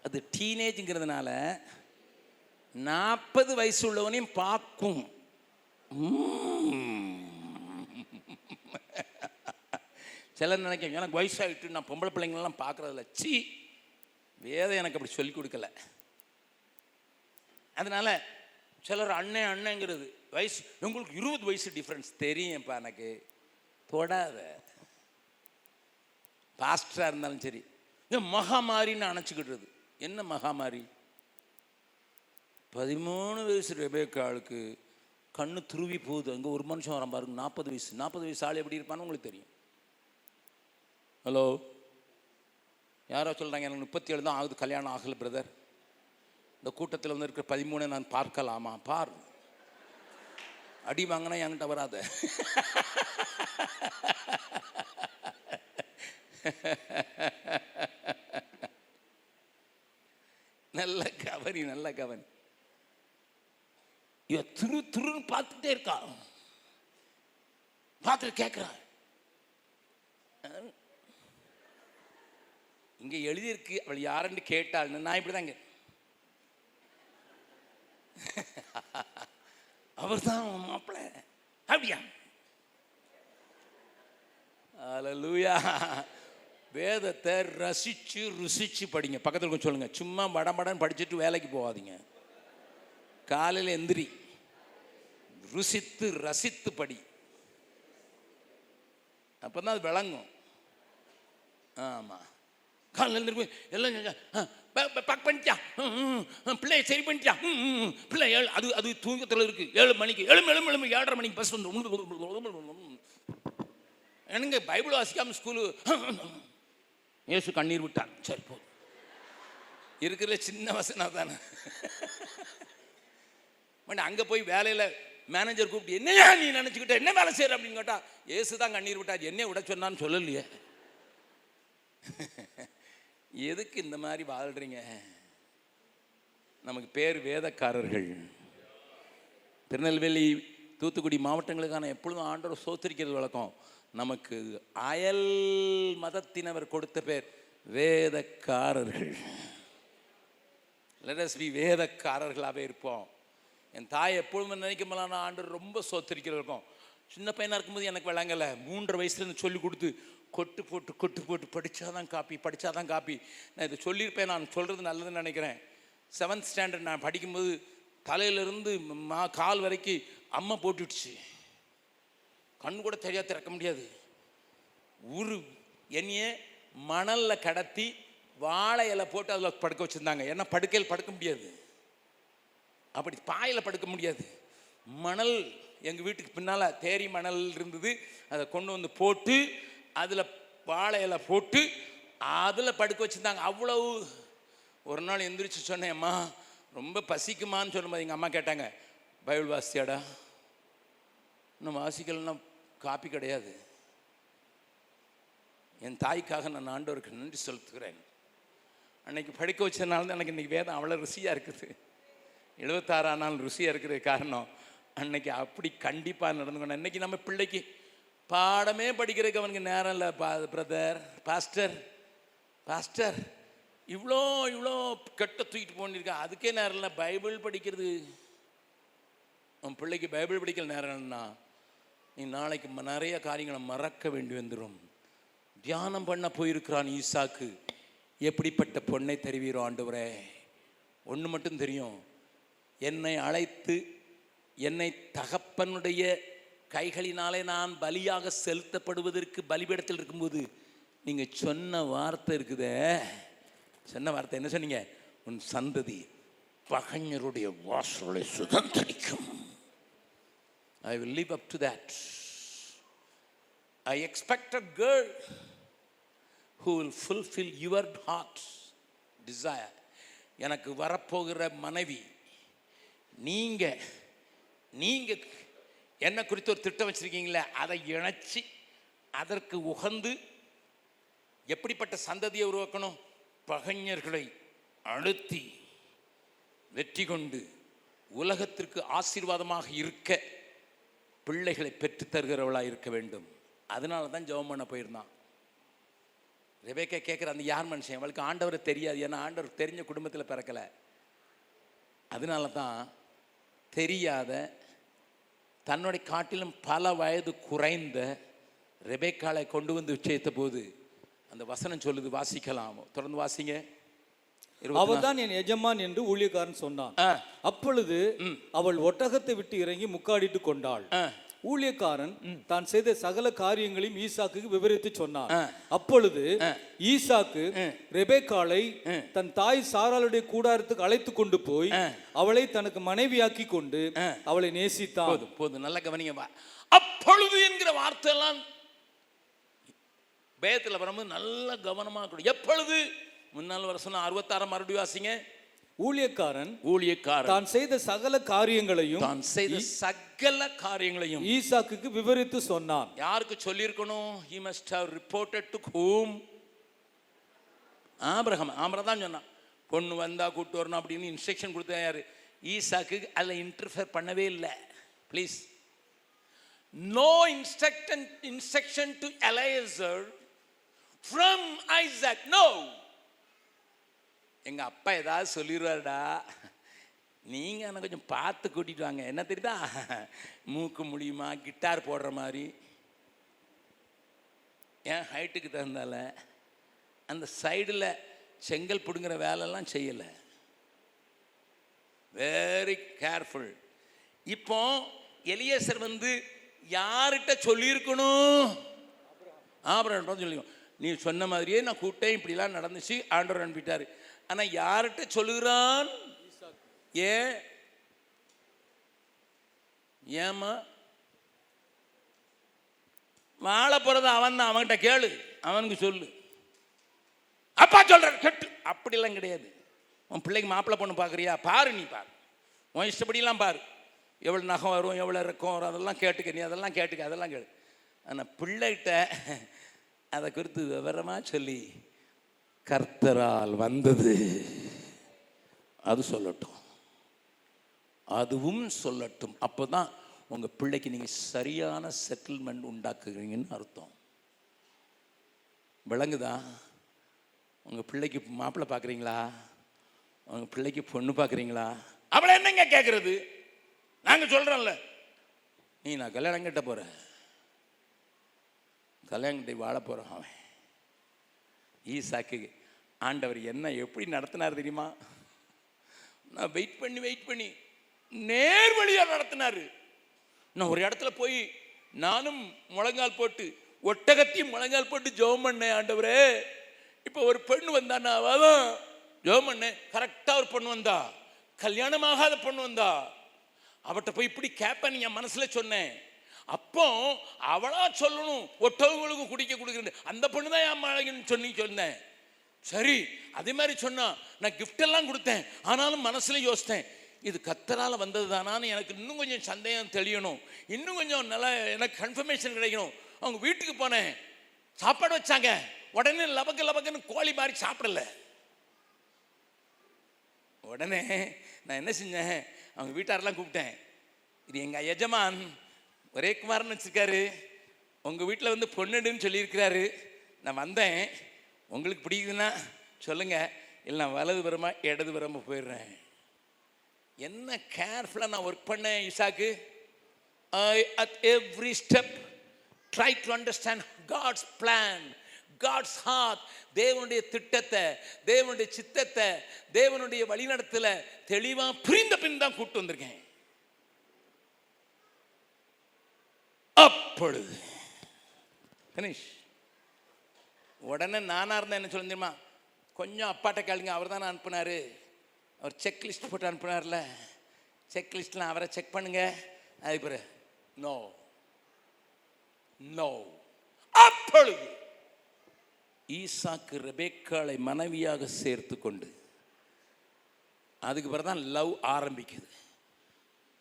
அது டீனேஜுங்கிறதுனால நாற்பது வயசு உள்ளவனையும் பார்க்கும் சிலர் நினைக்க எனக்கு வயசாகிட்டு நான் பொம்பளை பிள்ளைங்களெலாம் பார்க்குறதில்ல. சி வேதம் எனக்கு அப்படி சொல்லி கொடுக்கல. அதனால் சிலர் அண்ணன் அண்ணங்கிறது வயசு உங்களுக்கு இருபது வயசு டிஃப்ரென்ஸ் தெரியும்ப்பா எனக்கு. தொடாத. பாஸ்டராக இருந்தாலும் சரி. இந்த மகாமாரின்னு அணைச்சிக்கிட்டுறது என்ன மகாமாரி? பதிமூணு வயசு ரெபேக்காளுக்கு கண்ணு துருவி போகுது. அங்கே ஒரு மனுஷன் வரான் பாருங்க நாற்பது வயசு. நாற்பது வயசு ஆள் எப்படி இருப்பான்னு உங்களுக்கு தெரியும். ஹலோ யாரோ சொல்கிறாங்க எனக்கு முப்பத்தி ஏழு தான் ஆகுது கல்யாணம் ஆகலை பிரதர் இந்த கூட்டத்தில் வந்து இருக்கிற பதிமூணு நான் பார்க்கலாமா? பார். அடி வாங்கினா என்கிட்ட வராத. நல்ல கவனி நல்ல கவனி. இவ துரு திருன்னு பார்த்துட்டே இருக்கா பார்த்துட்டு கேட்குறான் இங்க எழுதியிருக்கு அவள் யாருன்னு கேட்டாள் நான் இப்படி தாங்க அவர் தான் மாப்பிள்ள அப்படியா? அல்லேலூயா வேதத்தை ரசிச்சு ருசிச்சு படிங்க. பக்கத்தில் கொஞ்சம் சொல்லுங்க. சும்மா படபடன்னு படிச்சுட்டு வேலைக்கு போகாதீங்க. காலையில் எந்திரி. ருசித்து ரசித்து படி. அப்போ தான் அது விளங்கும். ஆமாம் காலையில் எழுந்திருக்கு எல்லாம் செஞ்சா, பக் பண்ணிட்டியா? பிள்ளைய சரி பண்ணிட்டியா? பிள்ளை ஏழு அது அது தூக்கத்தில் இருக்கு. ஏழு மணிக்கு எழுமு எழுமு எழுமு ஏழரை மணிக்கு பஸ் வந்து எனக்கு பைபிள் வாசிக்காம ஸ்கூலு இயேசு கண்ணீர் விட்டான் சரி போ இருக்கிற சின்ன வசனம் தானே பட் அங்கே போய் வேலையில் மேனேஜர் கூப்பிட்டு என்னையா நீ நினச்சிக்கிட்ட? என்ன வேலை செய்கிற அப்படின்னு கேட்டா ஏசு தான் கண்ணீர் விட்டார். என்னைய விட சொன்னான்னு சொல்லலையே. எதுக்கு இந்த மாதிரி வாழ்கிறீங்க நமக்கு பேர் வேதக்காரர்கள். திருநெல்வேலி தூத்துக்குடி மாவட்டங்களுக்கான எப்பொழுதும் ஆண்டவர் சோத்தரிக்கிறது வழக்கம். நமக்கு அயல் மதத்தினவர் கொடுத்த பேர் வேதக்காரர்கள். லெட் பி வேதக்காரர்களாகவே இருப்போம். என் தாய் எப்பொழுதும் நினைக்க நான் ஆண்டு ரொம்ப சோத்திரிக்கிறது இருக்கும் சின்ன பையனாக இருக்கும்போது எனக்கு விளங்கலை. மூன்றரை வயசுலேருந்து சொல்லி கொடுத்து கொட்டு போட்டு கொட்டு போட்டு படித்தாதான் காப்பி படித்தாதான் காப்பி. நான் இதை சொல்லியிருப்பேன் நான் சொல்கிறது நல்லதுன்னு நினைக்கிறேன். செவன்த் ஸ்டாண்டர்ட் நான் படிக்கும்போது தலையிலிருந்து மா கால் வரைக்கும் அம்மா போட்டுடுச்சு. கண் கூட தெரியா திறக்க முடியாது. ஒரு என்னைய மணலில் கடத்தி வாழை இலை போட்டு அதில் படுக்க வச்சுருந்தாங்க. ஏன்னா படுக்கையில் படுக்க முடியாது. அப்படி பாயில் படுக்க முடியாது. மணல் எங்கள் வீட்டுக்கு பின்னால் தேரி மணல் இருந்தது. அதை கொண்டு வந்து போட்டு அதில் வாழை போட்டு அதில் படுக்க வச்சுருந்தாங்க. அவ்வளவு ஒரு நாள் எந்திரிச்சு சொன்னேம்மா ரொம்ப பசிக்குமான்னு சொல்லும்போது எங்கள் அம்மா கேட்டாங்க பைபிள் வாசியாடா இன்னும் வாசிக்கலன்னா காப்பி கிடையாது. என் தாய்க்காக நான் ஆண்டவருக்கு நன்றி செலுத்துகிறேன். அன்னைக்கு படிக்க வச்சதுனால தான் எனக்கு இன்னைக்கு வேதம் அவ்வளோ ருசியாக இருக்குது. எழுபத்தாறா நாள் ருசியாக இருக்கிறது காரணம் அன்னைக்கு அப்படி கண்டிப்பாக நடந்துக்கணும். இன்னைக்கு நம்ம பிள்ளைக்கு பாடமே படிக்கிறதுக்கு அவனுக்கு நேரம் இல்லை பா பிரதர் பாஸ்டர் பாஸ்டர் இவ்வளோ இவ்வளோ கெட்ட தூக்கிட்டு போனிருக்கா. அதுக்கே நேரம் இல்லை. பைபிள் படிக்கிறது. உன் பிள்ளைக்கு பைபிள் படிக்கிற நேரம் இல்லைன்னா நீ நாளைக்கு நிறைய காரியங்களை மறக்க வேண்டி வந்துடும் தியானம் பண்ண போயிருக்கிறான் ஈசாக்கு. எப்படிப்பட்ட பொண்ணை தருவீரோ ஆண்டவரே? ஒன்று மட்டும் தெரியும். என்னை அழைத்து என்னை தகப்பனுடைய கைகளினாலே நான் பலியாக செலுத்தப்படுவதற்கு பலிபீடத்தில் இருக்கும்போது நீங்கள் சொன்ன வார்த்தை இருக்குதே. சொன்ன வார்த்தை என்ன சொன்னீங்க? உன் சந்ததி பகைஞருடைய வாசலை சுதந்திரிக்கும். I will leave up to that I expect a girl who will fulfil your heart desire எனக்கு வரப்போகிற மனைவி நீங்கள் நீங்கள் என்ன குறித்து ஒரு திட்டம் வச்சுருக்கீங்களே அதை இணைச்சி அதற்கு உகந்து எப்படிப்பட்ட சந்ததியை உருவாக்கணும்? பகைஞர்களை அழுத்தி வெற்றி கொண்டு உலகத்திற்கு ஆசீர்வாதமாக இருக்க பிள்ளைகளை பெற்றுத்தருகிறவளாக இருக்க வேண்டும். அதனால தான் ஜெபம் பண்ண போயிருந்தான். ரெபேக்கா கேட்குற அந்த யார் மனுஷன்? அவளுக்கு ஆண்டவரை தெரியாது. ஏன்னா ஆண்டவர் தெரிஞ்ச குடும்பத்தில் பிறக்கலை. அதனால தான் தெரியாத தன்னுடைய காட்டிலும் பல வயது குறைந்த ரெபேக்காளை கொண்டு வந்து உச்சரித்த போது அந்த வசனம் சொல்லுது வாசிக்கலாம்? தொடர்ந்து வாசிங்க. நாலு. அவர்தான் என் எஜமான் என்று ஊழியக்காரன் சொன்னான். அப்பொழுது அவள் ஒட்டகத்தை விட்டு இறங்கி முக்காடிட்டு கொண்டாள். ஊழியக்காரன் தான் செய்த சகல காரியங்களையும் ஈசாக்குக்கு விவரித்து சொன்னான். அப்பொழுது ஈசாக்கு ரெபேக்காளை தன் தாய் சாராளுடைய கூடாரத்துக்கு அழைத்து கொண்டு போய் அவளை தனக்கு மனைவியாக்கி கொண்டு அவளை நேசித்தான். போதும் போதும் நல்ல கவனிங்க அப்பொழுது என்கிற வார்த்தை எல்லாம் வேதத்தில் வரும்போது நல்ல கவனமாக இருக்கணும் எப்பொழுது? முன்னாள் வருஷம் அறுபத்தாறாம் மறுபடியும் வாசிங்க ஊழியக்காரன் ஊழியக்காரன் தான் செய்த சகல காரியங்களையும் தான் செய்த சகல காரியங்களையும் ஈசாக்குக்கு விவரித்து சொன்னான். யாருக்கு சொல்லியிருக்கணும்? He must have reported to whom Abraham Abraham தான் சொன்னான். பொண்ணு வந்தா கூட்டு வரணும் அப்படின்னு இன்ஸ்ட்ரக்ஷன் கொடுத்தா யாரு? ஈசாக்கு அதில் இன்டர்ஃபியர் பண்ணவே இல்லை. Please no instruction instruction to Eliezer from Isaac no எங்கள் அப்பா ஏதாவது சொல்லிடுவாருடா நீங்கள் என்ன கொஞ்சம் பார்த்து கூட்டிட்டு வாங்க. என்ன தெரியுதா? மூக்கு முடியுமா? கிட்டார் போடுற மாதிரி. என் ஹைட்டுக்கு தகுந்தால? அந்த சைடில் செங்கல் பிடுங்குற வேலைலாம் செய்யலை. வெரி கேர்ஃபுல் இப்போ எலியேசர் வந்து யார்கிட்ட சொல்லியிருக்கணும்? ஆபரம் சொல்லிக்கணும் நீ சொன்ன மாதிரியே நான் கூட்டேன் இப்படிலாம் நடந்துச்சு. ஆண்டவர் அனுப்பிட்டார். ஆனால் யார்கிட்ட சொல்லுகிறான்? ஏன் ஏமா வாழ போறது அவன் தான் அவன்கிட்ட கேளு. அவனுக்கு சொல்லு. அப்பா சொல்ற கெட்டு. அப்படிலாம் கிடையாது. உன் பிள்ளைக்கு மாப்பிள்ளை பொண்ணு பார்க்குறியா? பாரு நீ பாரு. உன் இஷ்டப்படிலாம் பாரு. எவ்வளோ நகம் வரும் எவ்வளோ இருக்கும் வரும் அதெல்லாம் கேட்டுக்க. நீ அதெல்லாம் கேட்டுக்க அதெல்லாம் கேளு. ஆனால் பிள்ளைகிட்ட அதை குறித்து விவரமாக சொல்லி கர்த்தரால் வந்தது. அது சொல்லட்டும். அதுவும் சொல்லட்டும். அப்போ தான் உங்கள் பிள்ளைக்கு நீங்கள் சரியான செட்டில்மெண்ட் உண்டாக்குறீங்கன்னு அர்த்தம். விளங்குதா? உங்கள் பிள்ளைக்கு மாப்பிள்ளை பார்க்குறீங்களா உங்கள் பிள்ளைக்கு பொண்ணு பார்க்குறீங்களா அவளை என்னங்க கேட்குறது நாங்கள் சொல்கிறோம்ல நீ நான் கல்யாணம் கட்ட போகிறேன் கல்யாணம் கட்டி வாழ போகிறான் அவன். ஈசாக்கு ஆண்டவர் என்ன எப்படி நடத்தினார் தெரியுமா? நான் வெயிட் பண்ணி வெயிட் பண்ணி நேர் வழியாக நடத்தினாரு. நான் ஒரு இடத்துல போய் நானும் முழங்கால் போட்டு ஒட்டகத்தையும் முழங்கால் போட்டு ஜெபம் பண்ணேன் ஆண்டவரே. இப்போ ஒரு பெண் வந்தா நான் அவதான் ஜெபம் பண்ணேன். கரெக்டாக ஒரு பொண்ணு வந்தா கல்யாணமாகாத பொண்ணு வந்தா. அவட்ட போய் இப்படி கேட்பேன் என் மனசில் சொன்னேன். அப்போ அவளா சொல்லணும் ஒட்டவங்களுக்கு குடிக்க கொடுக்குறேன் அந்த பொண்ணு தான் என் மழகின்னு சொன்னி சொன்னேன். சரி அதே மாதிரி சொன்னா நான் கிஃப்ட் எல்லாம் கொடுத்தேன் ஆனாலும் மனசுல யோசித்தேன் இது கத்தரால வந்தது தானான்னு எனக்கு இன்னும் கொஞ்சம் சந்தேகம் தெளியணும் இன்னும் கொஞ்சம் நல்லா எனக்கு கன்ஃபர்மேஷன் கிடைக்கணும். அவங்க வீட்டுக்கு போனேன் சாப்பாடு வச்சாங்க உடனே லபக்கு லபக்குன்னு கோழி மாதிரி சாப்பிடல. உடனே நான் என்ன செஞ்சேன் அவங்க வீட்டாரெல்லாம் கூப்பிட்டேன் இது எங்கள் எஜமான் ஒரே குமாரன் வச்சிருக்காரு உங்கள் வீட்டில் வந்து பொண்ணுடுன்னு சொல்லியிருக்கிறாரு நான் வந்தேன் உங்களுக்கு பிடிக்குதுன்னா சொல்லுங்கள் இல்லை நான் வலது புறமா இடது புறமா போயிடுறேன். என்ன கேர்ஃபுல்லாக நான் ஒர்க் பண்ணேன் Isaac I at every step try to understand God's plan God's heart தேவனுடைய திட்டத்தை தேவனுடைய சித்தத்தை தேவனுடைய வழிநடத்தில் தெளிவாக புரிந்த பின் தான் கூப்பிட்டு வந்திருக்கேன். அப்பொழுது கணேஷ் உடனே நானாக இருந்தால் என்ன சொல்ல தெரியுமா? கொஞ்சம் அப்பாட்ட கேளுங்க அவர் தானே அனுப்புனார். அவர் செக் லிஸ்ட் போட்டு அனுப்புனார்ல செக் லிஸ்ட்லாம் அவரை செக் பண்ணுங்க. அதுக்கு பிறகு நோ நோ அப்பொழுது ஈசாக்கு ரெபேக்காளை மனைவியாக சேர்த்து கொண்டு அதுக்கு பிறகு தான் லவ் ஆரம்பிக்குது.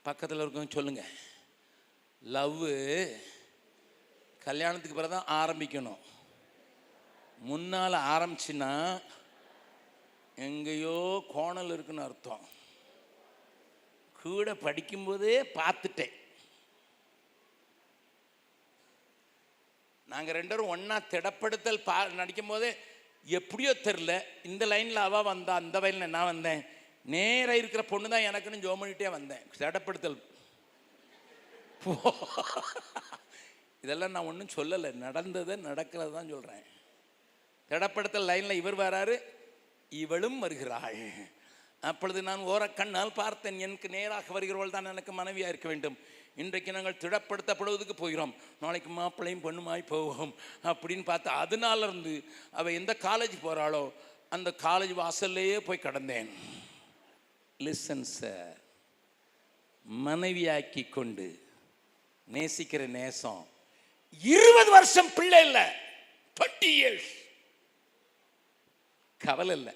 பக்கத்தில் இருக்கவங்க சொல்லுங்க. லவ் கல்யாணத்துக்கு பிறகு தான் ஆரம்பிக்கணும். முன்னால் ஆரம்பிச்சுன்னா எங்கேயோ கோணல் இருக்குன்னு அர்த்தம். கூட படிக்கும்போதே பார்த்துட்டேன். நாங்கள் ரெண்டரும் ஒன்றா திடப்படுத்தல் பா நடிக்கும் போதே எப்படியோ தெரில இந்த லைனில் அவள் வந்தா அந்த லைனில் நான் வந்தேன். நேராக இருக்கிற பொண்ணு தான் எனக்குன்னு ஜோம் பண்ணிகிட்டே வந்தேன். திடப்படுத்தல். இதெல்லாம் நான் ஒன்றும் சொல்லலை. நடந்ததை நடக்கிறது தான் சொல்கிறேன் திடப்படுத்தல் லைனில் இவர் வராரு. இவளும் வருகிறாள். அப்பொழுது நான் ஓர கண்ணால் பார்த்தேன் எனக்கு நேராக வருகிறவள் தான் எனக்கு மனைவியாக இருக்க வேண்டும். இன்றைக்கு நாங்கள் திடப்படுத்தப்படுவதுக்கு போகிறோம். நாளைக்கு மாப்பிள்ளையும் பொண்ணுமாய் போவோம் அப்படின்னு பார்த்து அதனால இருந்து அவள் எந்த காலேஜ் போகிறாளோ அந்த காலேஜ் வாசல்லையே போய் கடந்தேன். லிசன் சார் மனைவியாக்கி கொண்டு நேசிக்கிற நேசம் இருபது வருஷம் பிள்ளை இல்லை. டுவெண்ட்டி இயர்ஸ் கவலை இல்லை.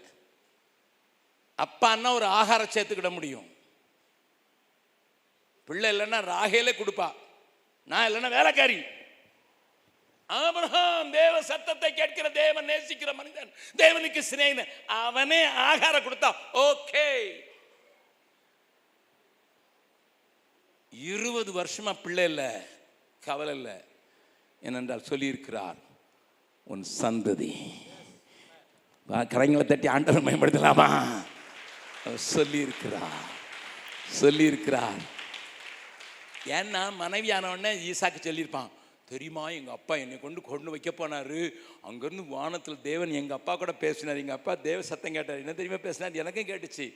அப்பான்னா ஒரு ஆகாரம் சேர்த்துக்கிட முடியும். பிள்ளை இல்லைன்னா ராகேலே கொடுப்பா. நான் இல்லைன்னா வேலைக்காரி. ஆபிரகாம் தேவ சத்தத்தை கேட்கிற தேவன் நேசிக்கிற மனிதன் தேவனுக்கு சிநேகிதன். அவனே ஆகாரம் கொடுத்தா ஓகே. இருபது வருஷமா பிள்ளை இல்லை கவலை இல்லை. ஏனென்றால் சொல்லியிருக்கிறார் உன் சந்ததி. கரங்களை தட்டி ஆண்டவர் மேம்படுத்தலாமா? சொல்லியிருக்கிறார். சொல்லியிருக்கிறார். ஏன்னா மனைவியான உடனே ஈசாக்கு சொல்லியிருப்பான் தெரியுமா எங்கள் அப்பா என்னை கொண்டு கொண்டு வைக்க போனாரு. அங்கேருந்து வானத்தில் தேவன் எங்கள் அப்பா கூட பேசினார். எங்கள் அப்பா தேவ சத்தம் கேட்டார். என்ன தெரியுமா பேசினார்? எனக்கும் கேட்டுச்சு.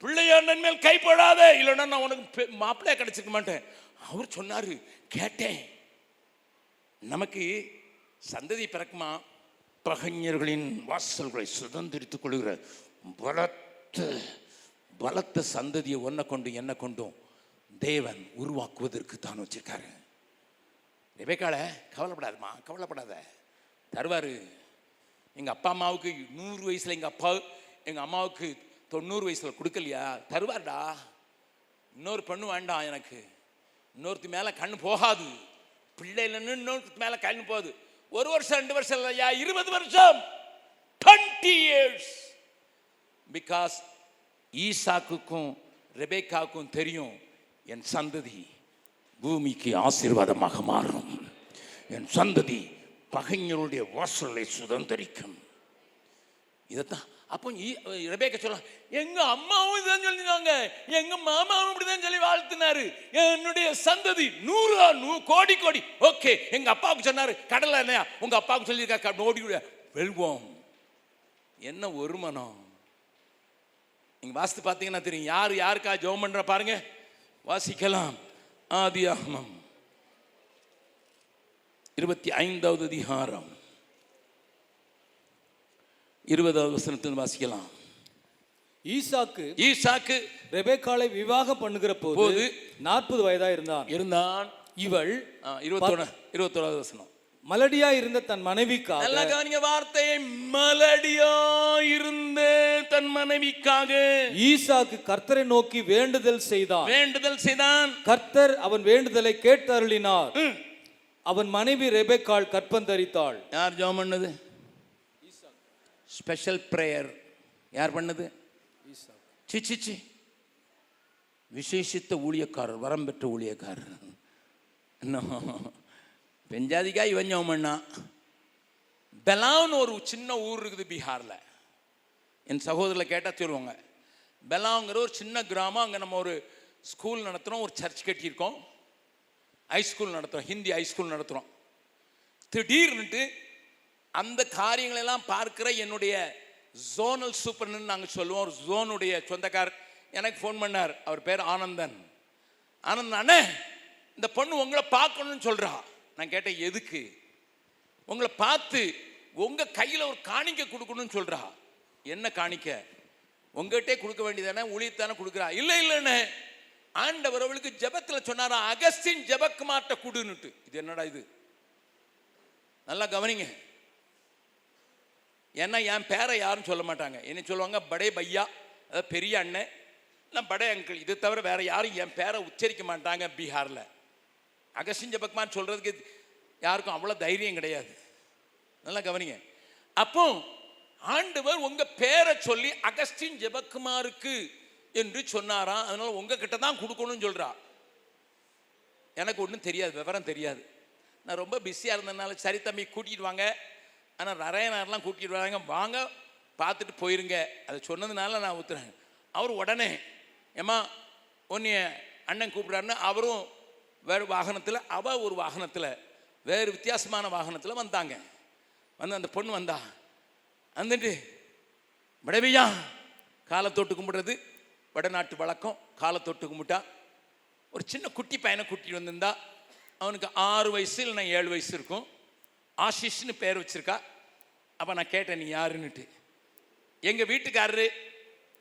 பிள்ளையாண்டன் மேல் கைப்படாத இல்லைன்னா நான் உனக்கு மாப்பிள்ளையாக கிடச்சிருக்க மாட்டேன். அவர் சொன்னார் கேட்டேன். நமக்கு சந்ததி பிறக்குமா? பகைஞர்களின் வாசல்களை சுதந்திரித்துக் கொள்கிற பலத்த பலத்த சந்ததியை ஒன்றை கொண்டும் என்ன கொண்டும் தேவன் உருவாக்குவதற்கு தான் வச்சிருக்காரு. ரெபேக்கால கவலைப்படாதம்மா கவலைப்படாத. தருவார் எங்கள் அப்பா அம்மாவுக்கு நூறு வயசில் எங்கள் அப்பா எங்கள் அம்மாவுக்கு தொண்ணூறு வயசில் கொடுக்கலையா? தருவார்டா. இன்னொரு பெண்ணு வேண்டாம் எனக்கு. இன்னொருத்து மேலே கண்ணு போகாது. பிள்ளை இல்லைன்னு இன்னொருத்தி மேலே கண்ணு போகுது. ஒரு வருஷம் ரெண்டு வருஷம் இல்லையா? இருபது வருஷம். டுவெண்ட்டி இயர்ஸ் பிகாஸ் ஈசாக்குக்கும் ரெபேக்காவுக்கும் தெரியும் என் சந்ததி பூமிக்கு ஆசீர்வாதமாக மாறும். என் சந்ததி பகைஞருடைய வாசலை சுதந்திரிக்கும். இதைத்தான் அப்போ ஈ- ரெபேக்கா சொல்ல எங்க அம்மாவும் இதுதான் சொல்லியிருந்தாங்க எங்க மாமாவும் இப்படிதான் சொல்லி வாழ்த்தினாரு. என்னுடைய சந்ததி நூறு நூ கோடி கோடி. ஓகே எங்க அப்பாவுக்கு சொன்னாரு கடலை இல்லையா உங்க அப்பாவுக்கு சொல்லியிருக்கா ஓடி வெல்வோம். என்ன ஒரு மனம் நீங்க வாசித்து பார்த்தீங்கன்னா தெரியும். யார் யாருக்கா ஜெபம் பண்ற பாருங்க. வாசிக்கலாம். ஆதி ஆகமம். இருபத்தி ஐந்தாவது அதிகாரம். இருபதாவது வசனத்தில் வாசிக்கலாம். ஈசாக்கு ஈசாக்கு ரெபேக்காளை விவாகம் பண்ணுகிற போது போது நாற்பது வயதா இருந்தான். இருந்தான். இவள் ஆ, இருபத்தொன்னு இருபத்தோராவது வசனம். மலடியா இருந்த தன் மனைவிக்காக நல்ல கவனிங்க வார்த்தையை மலடியா இருந்த தன் மனைவிக்காக. ஈசாக்கு கர்த்தரை நோக்கி வேண்டுதல் செய்தான். வேண்டுதல் செய்தான். கர்த்தர் அவன் வேண்டுதலை கேட்டு அருளினார். அவன் மனைவி ரெபேக்காள் கற்பந்தரித்தாள். யார் ஜெபம் பண்ணது? ஸ்பெஷல் ப்ரேயர் யார் பண்ணது? சிச்சி சி விசேஷித்த ஊழியக்காரர் வரம் பெற்ற ஊழியக்காரர். இன்னும் பெஞ்சாதிக்கா இவன் ஜோமண்ணா பெலான்னு ஒரு சின்ன ஊர் இருக்குது பீகாரில். என் சகோதரில் கேட்டால் சொல்லுவாங்க பெலாங்கிற ஒரு சின்ன கிராமம். அங்கே நம்ம ஒரு ஸ்கூல் நடத்துகிறோம் ஒரு சர்ச் கட்டியிருக்கோம். ஹை ஸ்கூல் நடத்துகிறோம் ஹிந்தி ஹை ஸ்கூல் நடத்துகிறோம் திடீர்னுட்டு அந்த காரியங்களெல்லாம் பார்க்கிற என்னுடைய ஜோனல் சூப்பர்னு நாங்கள் சொல்லுவோம். ஒரு ஜோனுடைய சொந்தக்கார் எனக்கு ஃபோன் பண்ணார். அவர் பேர் ஆனந்தன். ஆனந்தன் அண்ணே இந்த பொண்ணு உங்களை பார்க்கணும்னு சொல்கிறா நான் கேட்டேன் எதுக்கு? உங்களை பார்த்து உங்கள் கையில் ஒரு காணிக்கை கொடுக்கணும்னு சொல்கிறா என்ன காணிக்க? உங்ககிட்டே கொடுக்க வேண்டியதானே? ஊழியத்தானே கொடுக்குறா? இல்லை இல்லைண்ணே ஆண்டவர் அவளுக்கு ஜபத்தில் சொன்னாரா? அகஸ்டின் ஜெபக்குமார்ட்ட கொடுன்னுட்டு. இது என்னடா இது? நல்லா கவனிங்க. ஏன்னா என் பேரை யாரும் சொல்ல மாட்டாங்க. என்ன சொல்லுவாங்க படே பையா அதாவது பெரிய அண்ணன் நான் படே அங்கிள். இது தவிர வேற யாரும் என் பேரை உச்சரிக்க மாட்டாங்க பீகாரில். அகஸ்டின் பக்மான் சொல்கிறதுக்கு யாருக்கும் அவ்வளோ தைரியம் கிடையாது. நல்லா கவனிங்க. அப்போ ஆண்டவர் உங்கள் பேரை சொல்லி அகஸ்டின் ஜெபக்குமாருக்கு என்று சொன்னாராம் அதனால் உங்ககிட்ட தான் கொடுக்கணும்னு சொல்கிறா எனக்கு ஒன்றும் தெரியாது விவரம் தெரியாது. நான் ரொம்ப பிஸியாக இருந்ததுனால சரி தம்பி கூட்டிகிட்டு வாங்க. ஆனால் நிறைய நேரம்லாம் கூட்டிகிட்டு வராங்க வாங்க பார்த்துட்டு போயிருங்க. அதை சொன்னதுனால நான் ஊற்றுறேன் அவர் உடனே ஏமா உன்னைய அண்ணன் கூப்பிட்றாருன்னு அவரும் வேறு வாகனத்தில் அவ ஒரு வாகனத்தில் வேறு வித்தியாசமான வாகனத்தில் வந்தாங்க. வந்து அந்த பொண்ணு வந்தா வந்துட்டு வடவையா காலை தொட்டு கும்பிடுறது வடநாட்டு வழக்கம் காலை தொட்டு கும்பிட்டா. ஒரு சின்ன குட்டி பையனை கூட்டிகிட்டு வந்திருந்தா அவனுக்கு ஆறு வயசு இல்லைன்னா ஏழு வயசு இருக்கும். ஆஷிஷ்னு பேர் வச்சுருக்கா. அப்போ நான் கேட்டேன் நீ யாருன்னுட்டு? எங்கள் வீட்டுக்காரரு.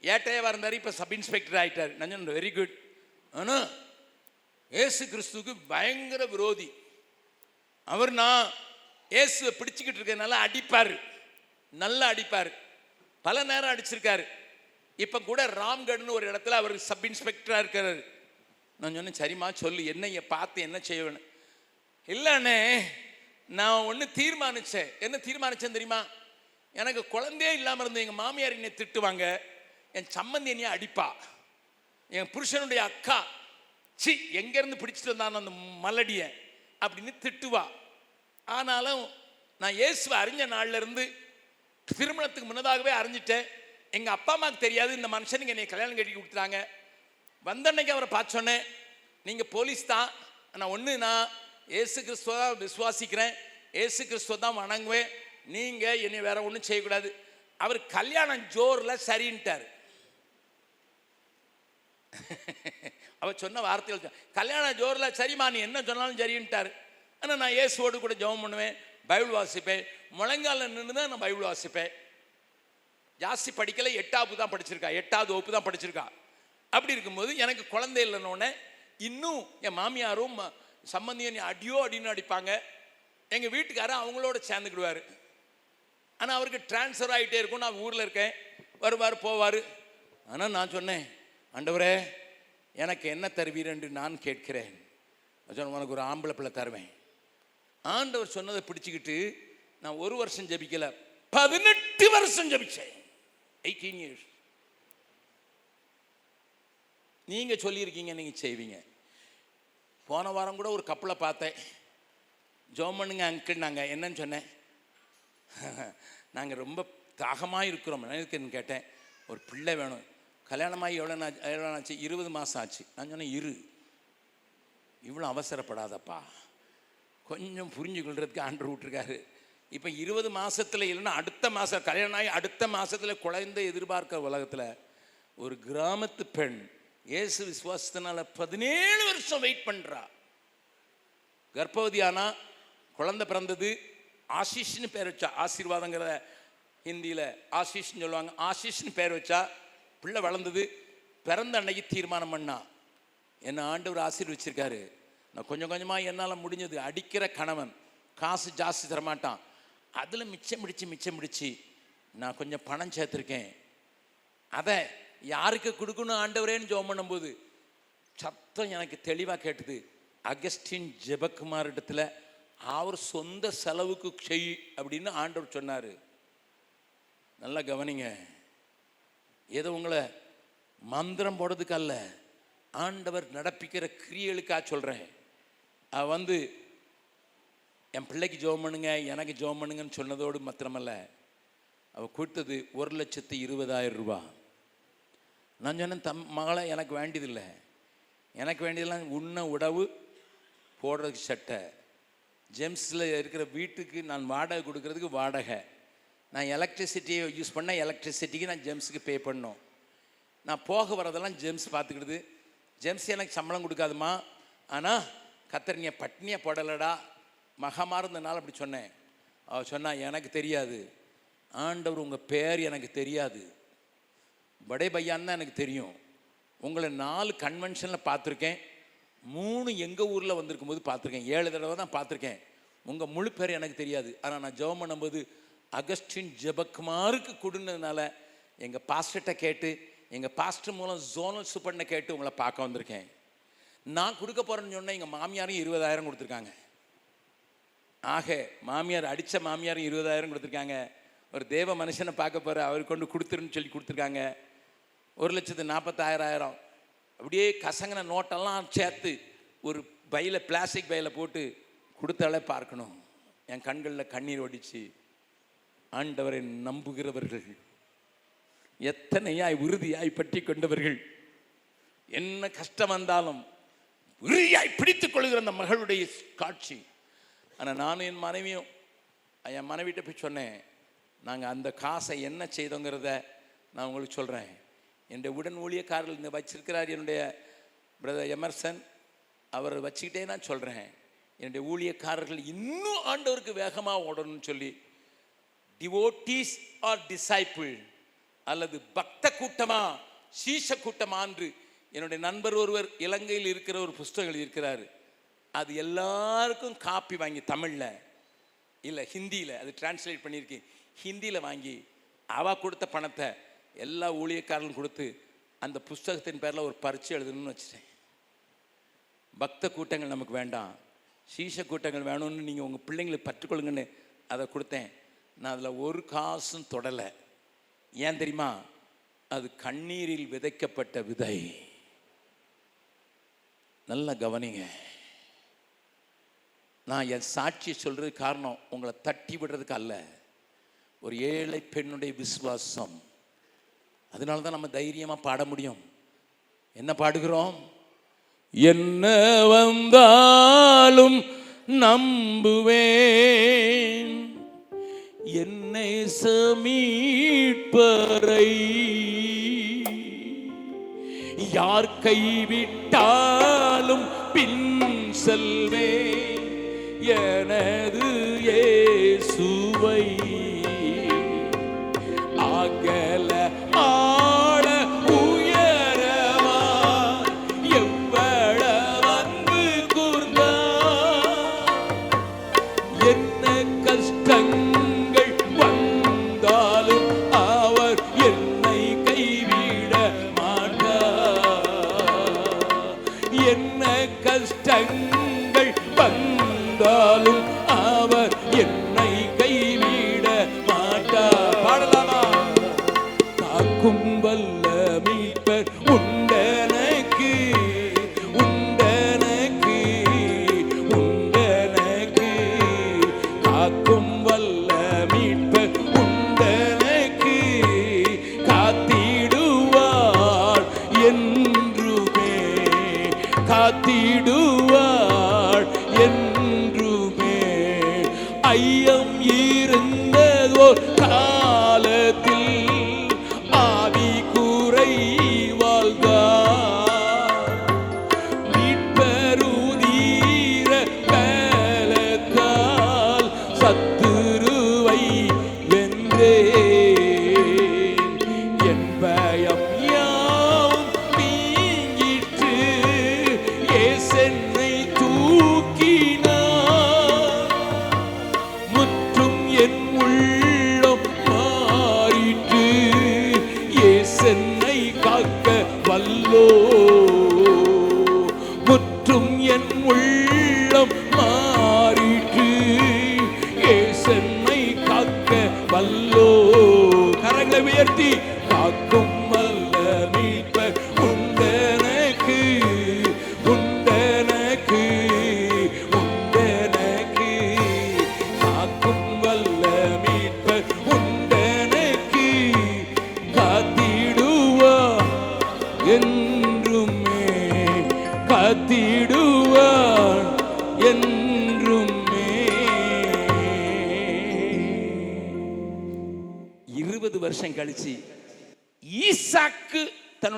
ஏட்டையாக இருந்தார் இப்போ சப் இன்ஸ்பெக்டர் ஆகிட்டார் நான் சொன்னேன் வெரி குட் ஆனால் ஏசு கிறிஸ்துவுக்கு பயங்கர விரோதி. அவர் நான் ஏசுவை பிடிச்சிக்கிட்டு இருக்கிறதுனால அடிப்பார். நல்லா அடிப்பார். பல நேரம் அடிச்சிருக்காரு. இப்போ கூட ராம்கட்னு ஒரு இடத்துல அவர் சப் இன்ஸ்பெக்டராக இருக்கிறாரு. நான் சொன்னேன் சரிம்மா சொல்லு என்னைய பார்த்து என்ன செய்வேன்னு? இல்லைண்ணே நான் ஒன்று தீர்மானித்தேன் என்ன தீர்மானித்தேன் தெரியுமா? எனக்கு குழந்தையே இல்லாமல் இருந்த எங்கள் மாமியார் என்னை திட்டுவாங்க. என் சம்மந்தி என்னையை அடிப்பா. என் புருஷனுடைய அக்கா சி எங்கேருந்து பிடிச்சிட்டு வந்தான் அந்த மலடியை அப்படின்னு திட்டுவா. ஆனாலும் நான் இயேசுவை அறிஞ்ச நாள்லேருந்து திருமணத்துக்கு முன்னதாகவே அறிஞ்சிட்டேன். எங்கள் அப்பா அம்மாவுக்கு தெரியாது இந்த மனுஷனுக்கு என்னை கல்யாணம் கட்டி கொடுத்துட்டாங்க. வந்தன்னைக்கு அவரை பார்த்தோன்னே நீங்கள் போலீஸ் தான். நான் ஒன்று நான் ஏசு கிறிஸ்துவ தான் விசுவாசிக்கிறேன். ஏசு கிறிஸ்துவ தான் வணங்குவேன். நீங்கள் என்னை வேற ஒன்றும் செய்யக்கூடாது. அவர் கல்யாணம் ஜோரில் சரின்ட்டார். அவர் சொன்ன வார்த்தைகள் கல்யாணம் ஜோரில் சரிம்மா நீ என்ன சொன்னாலும் சரின்ட்டார். ஆனால் நான் இயேசுவோடு கூட ஜெபம் பண்ணுவேன் பைபிள் வாசிப்பேன். முழங்கால நின்று தான் நான் பைபிள் வாசிப்பேன். ஜாஸ்தி படிக்கலை எட்டாவது தான் படிச்சிருக்கா எட்டாவது வகுப்பு தான் படிச்சிருக்கா. அப்படி இருக்கும்போது எனக்கு குழந்தை இல்லைன்னொன்னே இன்னும் என் மாமியாரும் சம்பந்தியை நீ அடியோ அடின்னு அடிப்பாங்க. எங்கள் வீட்டுக்காரர் அவங்களோட சேர்ந்துக்கிடுவார். ஆனால் அவருக்கு ட்ரான்ஸ்ஃபர் ஆகிட்டே இருக்கும் நான் ஊரில் இருக்கேன். வருவார் போவார். ஆனால் நான் சொன்னேன் ஆண்டவரே எனக்கு என்ன தருவீர் என்று நான் கேட்கிறேன். சொன்னேன், உனக்கு ஒரு ஆம்பளை பிள்ளை தருவேன். ஆண்டவர் சொன்னதை பிடிச்சிக்கிட்டு நான் ஒரு வருஷம் ஜெபிக்கல. பதினெட்டு வருஷம் ஜெபிச்சேன். எயிட்டீன் இயர்ஸ் நீங்க சொல்லியிருக்கீங்க நீங்க செய்வீங்க. போன வாரம் கூட ஒரு கப்பலை பார்த்தேன். ஜோம் பண்ணுங்க அங்கிள் நாங்கள் என்னன்னு சொன்னேன். நாங்கள் ரொம்ப தாகமாக இருக்கிறோம். என்ன இருக்குன்னு கேட்டேன். ஒரு பிள்ளை வேணும். கல்யாணமாகி எவ்வளோ நாள் எவ்வளோ ஆச்சு இருபது மாதம் ஆச்சு. நான் சொன்னேன் இரு. இவ்வளோ அவசரப்படாதப்பா. கொஞ்சம் புரிஞ்சு கொள்றதுக்கு ஆண்டு விட்டுருக்காரு. இப்போ இருபது மாதத்தில் இல்லைன்னா அடுத்த மாதம் கல்யாணம் ஆகி அடுத்த மாதத்தில் குழந்தை எதிர்பார்க்கிற உலகத்தில் ஒரு கிராமத்து பெண் இயேசு விசுவாசத்தினால பதினேழு வருஷம் வெயிட் பண்ணுறா கர்ப்பவதி ஆனால் குழந்தை பிறந்தது ஆஷிஷ்னு பேர் வச்சா ஆசீர்வாதங்கிற ஹிந்தியில் ஆஷிஷ்னு சொல்லுவாங்க. ஆஷிஷ்னு பேர் வச்சா பிள்ளை வளர்ந்தது பிறந்த அன்னைக்கு தீர்மானம் பண்ணா. என்னை ஆண்டவர் ஆசீர்வச்சிருக்காரு. நான் கொஞ்சம் கொஞ்சமாக என்னால் முடிஞ்சது. அடிக்கிற கணவன் காசு ஜாஸ்தி தரமாட்டான். அதில் மிச்சம் பிடிச்சி மிச்சம் பிடிச்சி நான் கொஞ்சம் பணம் சேர்த்துருக்கேன். அதை யாருக்கு கொடுக்கணும் ஆண்டவரேன்னு ஜோம் பண்ணும்போது சத்தம் எனக்கு தெளிவாக கேட்டது. அகஸ்டின் ஜெபக்குமார் இடத்துல அவர் சொந்த செலவுக்கு செய் அப்படின்னு ஆண்டவர் சொன்னார். நல்லா கவனிங்க. ஏதோ உங்களை மந்திரம் போடுறதுக்கு அல்ல ஆண்டவர் நடப்பிக்கிற கிரியலுக்காக சொல்கிறேன் அவன் வந்து என் பிள்ளைக்கு ஜோம் பண்ணுங்க எனக்கு ஜோம் பண்ணுங்கன்னு சொன்னதோடு மாத்திரமல்ல. அவள் கொடுத்தது ஒரு லட்சத்து இருபதாயிரம் ரூபாய். நான் சொன்னேன் தம் மகளை எனக்கு வேண்டியதில்லை. எனக்கு வேண்டியதெல்லாம் உண்ண உணவு போடுறதுக்கு சட்டை. ஜெம்ஸில் இருக்கிற வீட்டுக்கு நான் வாடகை கொடுக்கறதுக்கு வாடகை. நான் எலக்ட்ரிசிட்டியை யூஸ் பண்ணால் எலக்ட்ரிசிட்டிக்கு நான் ஜெம்ஸுக்கு பே பண்ணோம். நான் போக வரதெல்லாம் ஜெம்ஸ் பார்த்துக்கிடுது. ஜெம்ஸ் எனக்கு சம்பளம் கொடுக்காதுமா? ஆனால் கத்தர் பட்னியை போடலடா. மகமாக இருந்தனால அப்படி சொன்னேன். அவள் சொன்னால் எனக்கு தெரியாது. ஆண்டவர் உங்கள் பேர் எனக்கு தெரியாது. படே பையான் தான் எனக்கு தெரியும். உங்களை நாலு கன்வென்ஷனில் பார்த்துருக்கேன். மூணு எங்கள் ஊரில் வந்திருக்கும் போது பார்த்துருக்கேன். ஏழு தடவை தான் பார்த்துருக்கேன். உங்கள் முழு பேர் எனக்கு தெரியாது. ஆனால் நான் ஜெபம் பண்ணும்போது அகஸ்டின் ஜெபக்குமாருக்கு கொடுனதுனால எங்கள் பாஸ்டர்கிட்ட கேட்டு எங்கள் பாஸ்டர் மூலம் ஜோனல் சூப்பர்னை கேட்டு உங்களை பார்க்க வந்திருக்கேன். நான் கொடுக்க போகிறேன்னு சொன்னேன் எங்கள் மாமியாரும் இருபதாயிரம் கொடுத்துருக்காங்க. ஆக மாமியார் அடித்த மாமியாரும் இருபதாயிரம் கொடுத்துருக்காங்க. ஒரு தேவ மனுஷனை பார்க்க போகிற அவர் கொண்டு கொடுத்துருன்னு சொல்லி கொடுத்துருக்காங்க. ஒரு லட்சத்து நாற்பத்தாயிரம் அப்படியே கசங்கின நோட்டெல்லாம் சேர்த்து ஒரு பையில் பிளாஸ்டிக் பையில் போட்டு கொடுத்தாலே பார்க்கணும். என் கண்களில் கண்ணீர் ஒடிச்சு ஆண்டவரை நம்புகிறவர்கள் எத்தனையாய் உறுதியாய் பற்றி கொண்டவர்கள் என்ன கஷ்டம் வந்தாலும் உறுதியாய் பிடித்து கொள்கிற அந்த மகளுடைய காட்சி. ஆனால் நானும் என் மனைவியும் என் மனைவிட்ட போய் சொன்னேன் நாங்கள் அந்த காசை என்ன செய்தோங்கிறத நான் உங்களுக்கு சொல்கிறேன் என்னுடைய உடன் ஊழியக்காரர்கள் இந்த வச்சிருக்கிறார் என்னுடைய பிரதர் எமர்சன் அவரை வச்சுக்கிட்டே நான் சொல்கிறேன் என்னுடைய ஊழியக்காரர்கள் இன்னும் ஆண்டவருக்கு வேகமாக ஓடணும்னு சொல்லி டிவோட்டீஸ் ஆர் டிசைப்பிள் அல்லது பக்த கூட்டமா சீஷ கூட்டமா என்று என்னுடைய நண்பர் ஒருவர் இலங்கையில் இருக்கிற ஒரு புஸ்தகம் எழுதியிருக்கிறார். அது எல்லாருக்கும் காப்பி வாங்கி தமிழில் இல்லை ஹிந்தியில் அது டிரான்ஸ்லேட் பண்ணியிருக்கேன். ஹிந்தியில் வாங்கி அவ கொடுத்த பணத்தை எல்லா ஊழியக்காரர்களும் கொடுத்து அந்த புஸ்தகத்தின் பேரில் ஒரு பரீட்சை எழுதணும்னு வச்சுட்டேன். பக்த கூட்டங்கள் நமக்கு வேண்டாம். சீச கூட்டங்கள் வேணும்னு நீங்கள் உங்கள் பிள்ளைங்களுக்கு பற்றுக்கொள்ளுங்கன்னு அதை கொடுத்தேன். நான் அதில் ஒரு காசும் தொடலை. ஏன் தெரியுமா? அது கண்ணீரில் விதைக்கப்பட்ட விதை. நல்லா கவனிங்க. நான் என் சாட்சி சொல்கிறது காரணம் உங்களை தட்டி விடுறதுக்கு அல்ல. ஒரு ஏழை பெண்ணுடைய விசுவாசம். அதனால தான் நம்ம தைரியமாக பாட முடியும். என்ன பாடுகிறோம்? என்ன வந்தாலும் நம்புவேன். என்னை சமீட்பரை யார் கைவிட்டாலும் பின் செல்வேன். எனது இயேசுவை.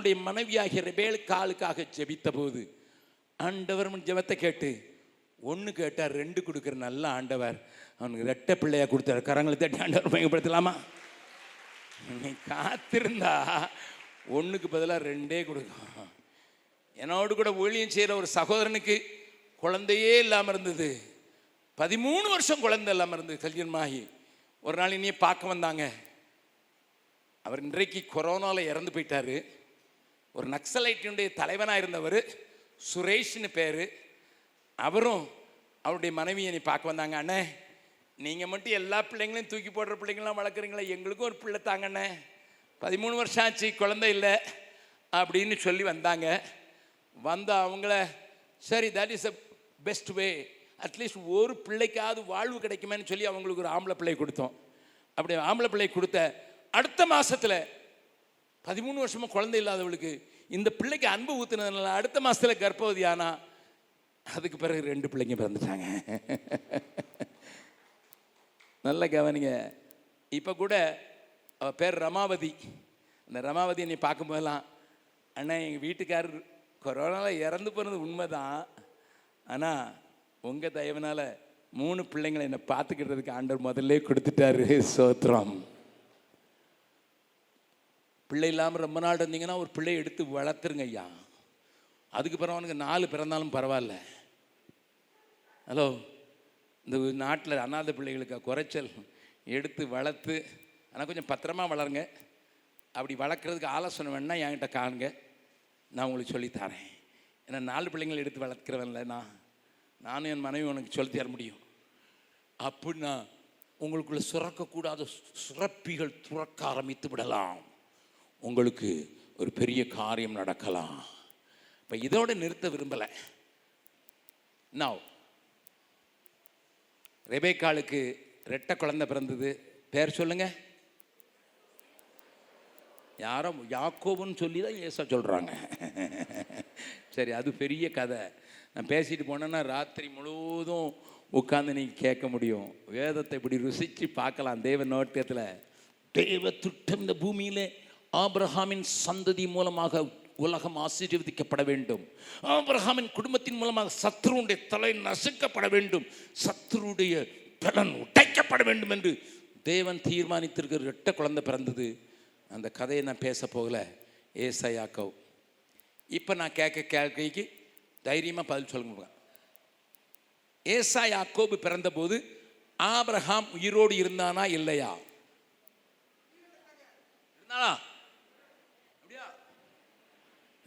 தன்னுடைய மனைவியாகிய ரெபேல் காலுக்காக ஜெபித்த போது ஆண்டவர் ஜெபத்தை கேட்டு ஒன்று கேட்டார் ரெண்டு கொடுக்குற நல்ல ஆண்டவர். அவனுக்கு ரெட்டை பிள்ளையா கொடுத்தாரு. கரங்களை தட்டி ஆண்டவர் பயன்படுத்தலாமா நீ காத்திருந்தா ஒன்றுக்கு பதிலாக ரெண்டே கொடுக்கும் என்னோடு கூட ஊழியம் செய்கிற ஒரு சகோதரனுக்கு குழந்தையே இல்லாமல் இருந்தது. பதிமூணு வருஷம் குழந்தை இல்லாமல் இருந்தது கல்யாணமாகி. ஒரு நாள் இனியே பார்க்க வந்தாங்க. அவர் இன்றைக்கு கொரோனாவில் இறந்து போயிட்டாரு. ஒரு நக்சலைட்டினுடைய தலைவனாக இருந்தவர் சுரேஷ்னு பேர். அவரும் அவருடைய மனைவி என்னை பார்க்க வந்தாங்க அண்ணே நீங்கள் மட்டும் எல்லா பிள்ளைங்களையும் தூக்கி போடுற பிள்ளைங்களாம் வளர்க்குறீங்களா எங்களுக்கும் ஒரு பிள்ளை தாங்க அண்ணே. பதிமூணு வருஷம் ஆச்சு குழந்தை இல்லை அப்படின்னு சொல்லி வந்தாங்க. வந்த அவங்கள சரி that is a best way at least ஒரு பிள்ளைக்காவது வாழ்வு கிடைக்குமேன்னு சொல்லி அவங்களுக்கு ஒரு ஆம்பளை பிள்ளை கொடுத்தோம். அப்படி ஆம்பளை பிள்ளை கொடுத்த அடுத்த மாதத்தில் பதிமூணு வருஷமாக குழந்தை இல்லாதவளுக்கு இந்த பிள்ளைக்கு அன்பு ஊற்றுனதுனால அடுத்த மாதத்தில் கர்ப்பவதி ஆனா அதுக்கு பிறகு ரெண்டு பிள்ளைங்க பிறந்துட்டாங்க. நல்ல கவனிங்க. இப்போ கூட அவள் பேர் ரமாவதி. அந்த ரமாவதி நீ பார்க்கும்போதெல்லாம் அண்ணா எங்கள் வீட்டுக்காரர் கொரோனாவில் இறந்து போனது உண்மை தான் ஆனால் உங்கள் தயவனால் மூணு பிள்ளைங்களை என்னை பார்த்துக்கிட்டதுக்கு ஆண்டவர் முதல்ல கொடுத்துட்டாரு சோத்திரம். பிள்ளை இல்லாமல் ரொம்ப நாள் இருந்தீங்கன்னா ஒரு பிள்ளையை எடுத்து வளர்த்துருங்க ஐயா. அதுக்கு பிறகு அவனுக்கு நாலு பிறந்தாலும் பரவாயில்ல. ஹலோ இந்த நாட்டில் அண்ணாத பிள்ளைகளுக்கு குறைச்சல் எடுத்து வளர்த்து ஆனால் கொஞ்சம் பத்திரமா வளருங்க. அப்படி வளர்க்குறதுக்கு ஆலோசனை வேணால் என்கிட்ட காணுங்க. நான் உங்களுக்கு சொல்லித் தரேன். ஏன்னா நாலு பிள்ளைங்களை எடுத்து வளர்க்குறவன்ல நான் நானும் என் மனைவி உனக்கு சொல்லித் தர முடியும். அப்படின்னா உங்களுக்குள்ள சுரக்கக்கூடாத சுரப்பிகள் துறக்க ஆரம்பித்து விடலாம். உங்களுக்கு ஒரு பெரிய காரியம் நடக்கலாம். இப்போ இதோட நிறுத்த விரும்பலை. நான் ரெபேக்காளுக்கு ரெட்டை குழந்தை பிறந்தது. பேர் சொல்லுங்க. யாரோ யாக்கோபுன்னு சொல்லி தான் ஏசா சொல்கிறாங்க சரி அது பெரிய கதை. நான் பேசிட்டு போனேன்னா ராத்திரி முழுவதும் உட்காந்து நீங்கள் கேட்க முடியும். வேதத்தை இப்படி ருசித்து பார்க்கலாம். தேவ நோட்டத்தில். தேவ திட்டம் இந்த பூமியிலே. ஆப்ரஹாமின் சந்ததி மூலமாக உலகம் ஆசீர்வதிக்கப்பட வேண்டும். ஆப்ரஹாமின் குடும்பத்தின் மூலமாக சத்ருடைய தலை நசுக்கப்பட வேண்டும். சத்ருடைய பலன் உடைக்கப்பட வேண்டும் என்று தேவன் தீர்மானித்திருக்கிற ரெட்ட குழந்தை பிறந்தது. அந்த கதையை நான் பேச போகல. ஏசையாக்கவ் இப்போ நான் கேட்க கேள்விக்கு தைரியமாக பதில் சொல்லுங்க ஏசா யாக்கோபு பிறந்தபோது ஆப்ரஹாம் உயிரோடு இருந்தானா இல்லையா? இருந்தானா.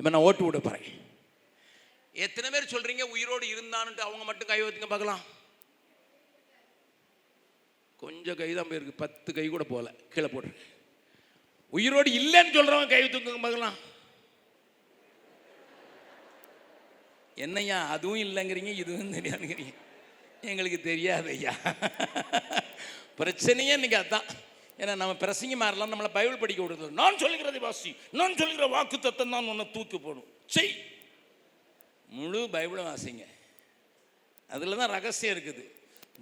இப்போ நான் ஓட்டு விட போகிறேன் எத்தனை பேர் சொல்கிறீங்க உயிரோடு இருந்தான்ட்டு அவங்க மட்டும் கை வைத்துங்க பார்க்கலாம். கொஞ்சம் கை தான் போயிருக்கு. பத்து கை கூட போகல. கீழே போடுறேன் உயிரோடு இல்லைன்னு சொல்கிறவங்க கை தூக்குங்க பார்க்கலாம். என்னய்யா அதுவும் இல்லைங்கிறீங்க இதுவும் தெரியாதுங்கிறீங்க. எங்களுக்கு தெரியாது ஐயா. பிரச்சனையே இன்னைக்கு அதான். ஏன்னா நம்ம பிரசங்க மாறலாம் நம்மளை பைபிள் படிக்க விடுறது. நான் சொல்லுகிறதை வாசி. நான் சொல்லுகிற வாக்கு தத்தம் தான் உன்னை தூக்கி போடும். செய். முழு பைபிளும் வாசிங்க. அதில் தான் ரகசியம் இருக்குது.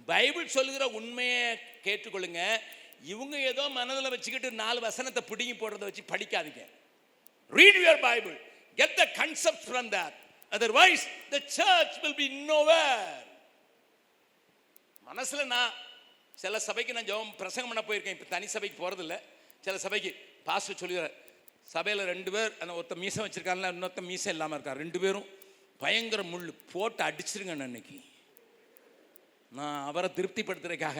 பைபிள் சொல்லுகிற உண்மையை கேட்டுக்கொள்ளுங்க. இவங்க ஏதோ மனதில் வச்சுக்கிட்டு நாலு வசனத்தை பிடுங்கி போடுறத வச்சு படிக்காதீங்க. Read your Bible get the concept from that otherwise the church will be in over மனசுல நான் சில சபைக்கு நான் ஜெபம் பிரசங்கம் பண்ண போயிருக்கேன். இப்போ தனி சபைக்கு போகிறதில்ல சில சபைக்கு பாஸ்டர் சொல்லுகிறார் சபையில் ரெண்டு பேர் அந்த ஒருத்த மீசம் வச்சிருக்காங்கல்ல இன்னொருத்த மீசம் இல்லாமல் இருக்கார். ரெண்டு பேரும் பயங்கர முள் போட்டு அடிச்சிருங்க அன்னைக்கு. நான் அவரை திருப்திப்படுத்துறதுக்காக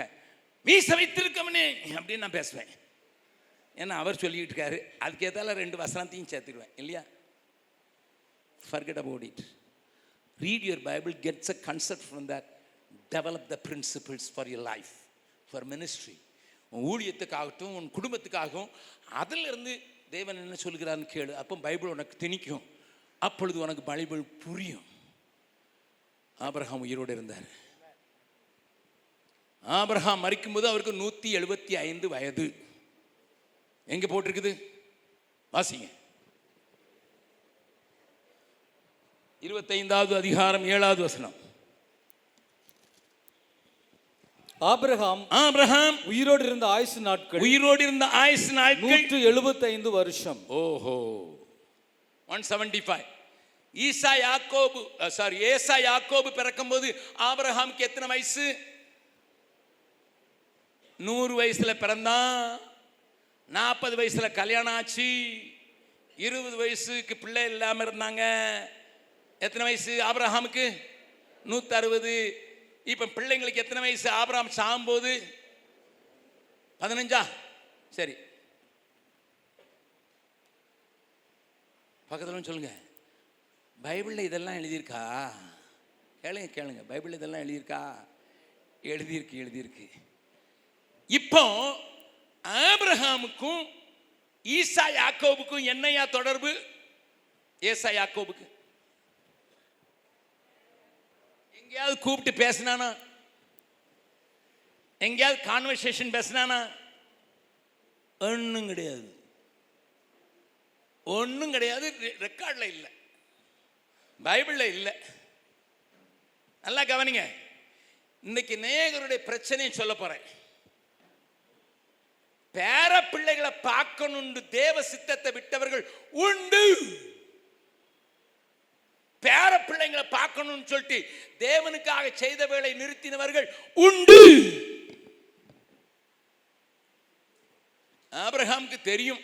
மீச வைத்திருக்கமனே அப்படின்னு நான் பேசுவேன். ஏன்னா அவர் சொல்லிக்கிட்டு இருக்காரு. அதுக்கேற்றால ரெண்டு வசனத்தையும் சேர்த்துருவேன் இல்லையா? Forget about it read your Bible gets a concept from that develop the principles for your life for ministry உன் ஊழியத்துக்காகட்டும் உன் குடும்பத்துக்காகவும் அதிலிருந்து தேவன் என்ன சொல்கிறான்னு கேளு. அப்போ பைபிள் உனக்கு திணிக்கும். அப்பொழுது உனக்கு பைபிள் புரியும். ஆபரகாம் உயிரோடு இருந்தார். ஆபரகாம் மறிக்கும்போது அவருக்கு நூற்றி எழுபத்தி ஐந்து வயது. எங்கே போட்டிருக்குது? வாசிங்க. இருபத்தைந்தாவது அதிகாரம் ஏழாவது வசனம். ஆபிரகாம் ஆபிரகாம் உயிரோடு இருந்த ஆயுசு நாட்கள் உயிரோடு இருந்த ஆயுசு நாட்கள் நூற்று எழுபத்தைந்து வருஷம். ஓஹோ. ஒன் செவன்டி ஃபைவ் ஈசா யாக்கோபு சாரி ஏசா யாக்கோபு பிறக்கும்போது ஆபிரகாமுக்கு எத்தனை வயசு? நூறு வயசுல பிறந்தான் நாற்பது வயசுல கல்யாணம் ஆச்சு இருபது வயசுக்கு பிள்ளை இல்லாம இருந்தாங்க. எத்தனை வயசு ஆபிரகாமுக்கு? நூற்றி அறுபது இப்போ பிள்ளைங்களுக்கு எத்தனை வயசு? ஆபிரகாம் சாகும்போது? பதினஞ்சா? சரி. பக்கத்தில் சொல்லுங்க. பைபிளில் இதெல்லாம் எழுதியிருக்கா? கேளுங்க கேளுங்க. பைபிளில் இதெல்லாம் எழுதியிருக்கா? எழுதியிருக்கு எழுதியிருக்கு. இப்போ ஆப்ரஹாமுக்கும் ஈசா யாக்கோபுக்கும் என்னையா தொடர்பு? ஏசா யாக்கோபுக்கு. எங்கேயாவது கூப்பிட்டு பேசினானா? எங்கேயாவது கான்வர்சேஷன் பேசினானா? ஒன்றும் கிடையாது. ஒன்றும் கிடையாது. ரெக்கார்டில் இல்லை. பைபிளில் இல்லை. நல்லா கவனிங்க. இன்னைக்கு நேயகருடைய பிரச்சனையை சொல்ல போறேன். பேர பிள்ளைகளை பார்க்கணுண்டு தேவ சித்தத்தை விட்டவர்கள் உண்டு. பேர பிள்ளைங்களை பார்க்கணும்னு சொல்லிட்டு தேவனுக்காக செய்த வேலை நிறுத்தினவர்கள் உண்டு. ஆபிரகாமுக்கு தெரியும்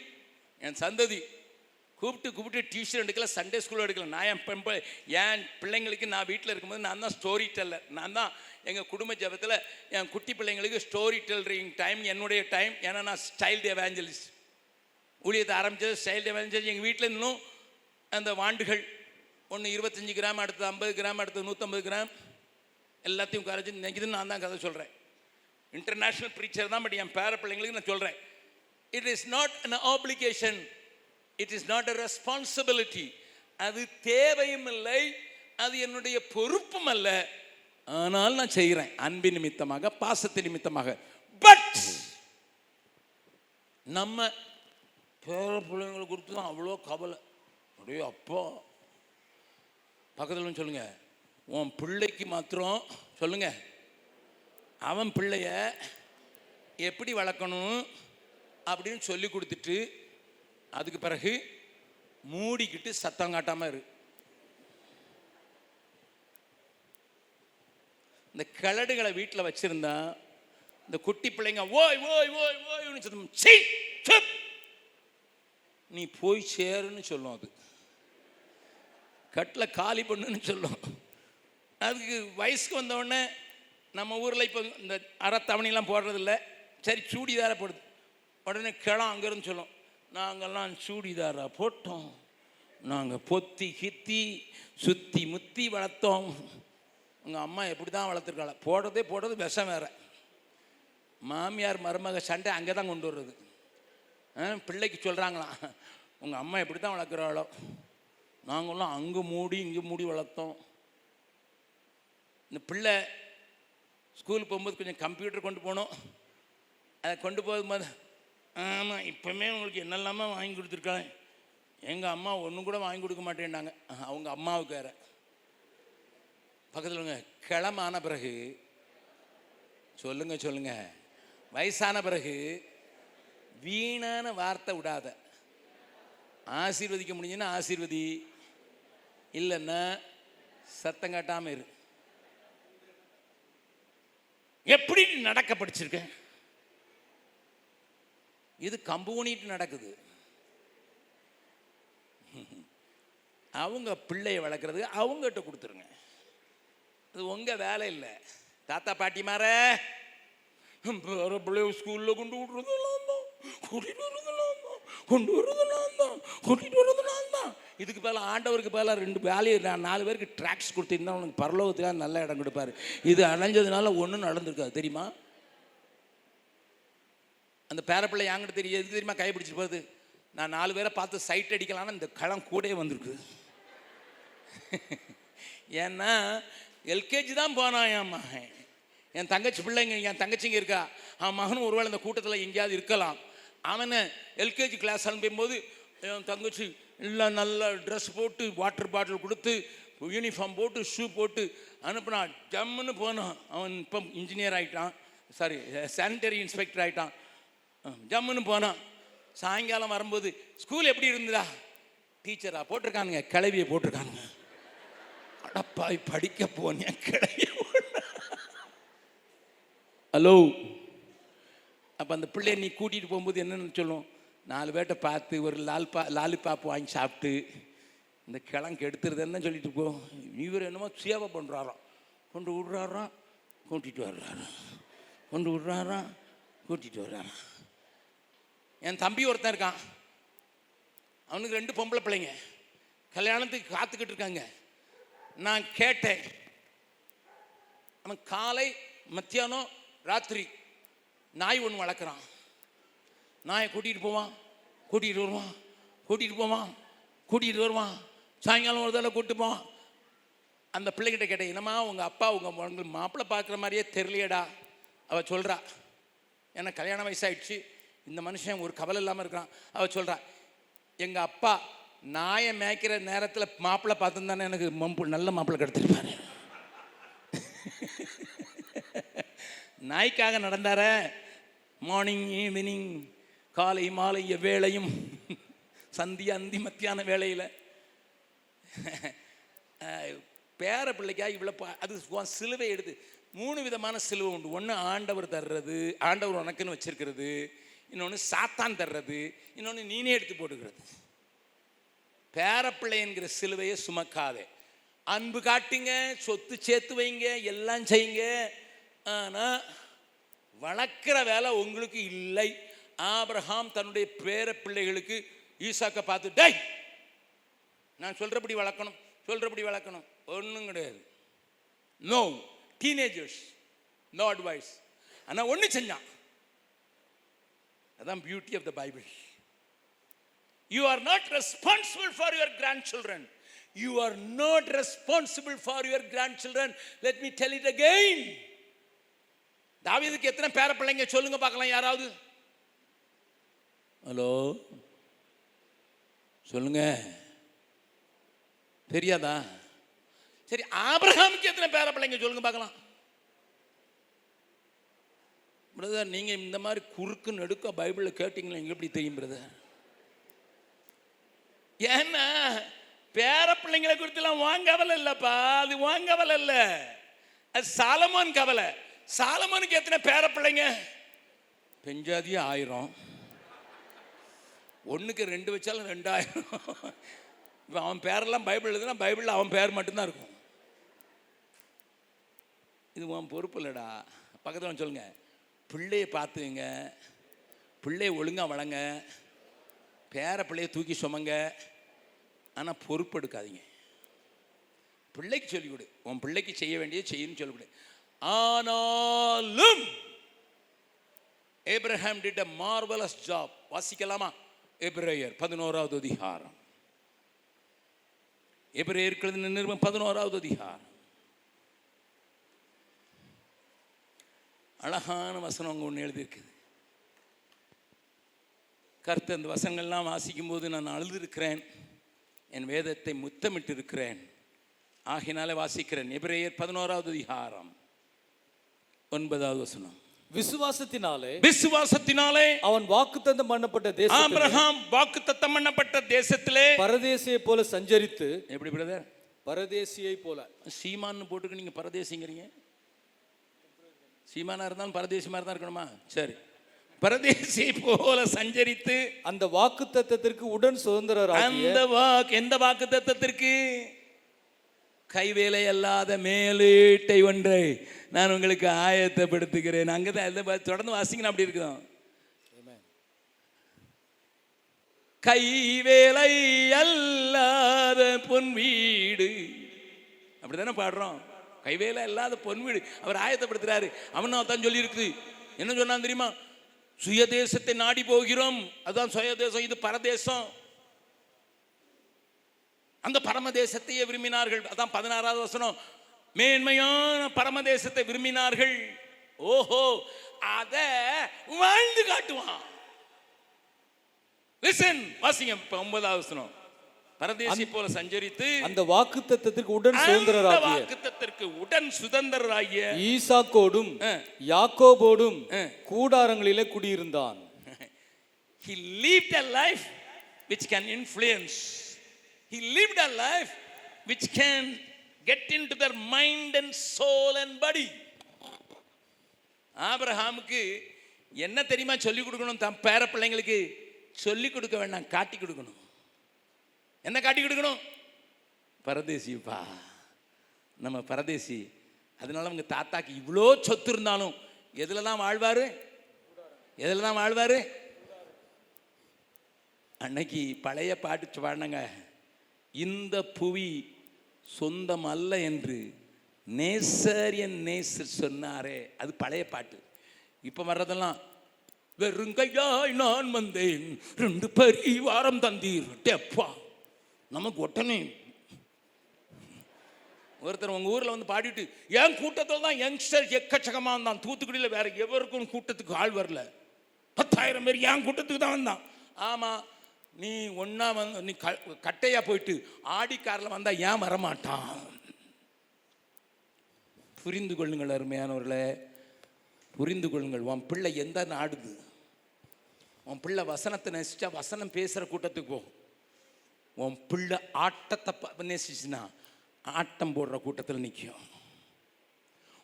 என் சந்ததி கூப்பிட்டு கூப்பிட்டு டியூஷன் எடுக்கல சண்டே ஸ்கூல் எடுக்கல. நான் என் பெண் என் பிள்ளைங்களுக்கு நான் வீட்டில் இருக்கும்போது நான் தான் ஸ்டோரி டெல்லர் நான் தான் எங்கள் குடும்ப ஜபத்தில் என் குட்டி பிள்ளைங்களுக்கு ஸ்டோரி டெல்லரிங் டைம் என்னுடைய டைம் ஏன்னா நான் ஸ்டைல்டு எவாஞ்சலிஸ்ட் ஊழியத்தை ஆரம்பித்தது ஸ்டைல்டு எவாஞ்சலிஸ்ட் எங்கள் வீட்டில் இன்னும் அந்த வாண்டுகள் ஒன்று இருபத்தஞ்சி கிராம் அடுத்தது ஐம்பது கிராம் அடுத்தது நூற்றம்பது கிராம். எல்லாத்தையும் கரைச்சி நினைக்குது நான் தான் கதை சொல்கிறேன் இன்டர்நேஷ்னல் ப்ரீச்சர் தான் பட் என் பேர பிள்ளைங்களுக்கு நான் சொல்கிறேன் it is not an application it is not a responsibility அது தேவையும் இல்லை அது என்னுடைய பொறுப்பும் அல்ல. ஆனால் நான் செய்கிறேன் அன்பின் நிமித்தமாக பாசத்து நிமித்தமாக. பட் நம்ம பேர பிள்ளைங்களை குறித்து தான் அவ்வளோ கவலை. அப்படியே அப்பா பக்கத்தில் சொல்லுங்க. உன் பிள்ளைக்கு மாத்திரம் சொல்லுங்க. அவன் பிள்ளைய எப்படி வளர்க்கணும் அப்படின்னு சொல்லி கொடுத்துட்டு அதுக்கு பிறகு மூடிக்கிட்டு சத்தம் காட்டாமல் இரு. இந்த கிளடுகளை வீட்டில் வச்சுருந்தா இந்த குட்டி பிள்ளைங்க ஓய் ஓய் ஓய் ஓய்னு சொல்லும் நீ போய் சேருன்னு சொல்லும் அது. கட்டில் காலி பண்ணுன்னு சொல்லும். அதுக்கு வயசுக்கு வந்த நம்ம ஊரில் இப்போ இந்த அறத்தவணையெல்லாம் போடுறதில்ல. சரி சூடிதாரை போடுது. உடனே கிளம் அங்கேருந்து சொல்லும். நாங்கள்லாம் சூடிதாரா போட்டோம். நாங்கள் பொத்தி கித்தி சுத்தி முத்தி வளர்த்தோம். உங்கள் அம்மா எப்படி தான் வளர்த்துருக்காள. போடுறதே போடுறது விஷம் வேற. மாமியார் மருமக சண்டை அங்கே தான் கொண்டு வர்றது. ஆ, பிள்ளைக்கு சொல்கிறாங்களாம் உங்கள் அம்மா எப்படி தான் வளர்க்குறாளோ. நாங்களாம் அங்கே மூடி இங்கே மூடி வளர்த்தோம். இந்த பிள்ளை ஸ்கூல் போகும்போது கொஞ்சம் கம்ப்யூட்டர் கொண்டு போனோம். அதை கொண்டு போகும்போது ஆமாம் இப்போவுமே உங்களுக்கு என்னெல்லாமா வாங்கி கொடுத்துருக்காங்க. எங்கள் அம்மா ஒன்றும் கூட வாங்கி கொடுக்க மாட்டேன்டாங்க அவங்க அம்மாவுக்கு வேற. பக்கத்தில் கிளமான பிறகு சொல்லுங்க சொல்லுங்க. வயசான பிறகு வீணான வார்த்தை விடாத. ஆசீர்வதிக்க முடிஞ்சுன்னா ஆசீர்வதி. இல்லைன்னா சத்தம் காட்டாம இரு. எப்படி நடக்க படிச்சிருக்க? இது கம்பு ஊனிட்டு நடக்குது. அவங்க பிள்ளைய வளர்க்குறது அவங்ககிட்ட கொடுத்துருங்க. அது உங்க வேலை இல்லை. தாத்தா பாட்டி மாற. வேற பிள்ளைய ஸ்கூலில் கொண்டு விடுறது நான் தான். கூட்டிட்டு வர்றது நான் தான். கொண்டு நான் தான். நான் தான் இதுக்கு மேலே ஆண்டவருக்கு மேலே ரெண்டு வேலையை நான் நாலு பேருக்கு ட்ராக்ஸ் கொடுத்தீங்கன்னா உனக்கு பரலோகத்துக்காக நல்ல இடம் கொடுப்பாரு. இது அணைஞ்சதுனால ஒன்றும் நடந்திருக்காது. தெரியுமா? அந்த பேரப்பிள்ளை யாங்கிட்ட தெரியும். எதுக்கு தெரியுமா? கை போகுது. நான் நாலு பேரை பார்த்து சைட் அடிக்கலான்னு இந்த களம் கூட வந்திருக்கு. ஏன்னா எல்கேஜி தான் போனான் என் மகன். என் தங்கச்சி பிள்ளைங்க என் தங்கச்சிங்க இருக்கா? அவன் மகனும் ஒருவேளை இந்த கூட்டத்தில் எங்கேயாவது இருக்கலாம். அவனை எல்கேஜி கிளாஸ் அனுப்பும்போது என் தங்கச்சி எல்லாம் நல்ல ட்ரெஸ் போட்டு வாட்டர் பாட்டில் கொடுத்து யூனிஃபார்ம் போட்டு ஷூ போட்டு அனுப்புனான் ஜம்முன்னு போனான். அவன் இப்போ இன்ஜினியர் ஆகிட்டான் சாரி சானிட்டரி இன்ஸ்பெக்டர் ஆகிட்டான் ஜம்முன்னு போனான். சாயங்காலம் வரும்போது ஸ்கூல் எப்படி இருந்ததா? டீச்சரா போட்டிருக்கானுங்க கிளவியை போட்டிருக்கானுங்க. அடப்பாய் படிக்க போனேன் கிளவிய ஹலோ அப்போ அந்த பிள்ளைய நீ கூட்டிகிட்டு போகும்போது என்னென்னு சொல்லும்? நாலு பேர்ட்ட பார்த்து ஒரு லால் பா லாலிபாப் வாங்கி சாப்பிட்டு இந்த கிழங்கு எடுத்துருதுன்னு சொல்லிட்டு போ. இவர் என்னமோ சேவை பண்ணுறாராம் கொண்டு விடுறாராம் கூட்டிகிட்டு வர்றாராம் கொண்டு விடுறாராம் கூட்டிகிட்டு வர்றாராம் என் தம்பி ஒருத்தன் இருக்கான். அவனுக்கு ரெண்டு பொம்பளை பிள்ளைங்க. கல்யாணத்துக்கு காத்துக்கிட்டு இருக்காங்க. நான் கேட்டேன். அவன் காலை மத்தியானம் ராத்திரி நாய் ஒன்று வளர்க்குறான். நாயை கூட்டிகிட்டு போவான்? கூட்டிகிட்டு வருவான். கூட்டிகிட்டு போவான். கூட்டிகிட்டு வருவான். சாயங்காலம் ஒரு தடவை கூட்டிட்டு போவான். அந்த பிள்ளைகிட்ட கேட்டேன் என்னம்மா உங்கள் அப்பா உங்கள் உங்களுக்கு மாப்பிள்ளை பார்க்குற மாதிரியே தெரியலையடா. அவள் சொல்கிறா எனக்கு கல்யாண வயசாகிடுச்சு இந்த மனுஷன் ஒரு கவலை இல்லாமல் இருக்கிறான். அவள் சொல்கிறா எங்கள் அப்பா நாயை மேய்க்கிற நேரத்தில் மாப்பிள்ளை பார்த்துருந்தானே எனக்கு மம்பு நல்ல மாப்பிள்ளை கிடச்சிருப்பாரு. நாய்க்காக நடந்தார. மார்னிங் ஈவினிங் காலை மாலை வேலையும் சந்திய அந்தி மத்தியான வேலையில் பேர பிள்ளைக்காக இவ்வளோ அது சிலுவை எடுத்து மூணு விதமான சிலுவை உண்டு. ஒன்று ஆண்டவர் தர்றது ஆண்டவர் உனக்குன்னு வச்சிருக்கிறது. இன்னொன்று சாத்தான் தர்றது. இன்னொன்று நீனே எடுத்து போட்டுக்கிறது. பேரப்பிள்ளை என்கிற சிலுவையை சுமக்காதே. அன்பு காட்டுங்க சொத்து சேர்த்து வைங்க எல்லாம் செய்யுங்க. ஆனால் வளர்க்குற வேலை உங்களுக்கு இல்லை. ஆபிரஹாம் தன்னுடைய பேர பிள்ளைகளுக்கு ஈசாக்கை பார்த்து டேய் நான் சொல்கிறபடி வளர்க்கணும் சொல்கிறபடி வளர்க்கணும். ஒன்றும் கிடையாது. நோ டீனேஜர்ஸ் நோ அட்வைஸ் ஆனால் ஒன்று செஞ்சான். அதான் beauty of the Bible you are not responsible for your grand children you are not responsible for your grand children let me tell it again. தாவீதுக்கு எத்தனை பேர பிள்ளைங்க சொல்லுங்க பார்க்கலாம் யாராவது. ஹலோ? சொல்லுங்க. தெரியாதா? சரி ஆபிரகாமுக்கு எத்தனை பேர பிள்ளைங்க சொல்லுங்க பார்க்கலாம். பிரதர் நீங்க இந்த மாதிரி குறுக்கு நடுக்க பைபிளில் கேட்டீங்களா எங்க எப்படி தெரியும் பிரதர்? ஏன்னா பேர பிள்ளைங்களை குறித்துலாம் வாங்க கவலை இல்லைப்பா. அது வாங்க கவலை இல்லை. அது சாலமான் கவலை. சாலமானுக்கு எத்தனை பேர பிள்ளைங்க? பெஞ்சாதியே ஆயிரம். ஒன்றுக்கு ரெண்டு வச்சாலும் ரெண்டாயிரம். இப்போ அவன் பேரெல்லாம் பைபிள் எழுதுனா பைபிளில் அவன் பேர் மட்டும்தான் இருக்கும். இது உன் பொறுப்பு இல்லைடா. பக்கத்தில் சொல்லுங்க. பிள்ளையை பார்த்துங்க பிள்ளையை ஒழுங்காக வளங்க. பேர பிள்ளையை தூக்கி சுமங்க. ஆனால் பொறுப்பெடுக்காதீங்க பிள்ளைக்கு சொல்லிக் கொடு. உன் பிள்ளைக்கு செய்ய வேண்டியது செய்யணும்னு சொல்லிக் கொடு. ஆனாலும் Abraham did a marvellous job வாசிக்கலாமா? எபிரேயர் பதினோராவது அதிகாரம். எப்ரேயர்கள் நிறுவனம் பதினோராவது அதிகாரம். அழகான வசனம் அங்கே ஒன்று எழுதியிருக்குது. கருத்து அந்த வசங்கள்லாம் வாசிக்கும் போது நான் அழுதிருக்கிறேன். என் வேதத்தை முத்தமிட்டு இருக்கிறேன் ஆகினாலே வாசிக்கிறேன். எபிரேயர் பதினோராவது அதிகாரம். ஒன்பதாவது வசனம். விசுவாசத்தினாலே விசுவாசத்தினாலே அவன் வாக்குத்தத்தம் பண்ணப்பட்ட தேசத்தில் ஆபிரகாம் வாக்கு தத்தம் பண்ணப்பட்ட தேசத்திலே பரதேசியை போல சஞ்சரித்து எப்படி பிரதர் பரதேசியை போல சீமான்னு போட்டுக்க நீங்க பரதேசிங்கிறீங்க? சீமானா இருந்தாலும் பரதேசி மாதிரி தான் இருக்கணுமா? சரி. பரதேசி போல சஞ்சரித்து அந்த வாக்குத்தத்தத்திற்கு உடன் சுதந்திரராகிய அந்த வாக்கு எந்த வாக்கு தத்தத்திற்கு? கைவேலை அல்லாத மேலீட்டை ஒன்றை நான் உங்களுக்கு ஆயத்தப்படுத்துகிறேன். அங்கே தான் தொடர்ந்து வாசிங்கன்னா அப்படி இருக்கும். கைவேலை அல்லாத பொன் வீடு. அப்படிதானே பாடுறோம்? கைவேலை அல்லாத பொன் வீடு. அவர் ஆயத்தப்படுத்துறாரு. அவனும் அதான் சொல்லியிருக்குது என்ன சொன்னான் தெரியுமா? சுயதேசத்தை நாடி போகிறோம். அதான் சுயதேசம். இது பரதேசம். அந்த பரமதேசத்தையே விரும்பினார்கள் அதான் பதினாறாவது வசனம் மேன்மையான பரமதேசத்தை விரும்பினார்கள் ஓஹோ அத வாழ்ந்து காட்டுவான் லிசன் வாசிங்க இப்ப ஒன்பதாவது வசனம் பரதேசி போல சஞ்சரித்து அந்த வாக்குத்தத்தத்திற்கு உடன் சுதந்திரராகிய வாக்குத்தத்திற்கு உடன் சுதந்திரராகிய ஈசாக்கோடும். யாக்கோபோடும். கூடாரங்களிலே குடியிருந்தான் he lived a life which can influence. He lived a life which can get into their mind and soul and body. ஆபிரஹாமுக்கு என்ன தெரியுமா சொல்லிக் கொடுக்கணும்? தன் பேர பிள்ளைங்களுக்கு சொல்லிக் கொடுக்க வேண்டாம் காட்டி கொடுக்கணும். என்ன காட்டி கொடுக்கணும்? பரதேசிப்பா நம்ம பரதேசி அதனால உங்கள் தாத்தாக்கு இவ்வளோ சொத்து இருந்தாலும் எதில் தான் வாழ்வார்? எதில் தான் வாழ்வார்? அன்னைக்கு பழைய பாட்டு பாடினாங்க. இந்த புவி சொந்தம் அல்ல என்று நேசர் என் நேசர் சொன்னாரே. அது பழைய பாட்டு. இப்போ வர்றதெல்லாம் வெறுங்கையாய் நான் வந்தேன் ரெண்டு பரிவாரம் தந்தீர் டெப்பா. நமக்கு ஒட்டனே. ஒருத்தர் உங்கள் ஊரில் வந்து பாடிட்டு என் கூட்டத்தில் தான் யங்ஸ்டர் எக்கச்சக்கமாக இருந்தான் தூத்துக்குடியில் வேற எவருக்கும் கூட்டத்துக்கு ஆள் வரல. பத்தாயிரம் பேர் என் கூட்டத்துக்கு தான் வந்தான். ஆமாம் நீ ஒன்றா வந்து நீ க- கட்டையா போயிட்டு ஆடிக்காரில் வந்தால் வந்தா ஏன் வரமாட்டான்? புரிந்து கொள்ளுங்கள் அருமையானவர்களே. புரிந்து கொள்ளுங்கள். உன் பிள்ளை எந்த நாடுது? உன் பிள்ளை வசனத்தை நேசிச்சா வசனம் பேசுகிற கூட்டத்துக்கு போ. உன் பிள்ளை ஆட்டத்தை ப- நேசிச்சுன்னா ஆட்டம் போடுற கூட்டத்தில் நிற்கும்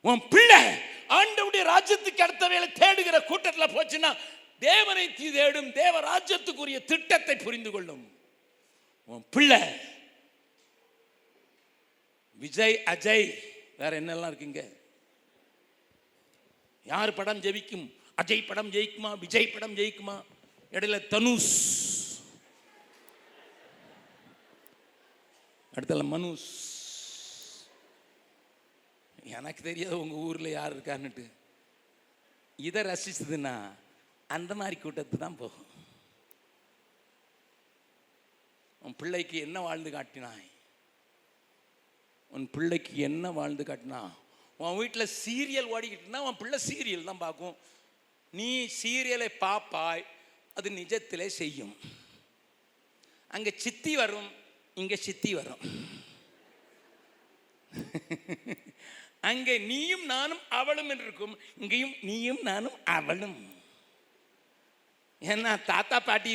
உன் பிள்ளை ஆண்டவுடைய ராஜ்யத்துக்கு அடுத்த வேலை தேடுகிற கூட்டத்தில் போச்சுன்னா தேவனை தீ தேடும் தேவ ராஜ்யத்துக்குரிய திட்டத்தை புரிந்து கொள்ளும். உன் பிள்ளை. விஜய் அஜய் வேற என்னெல்லாம் இருக்குங்க? யார் படம் ஜெயிக்கும் அஜய் படம் ஜெயிக்குமா? விஜய் படம் ஜெயிக்குமா? இடையில தனுஷ். அடுத்தல மனுஷ். எனக்கு தெரியாது உங்க ஊர்ல யார் இருக்கான்னுட்டு. இதை ரசிச்சதுன்னா அந்த மாதிரி கூட்டத்து தான் போகும். உன் பிள்ளைக்கு என்ன வாழ்ந்து காட்டினாய்? உன் பிள்ளைக்கு என்ன வாழ்ந்து காட்டினா? உன் வீட்டில் சீரியல் ஓடிக்கிட்டுனா உன் பிள்ளை சீரியல் தான் பார்க்கும். நீ சீரியலை பார்ப்பாய் அது நிஜத்திலே செய்யும். அங்கே சித்தி வரும் இங்கே சித்தி வரும். அங்கே நீயும் நானும் அவளும் என்று இருக்கும் இங்கேயும் நீயும் நானும் அவளும். என்ன தாத்தா பாட்டி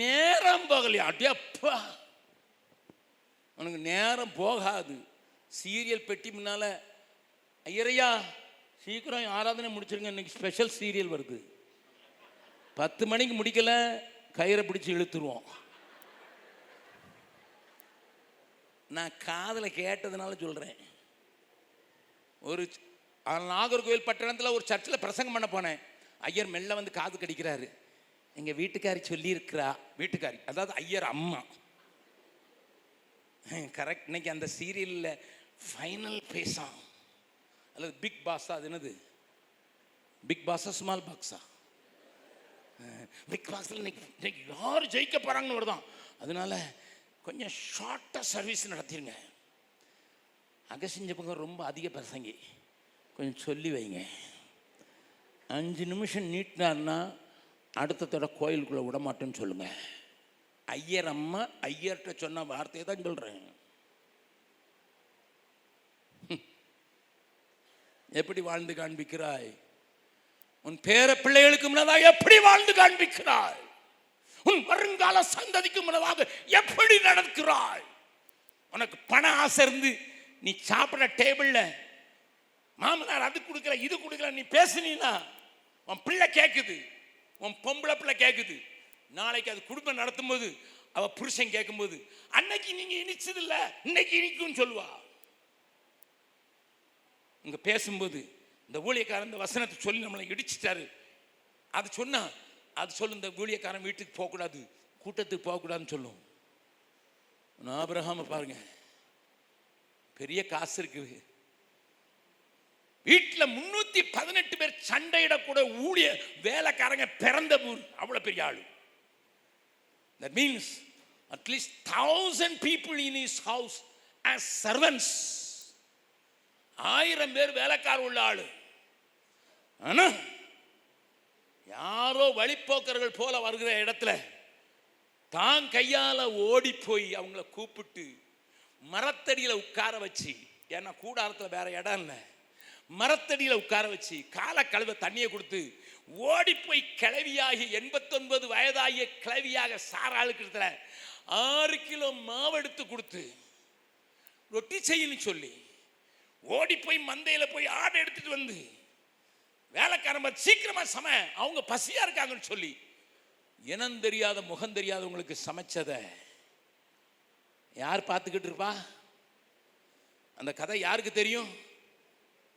நேரம் போகலையா. அடியப்பா உனக்கு நேரம் போகாது. சீரியல் பெட்டி முன்னால் ஐயரையா சீக்கிரம் ஆராதனை முடிச்சிருங்க. இன்னைக்கு ஸ்பெஷல் சீரியல் வருது. பத்து மணிக்கு முடிக்கலை கயிறை பிடிச்சி இழுத்துருவோம். நான் காதில் கேட்டதுனால சொல்கிறேன் ஒரு நாகர்கோவில் பட்டணத்தில் ஒரு சர்ச்சில் பிரசங்கம் பண்ண போனேன். ஐயர் மெல்ல வந்து காது கடிக்கிறாரு. எங்கள் வீட்டுக்காரி சொல்லியிருக்கிறா. வீட்டுக்காரி அதாவது ஐயர் அம்மா. கரெக்ட் இன்னைக்கு அந்த சீரியலில் ஃபைனல் பேசா அல்லது பிக் பாஸா அது என்னது? பிக் பாஸா ஸ்மால் பாக்ஸா பிக் பாஸில் இன்னைக்கு இன்னைக்கு யார் ஜெயிக்க போகிறாங்கன்னு வருதான் அதனால கொஞ்சம் ஷார்ட்டாக சர்வீஸ் நடத்திருங்க. அகசிஞ்ச பக்கம் ரொம்ப அதிக பிரசங்கி கொஞ்சம் சொல்லி வைங்க. அஞ்சு நிமிஷம் நீட்டினார்னா அடுத்த தடவை கோயிலுக்குள்ளே விட மாட்டேன்னு ஐயர் அம்மா ஐயர்கிட்ட சொன்ன வார்த்தையை தான் சொல்கிறேன் எப்படி வாழ்ந்து காண்பிக்கிறாய்? உன் பேர பிள்ளைகளுக்கு முன்னதாக எப்படி வாழ்ந்து காண்பிக்கிறாய்? உன் வருங்கால சந்ததிக்கு முன்னதாக எப்படி நடக்கிறாய்? உனக்கு பண ஆசை இருந்து நீ சாப்பிட்ற டேபிள்ல மாமனார் அது கொடுக்குற இது கொடுக்குற நீ பேசுனீன்னா உன் பிள்ளை கேட்குது உன் பொம்பளை பிள்ளை கேட்குது நாளைக்கு அது குடும்பம் நடத்தும் போது அவ புருஷன் கேட்கும்போது அன்னைக்கு நீங்க இனிச்சது இல்ல இன்னைக்கு இனிக்கும்னு சொல்லுவா. இங்க பேசும்போது இந்த ஊழியக்காரன் இந்த வசனத்தை சொல்லி நம்மளை இடிச்சிட்டாரு. அது சொன்னா அது சொல்லு இந்த ஊழியக்காரன் வீட்டுக்கு போகக்கூடாது கூட்டத்துக்கு போகக்கூடாதுன்னு சொல்லும். நான் ஆபிரகாம பாருங்க. பெரிய காசு இருக்குது. வீட்டில் முன்னூற்றி பதினெட்டு பேர் சண்டையிடக்கூட ஊழிய வேலைக்காரங்க பிறந்த ஊர். அவ்வளோ பெரிய ஆள். That means at least thousand people in his house as servants ஆயிரம் பேர் வேலைக்கார உள்ள ஆள். ஆனா யாரோ வழிப்போக்கர்கள் போல வருகிற இடத்துல தான் கையால் ஓடி போய் அவங்கள கூப்பிட்டு மரத்தடியில் உட்கார வச்சு ஏன்னா கூடாரத்தில் வேற இடம் இல்லை. மரத்தடியில உட்கார வச்சு காலை கழுவ தண்ணியை கொடுத்து ஓடிப்போய் கிளவியாகி எண்பத்தொன்பது வயதாகிய கிளவியாக சாராளுக்கு ஆறு கிலோ மாவு எடுத்து கொடுத்து ரொட்டி செய்யணும் சொல்லி ஓடி போய் மந்தையில போய் ஆடை எடுத்துட்டு வந்து வேலைக்காரன் சீக்கிரமாக சீக்கிரமா சம அவங்க பசியா இருக்காங்கன்னு சொல்லி இனம் தெரியாத முகம் தெரியாதவங்களுக்கு சமைச்சதை யார் பார்த்துக்கிட்டு இருப்பா? அந்த கதை யாருக்கு தெரியும்?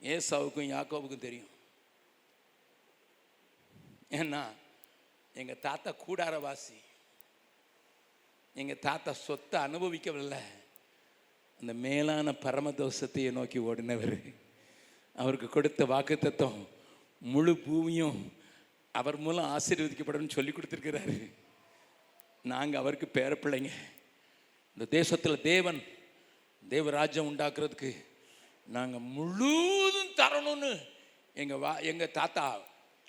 ஏசாவுக்கும் யாக்கோவுக்கும் தெரியும். ஏன்னா எங்கள் தாத்தா கூடாரவாசி. எங்கள் தாத்தா சொத்தை அனுபவிக்கவில்லை. அந்த மேலான பரமதோஷத்தையே நோக்கி ஓடினவர். அவருக்கு கொடுத்த வாக்குத்தத்தம் முழு பூமியும் அவர் மூலம் ஆசீர்வதிக்கப்படும் சொல்லி கொடுத்துருக்கிறாரு. நாங்கள் அவருக்கு பேர பிள்ளைங்க இந்த தேசத்தில் தேவன் தேவராஜ்யம் உண்டாக்குறதுக்கு நாங்கள் முழுதும் தரணும்னு எங்கள் வா எங்கள் தாத்தா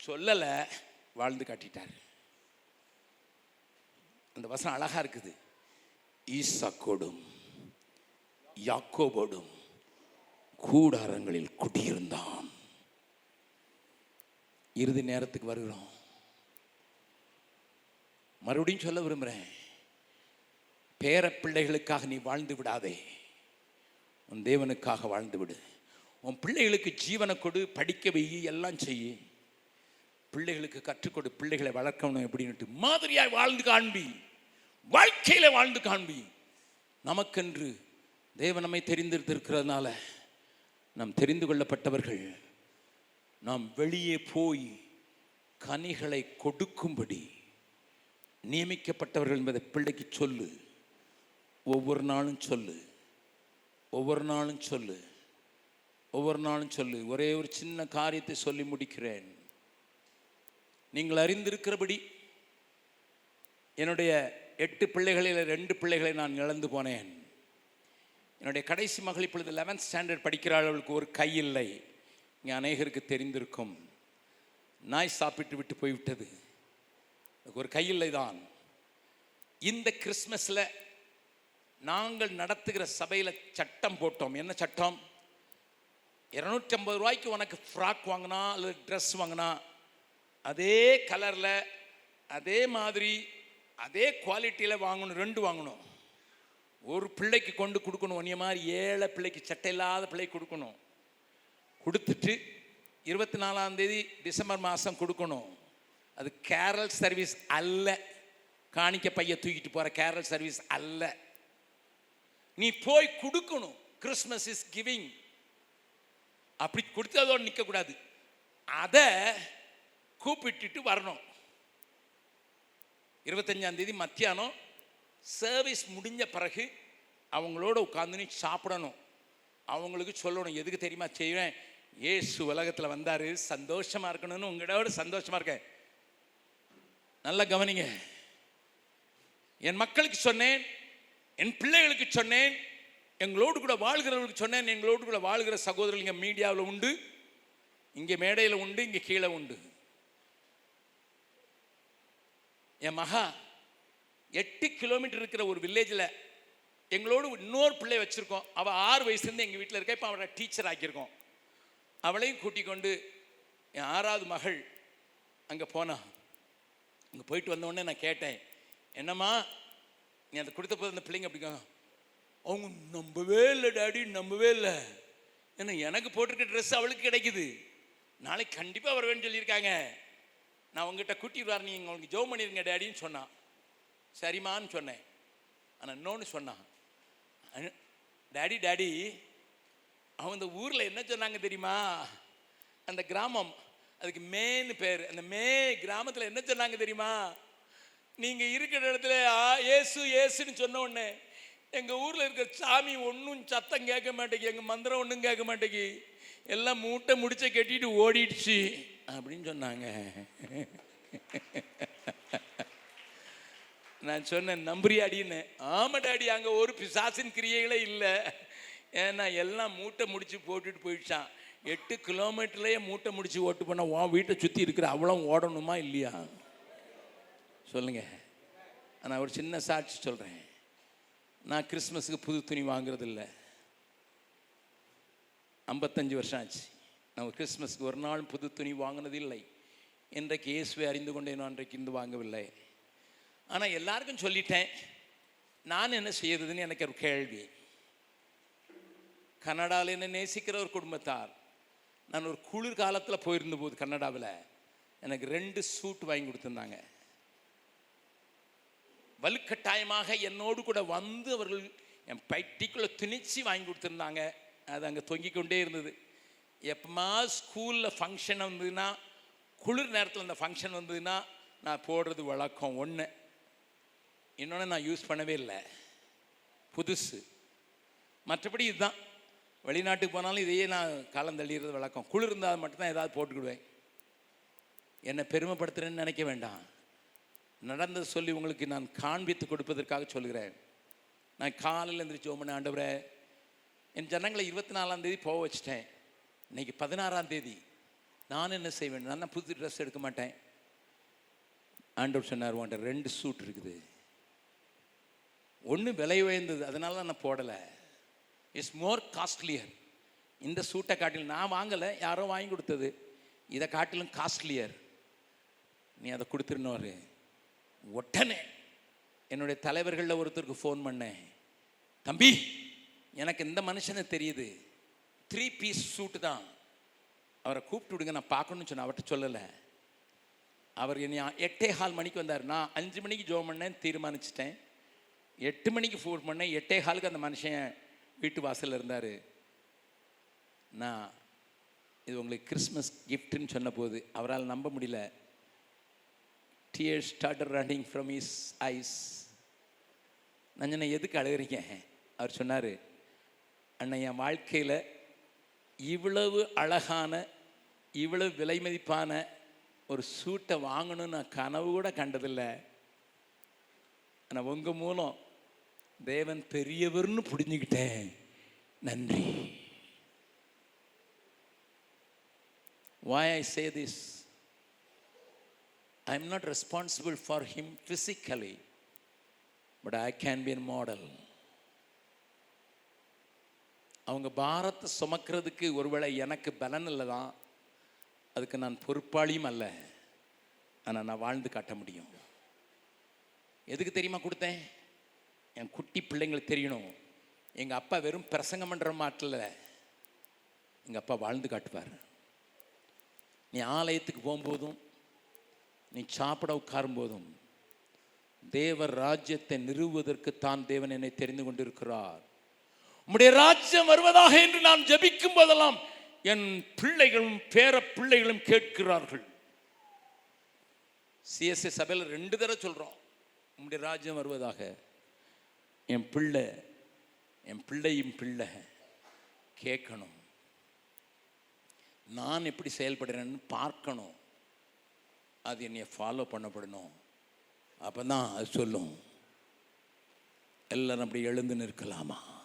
சொல்லலை வாழ்ந்து காட்டிட்டார். அந்த வசனம் அழகாக இருக்குது. ஈசாக்கோடும் யாக்கோபோடும் கூடாரங்களில் குடியிருந்தான். இறுதி நேரத்துக்கு வருகிறோம். மறுபடியும் சொல்ல விரும்புகிறேன் பேர பிள்ளைகளுக்காக நீ வாழ்ந்து விடாதே. உன் தேவனுக்காக வாழ்ந்து விடு உன் பிள்ளைகளுக்கு ஜீவனை கொடு படிக்க வை எல்லாம் செய். பிள்ளைகளுக்கு கற்றுக்கொடு பிள்ளைகளை வளர்க்கணும் எப்படின்னுட்டு மாதிரியாய் வாழ்ந்து காண்பி. வாழ்க்கையில் வாழ்ந்து காண்பி. நமக்கென்று தேவ நம்மை தெரிந்திருக்கிறதுனால நாம் தெரிந்து கொள்ளப்பட்டவர்கள் நாம் வெளியே போய் கனிகளை கொடுக்கும்படி நியமிக்கப்பட்டவர்கள் என்பதை பிள்ளைக்கு சொல்லு. ஒவ்வொரு நாளும் சொல்லு. ஒவ்வொரு நாளும் சொல்லு. ஒவ்வொரு நாளும் சொல்லு. ஒரே ஒரு சின்ன காரியத்தை சொல்லி முடிக்கிறேன். நீங்கள் அறிந்திருக்கிறபடி என்னுடைய எட்டு பிள்ளைகளில் ரெண்டு பிள்ளைகளை நான் இழந்து போனேன். என்னுடைய கடைசி மகள் இப்பொழுது லெவன்த் ஸ்டாண்டர்ட் படிக்கிறாள் அவளுக்கு ஒரு கை இல்லை. இங்கே அநேகருக்கு தெரிந்திருக்கும். நாய் சாப்பிட்டு விட்டு போய்விட்டது. ஒரு கையில்லை தான் இந்த கிறிஸ்மஸில் நாங்கள் நடத்துகிற சபையில் சட்டம் போட்டோம். என்ன சட்டம்? இரநூற்றி ஐம்பது ரூபாய்க்கு உனக்கு ஃப்ராக் வாங்கினா அல்லது ட்ரெஸ் வாங்கினா அதே கலரில் அதே மாதிரி அதே குவாலிட்டியில் வாங்கணும் ரெண்டு வாங்கணும். ஒரு பிள்ளைக்கு கொண்டு கொடுக்கணும் ஒன்றிய மாதிரி ஏழை பிள்ளைக்கு சட்டை இல்லாத பிள்ளைக்கு கொடுக்கணும். கொடுத்துட்டு இருபத்தி நாலாம் தேதி டிசம்பர் மாதம் கொடுக்கணும். அது கேரல் சர்வீஸ் அல்ல. காணிக்க பைய தூக்கிட்டு போகிற கேரல் சர்வீஸ் அல்ல. நீ போய் கொடுக்கணும். கிறிஸ்மஸ் இஸ் கிவிங் அப்படி கொடுத்ததோடு நிற்கக்கூடாது அதை கூப்பிட்டுட்டு வரணும். இருபத்தஞ்சாம் தேதி மத்தியானம் சர்வீஸ் முடிஞ்ச பிறகு அவங்களோட உட்காந்து நீ சாப்பிடணும். அவங்களுக்கு சொல்லணும் எதுக்கு தெரியுமா செய்வேன்? ஏசு உலகத்தில் வந்தார். சந்தோஷமா இருக்கணும்னு உங்களோட சந்தோஷமா இருக்கேன். நல்லா கவனிங்க. என் மக்களுக்கு சொன்னேன் என் பிள்ளைகளுக்கு சொன்னேன் எங்களோடு கூட வாழ்கிறவர்களுக்கு சொன்னேன் எங்களோடு கூட வாழ்கிற சகோதரர்கள் இங்கே மீடியாவில் உண்டு இங்கே மேடையில் உண்டு இங்கே கீழே உண்டு. என் மகா எட்டு கிலோமீட்டர் இருக்கிற ஒரு வில்லேஜில் எங்களோடு இன்னொரு பிள்ளை வச்சுருக்கோம். அவள் ஆறு வயசுலேருந்து எங்கள் வீட்டில் இருக்க இப்போ அவளை டீச்சர் ஆக்கியிருக்கோம். அவளையும் கூட்டிக் கொண்டு என் ஆறாவது மகள் அங்கே போனான் அங்கே போயிட்டு வந்தோடனே நான் கேட்டேன் என்னம்மா நீ அதை கொடுத்த போது அந்த பிள்ளைங்க அப்படி அவங்க நம்பவே இல்லை டாடி நம்பவே இல்லை. ஏன்னா எனக்கு போட்டிருக்க ட்ரெஸ் அவளுக்கு கிடைக்குது. நாளைக்கு கண்டிப்பாக வருவேன்னு சொல்லியிருக்காங்க. நான் உங்ககிட்ட கூட்டிட்டு வரேன் நீங்கள் உங்களுக்கு ஜோ பண்ணிருங்க டேடின்னு சொன்னான். சரிம்மான்னு சொன்னேன். ஆனால் இன்னொன்று சொன்னான். டேடி டாடி அவன் இந்த ஊரில் என்ன சொன்னாங்க தெரியுமா? அந்த கிராமம் அதுக்கு மேன்னு பேர். அந்த மே கிராமத்தில் என்ன சொன்னாங்க தெரியுமா? நீங்கள் இருக்கிற இடத்துல ஆ ஏசு ஏசுன்னு சொன்ன உடனே எங்கள் ஊரில் இருக்கிற சாமி ஒன்றும் சத்தம் கேட்க மாட்டேங்கி எங்கள் மந்திரம் ஒன்றும் கேட்க மாட்டேங்கி எல்லாம் மூட்டை முடிச்ச கட்டிட்டு ஓடிடுச்சு அப்படின்னு சொன்னாங்க. நான் சொன்னேன் நம்புறியாடின்னு ஆமா அங்கே ஒரு பிசாசின் கிரியைகளே இல்லை. ஏன்னா எல்லாம் மூட்டை முடிச்சு போட்டுட்டு போயிடுச்சான் எட்டு கிலோமீட்டர்லேயே மூட்டை முடிச்சு ஓட்டு பண்ண உன் வீட்டை சுற்றி இருக்கிற அவ்வளோ ஓடணுமா இல்லையா? சொல்லுங்க. நான் ஒரு சின்ன சாட்சி சொல்கிறேன் நான் கிறிஸ்மஸுக்கு புது துணி வாங்குறது இல்லை ஐம்பத்தஞ்சு வருஷம் ஆச்சு. நான் கிறிஸ்மஸ்க்கு ஒரு நாள் புது துணி வாங்கினது இல்லை இன்றைக்கு இயேசுவை அறிந்து கொண்டேனோ அன்றைக்கு இந்து வாங்கவில்லை. ஆனால் எல்லாருக்கும் சொல்லிட்டேன். நான் என்ன செய்யறதுன்னு எனக்கு ஒரு கேள்வி. கனடாவில் என்ன நேசிக்கிற ஒரு குடும்பத்தார். நான் ஒரு குளிர் காலத்தில் போயிருந்த போது கன்னடாவில் எனக்கு ரெண்டு சூட் வாங்கி கொடுத்துருந்தாங்க. வலுக்கட்டாயமாக என்னோடு கூட வந்து அவர்கள் என் பைட்டிக்குள்ளே திணிச்சு வாங்கி கொடுத்துருந்தாங்க. அது அங்கே தொங்கிக் கொண்டே இருந்தது. எப்பமா ஸ்கூலில் ஃபங்க்ஷன் வந்ததுன்னா குளிர் நேரத்தில் அந்த ஃபங்க்ஷன் வந்ததுன்னா நான் போடுறது வழக்கம் ஒன்று இன்னொன்று நான் யூஸ் பண்ணவே இல்லை. புதுசு. மற்றபடி இதுதான். வெளிநாட்டுக்கு போனாலும் இதையே நான் காலம் தள்ளிடுறது வழக்கம். குளிர் இருந்தால் மட்டும்தான் ஏதாவது போட்டுக்கிடுவேன். என்னை பெருமைப்படுத்துறேன்னு நினைக்க வேண்டாம். நடந்தது சொல்லி உங்களுக்கு நான் காண்பித்து கொடுப்பதற்காக சொல்கிறேன். நான் காலையில் எழுந்திரிச்சு ஓமன ஆண்டவரே என் ஜனங்களை இருபத்தி நாலாம் தேதி போக வச்சிட்டேன். இன்றைக்கி பதினாறாம் தேதி. நான் என்ன செய்வேன்? நான் புது ட்ரெஸ் எடுக்க மாட்டேன். ஆண்டவர் சொன்னார் உன்ட்ட ரெண்டு சூட் இருக்குது. ஒன்று விலை உயர்ந்தது அதனால தான் நான் போடலை. இட்ஸ் மோர் காஸ்ட்லியர் இந்த சூட்டை காட்டிலும் நான் வாங்கலை யாரோ வாங்கி கொடுத்தது. இதை காட்டிலும் காஸ்ட்லியர் நீ அதை கொடுத்துருனோரு உடனே என்னுடைய தலைவர்களில் ஒருத்தருக்கு ஃபோன் பண்ணேன். தம்பி எனக்கு இந்த மனுஷனை தெரியுது. த்ரீ பீஸ் சூட்டு தான். அவரை கூப்பிட்டு விடுங்க நான் பார்க்கணும்னு சொன்னேன். அவர்கிட்ட சொல்லலை. அவர் என்னை எட்டே ஹால் மணிக்கு வந்தார். நான் அஞ்சு மணிக்கு ஜோம் பண்ணேன் தீர்மானிச்சிட்டேன். எட்டு மணிக்கு ஃபோன் பண்ணேன். எட்டே ஹாலுக்கு அந்த மனுஷன் வீட்டு வாசலில் இருந்தார். நான் இது உங்களுக்கு கிறிஸ்மஸ் கிஃப்ட்டுன்னு சொன்ன போது அவரால் நம்ப முடியல. Tear start running from his eyes நான் சொன்னேன் எதுக்கு அழுகிறீங்க அவர் சொன்னார் அண்ணன் என் வாழ்க்கையில் இவ்வளவு அழகான இவ்வளவு விலை மதிப்பான ஒரு சூட்டை வாங்கணும்னு நான் கனவு கூட கண்டதில்லை. ஆனால் உங்கள் மூலம் தேவன் பெரியவர்னு புரிஞ்சுக்கிட்டேன். நன்றி. Why I say this this. I'm not responsible for him physically, but I can be a அவங்க பாரத்தை சுமக்கிறதுக்கு ஒருவேளை எனக்கு பலன் இல்லை தான் அதுக்கு நான் பொறுப்பாளியும் அல்ல. ஆனால் நான் வாழ்ந்து காட்ட முடியும். எதுக்கு தெரியுமா கொடுத்தேன்? என் குட்டி பிள்ளைங்களுக்கு தெரியணும். எங்கள் அப்பா வெறும் பிரசங்கம் பண்ணுற மாட்டில் எங்கள் அப்பா வாழ்ந்து காட்டுவார். நீ ஆலயத்துக்கு போகும்போதும் நீ சாப்பிட உட்காரும் போதும் தேவர் ராஜ்யத்தை நிறுவுவதற்கு தான் தேவன் என்னை தெரிந்து கொண்டிருக்கிறார். உம்முடைய ராஜ்யம் வருவதாக என்று நான் ஜபிக்கும் போதெல்லாம் என் பிள்ளைகளும் பேர பிள்ளைகளும் கேட்கிறார்கள். சிஎஸ்ஏ சபையில் ரெண்டு தடவை சொல்கிறோம் உம்முடைய ராஜ்யம் வருவதாக. என் பிள்ளை என் பிள்ளையும் பிள்ளை கேட்கணும். நான் எப்படி செயல்படுறேன்னு பார்க்கணும். அது என்னை ஃபாலோ பண்ணப்படணும். அப்போ தான் அது சொல்லும். எல்லாரும் அப்படி எழுந்து நிற்கலாமா?